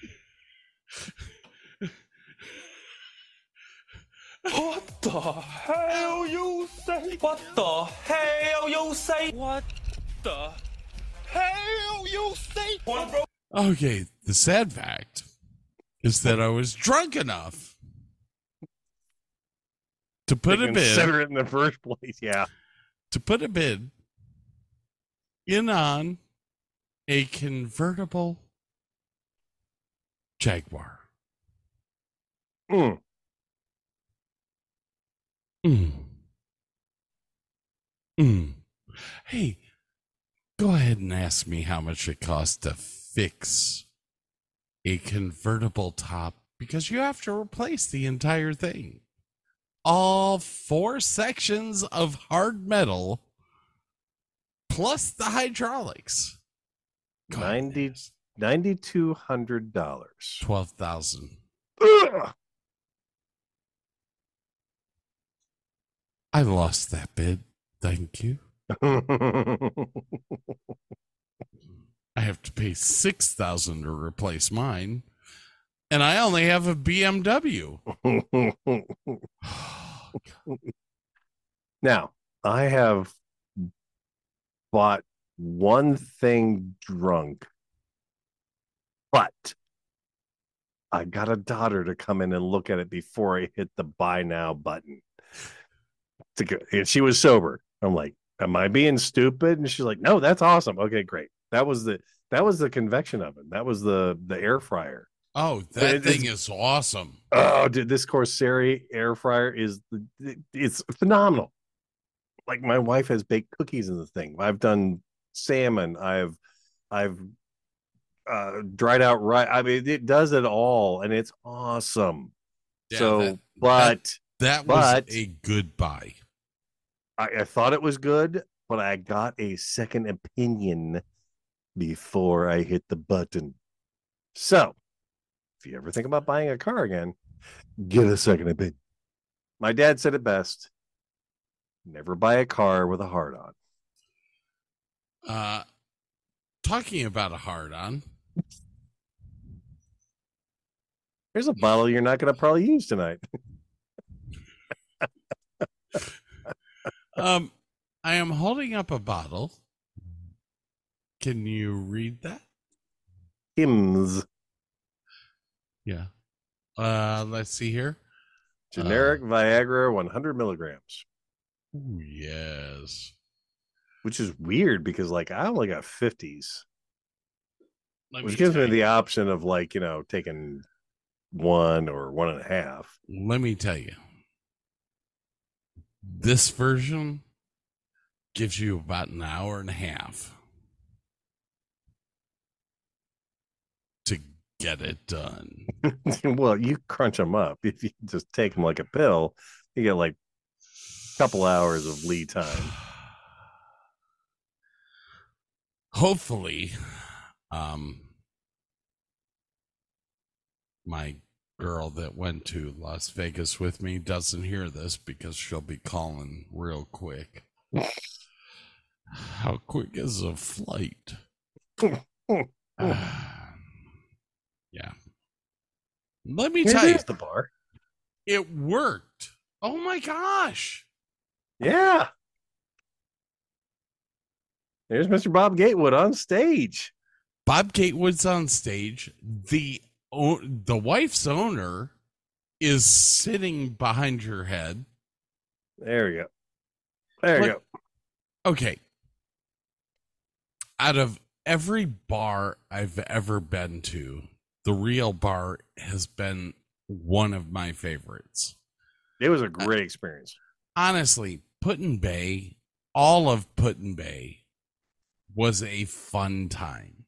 What the hell you say? What the hell you say? What the hell you say? Okay, the sad fact is that I was drunk enough to put to a bid consider it in the first place. Yeah. To put a bid in on a convertible Jaguar. Mm. Mm. Mm. Hey, go ahead and ask me how much it costs to fix a convertible top because you have to replace the entire thing. All four sections of hard metal plus the hydraulics. Go ahead, 90 Dennis. $9,200. twelve thousand. I lost that bid. Thank you. I have to pay six thousand to replace mine, and I only have a BMW. now, I have bought one thing drunk, but I got a daughter to come in and look at it before I hit the buy now button. And she was sober. I'm like, am I being stupid? And she's like, no, that's awesome. Okay, great. That was the that was the convection oven. That was the the air fryer. Oh, that it thing is- awesome. Oh, dude, this Cosori air fryer is it's phenomenal. Like my wife has baked cookies in the thing. I've done salmon. I've I've uh dried out right. I mean, it does it all, and it's awesome. Yeah, so, that- but That was But- a good buy. I, I thought it was good, but I got a second opinion before I hit the button. So, if you ever think about buying a car again, get a second opinion. My dad said it best never buy a car with a heart on. Uh, talking about a hard on. Here's a bottle you're not going to probably use tonight. Um, I am holding up a bottle. Can you read that? Hims, Yeah. Uh, let's see here. generic Viagra 100 milligrams, Ooh, yes. which is weird because, like, I only got 50s, Let which me gives me the you- option of, like, you know, taking one or one and a half. Let me tell you. This version gives you about an hour and a half to get it done. well, you crunch them up. If you just take them like a pill, you get like a couple hours of lead time. Hopefully, um, my girl that went to Las Vegas with me doesn't hear this because she'll be calling real quick. How quick is a flight? yeah. Let me Here, tell you, the bar. it worked. Oh my gosh. Yeah. There's Mr. Bob Gatewood on stage. Bob Gatewood's on stage. The the wife's owner is sitting behind your head. There you go. There you go. Okay. Out of every bar I've ever been to, the real bar has been one of my favorites. It was a great experience. Honestly, Put-in-Bay, all of Put-in-Bay was a fun time.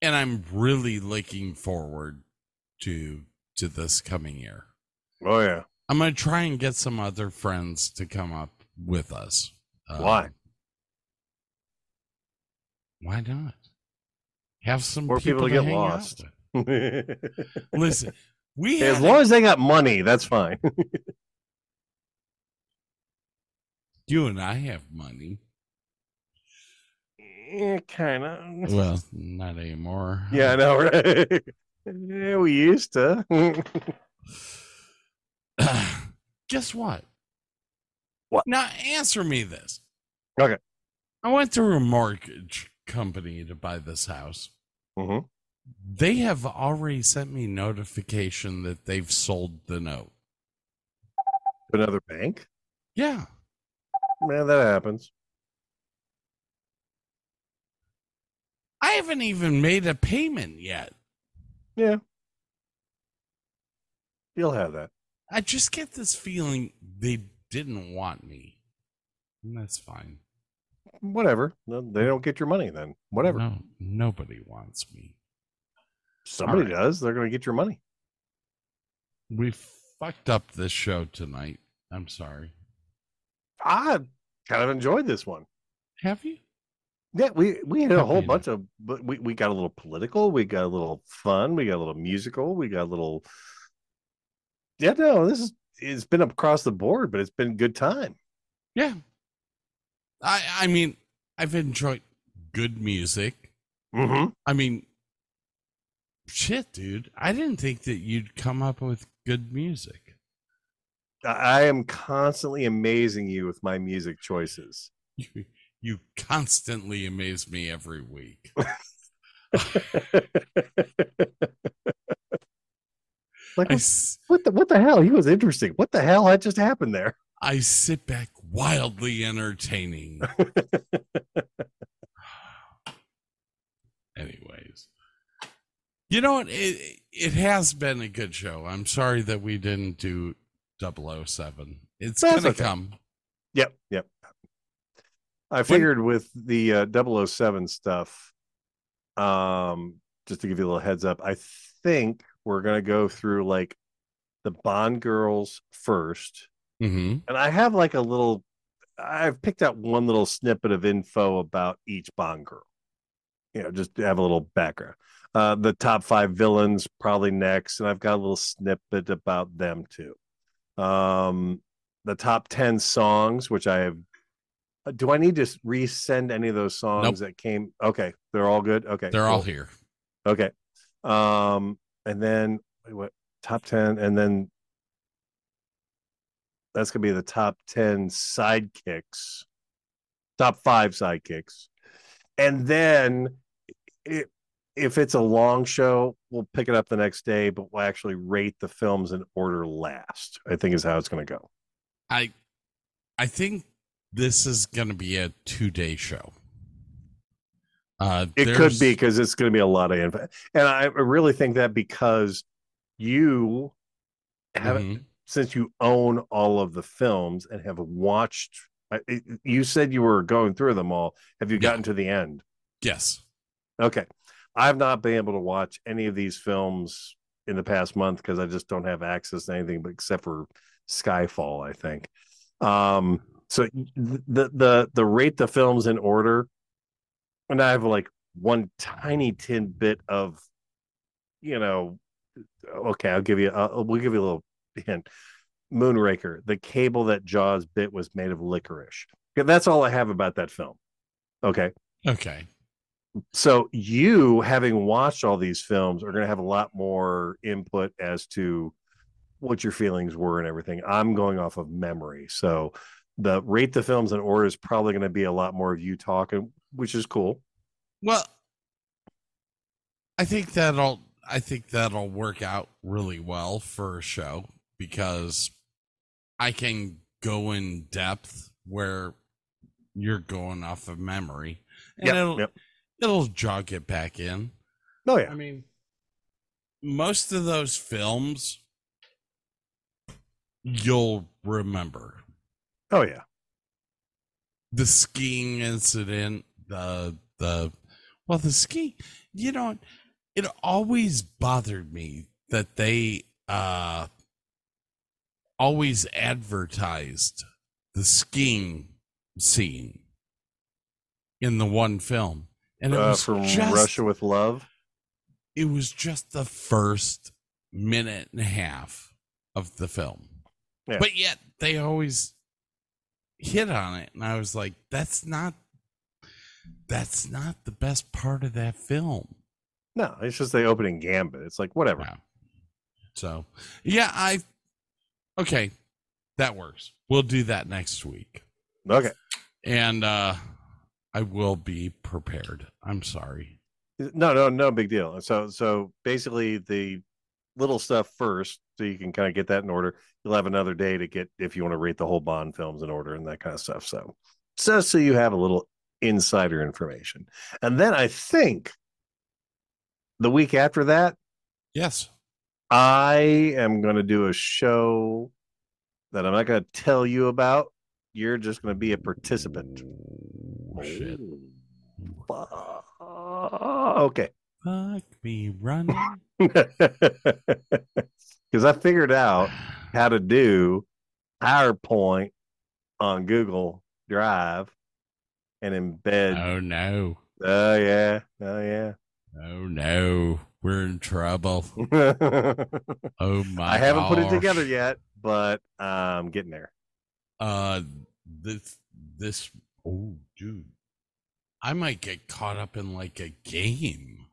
And I'm really looking forward to to this coming year. Oh yeah. I'm gonna try and get some other friends to come up with us. Um, Why? Why not? Have some More people to to get lost. with. as Listen, we had long as they got money, that's fine. you and I have money. yeah, kind of. Well, not anymore. Yeah, I know, right? yeah, we used to. Guess what? What? Now answer me this. Okay. I went through a mortgage company to buy this house. hmm They have already sent me notification that they've sold the note. Another bank? Yeah. Man, that happens. I haven't even made a payment yet. Yeah. You'll have that. I just get this feeling they didn't want me. And that's fine. Whatever. They don't get your money then. Whatever. No, nobody wants me. Somebody right. does. They're going to get your money. We fucked up this show tonight. I'm sorry. I kind of enjoyed this one. Have you? Yeah, we we had a whole bunch of, but we we got a little political, we got a little fun, we got a little musical, we got a little. Yeah, no, this is it's been across the board, but it's been a good time. Yeah. I I mean, I've enjoyed good music. Mm-hmm. I mean, shit, dude. I didn't think that you'd come up with good music. I am constantly amazing you with my music choices. You, you constantly amaze me every week. like I, what the what the hell? He was interesting. What the hell had just happened there? I sit back wildly entertaining. Anyways, you know what? It, it has been a good show. I'm sorry that we didn't do 007. It's That's to okay. come. Yep, yep. I figured with the uh, 007 stuff, um, just to give you a little heads up, I think we're gonna go through like the Bond girls first, hmm and I have like a little. I've picked out one little snippet of info about each Bond girl. You know, just to have a little background. Uh, the top five villains probably next, and I've got a little snippet about them too. Um, the top 10 songs, which I have. uh, Do I need to resend any of those songs Nope. that came? Okay, they're all good. Okay, They're all here. Okay. Um, and then what top 10, and then that's gonna be the top 10 sidekicks, top five sidekicks. And then it, if it's a long show, we'll pick it up the next day, but we'll actually rate the films in order last. I think is how it's gonna go. I I think this is going to be a two day show. Uh, It could be because it's going to be a lot of info, and I really think that because you have Mhm. Since you own all of the films and have watched. You said you were going through them all. Have you Yeah. gotten to the end? Yes. Okay, I've not been able to watch any of these films in the past month because I just don't have access to anything but except for Skyfall. I think. Um, so the the the rate the films in order, and I have like one tiny tin bit of, you know, okay, I'll give you. Uh, we'll give you a little hint. Moonraker, the cable that Jaws bit was made of licorice. That's all I have about that film. Okay. Okay. So you having watched all these films are going to have a lot more input as to what your feelings were and everything. I'm going off of memory. So the rate the films in order is probably going to be a lot more of you talking, which is cool. Well, I think that'll I think that'll work out really well for a show because I can go in depth where you're going off of memory, and Yep, it'll yep. it'll jog it back in. Oh yeah. I mean, most of those films you'll remember Oh yeah. the skiing incident, the the well, the ski. You know, it always bothered me that they uh always advertised the skiing scene in the one film, and it Uh, was from just, Russia with Love. It was just the first minute and a half of the film, Yeah. but yet they always hit on it and i was like that's not that's not the best part of that film No, it's just the opening gambit. It's like whatever. Yeah. so yeah i okay that works we'll do that next week Okay. and uh i will be prepared i'm sorry No, no, no big deal. So, so basically, the little stuff first, so you can kind of get that in order. You'll have another day to get if you want to rate the whole Bond films in order and that kind of stuff. So, just so you have a little insider information, and then I think the week after that, yes I am going to do a show that I'm not going to tell you about. You're just going to be a participant. Oh, shit Okay. fuck me running because I figured out how to do PowerPoint on Google Drive and embed. Oh no. Oh yeah. Oh yeah. Oh no. We're in trouble. Oh my I haven't put it together yet, but I'm getting there. Uh this this oh dude. I might get caught up in like a game.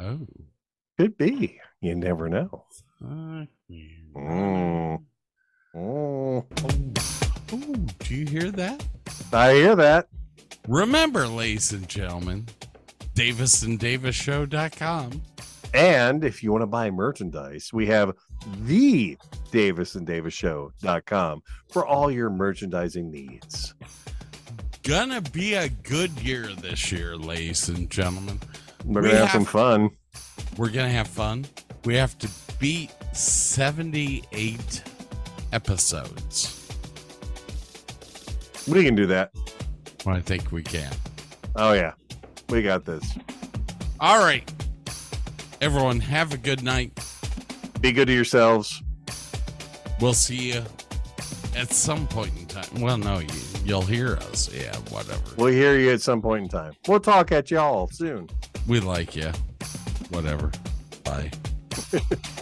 Oh. Could be. You never know. Fuck Mm. Oh, oh, do you hear that? I hear that. Remember, ladies and gentlemen, davisanddavisshow.com. And if you want to buy merchandise, we have the Davis and Davis Show.com for all your merchandising needs. Gonna be a good year this year, ladies and gentlemen. We're gonna have, some fun. We're gonna have fun. We have to beat 78 episodes. We can do that. I think we can. Oh yeah. We got this. All right. Everyone, have a good night. Be good to yourselves. We'll see you at some point in time. Well, no, you, you'll hear us. Yeah, whatever. We'll hear you at some point in time. We'll talk at y'all soon. We like you. Whatever. Bye.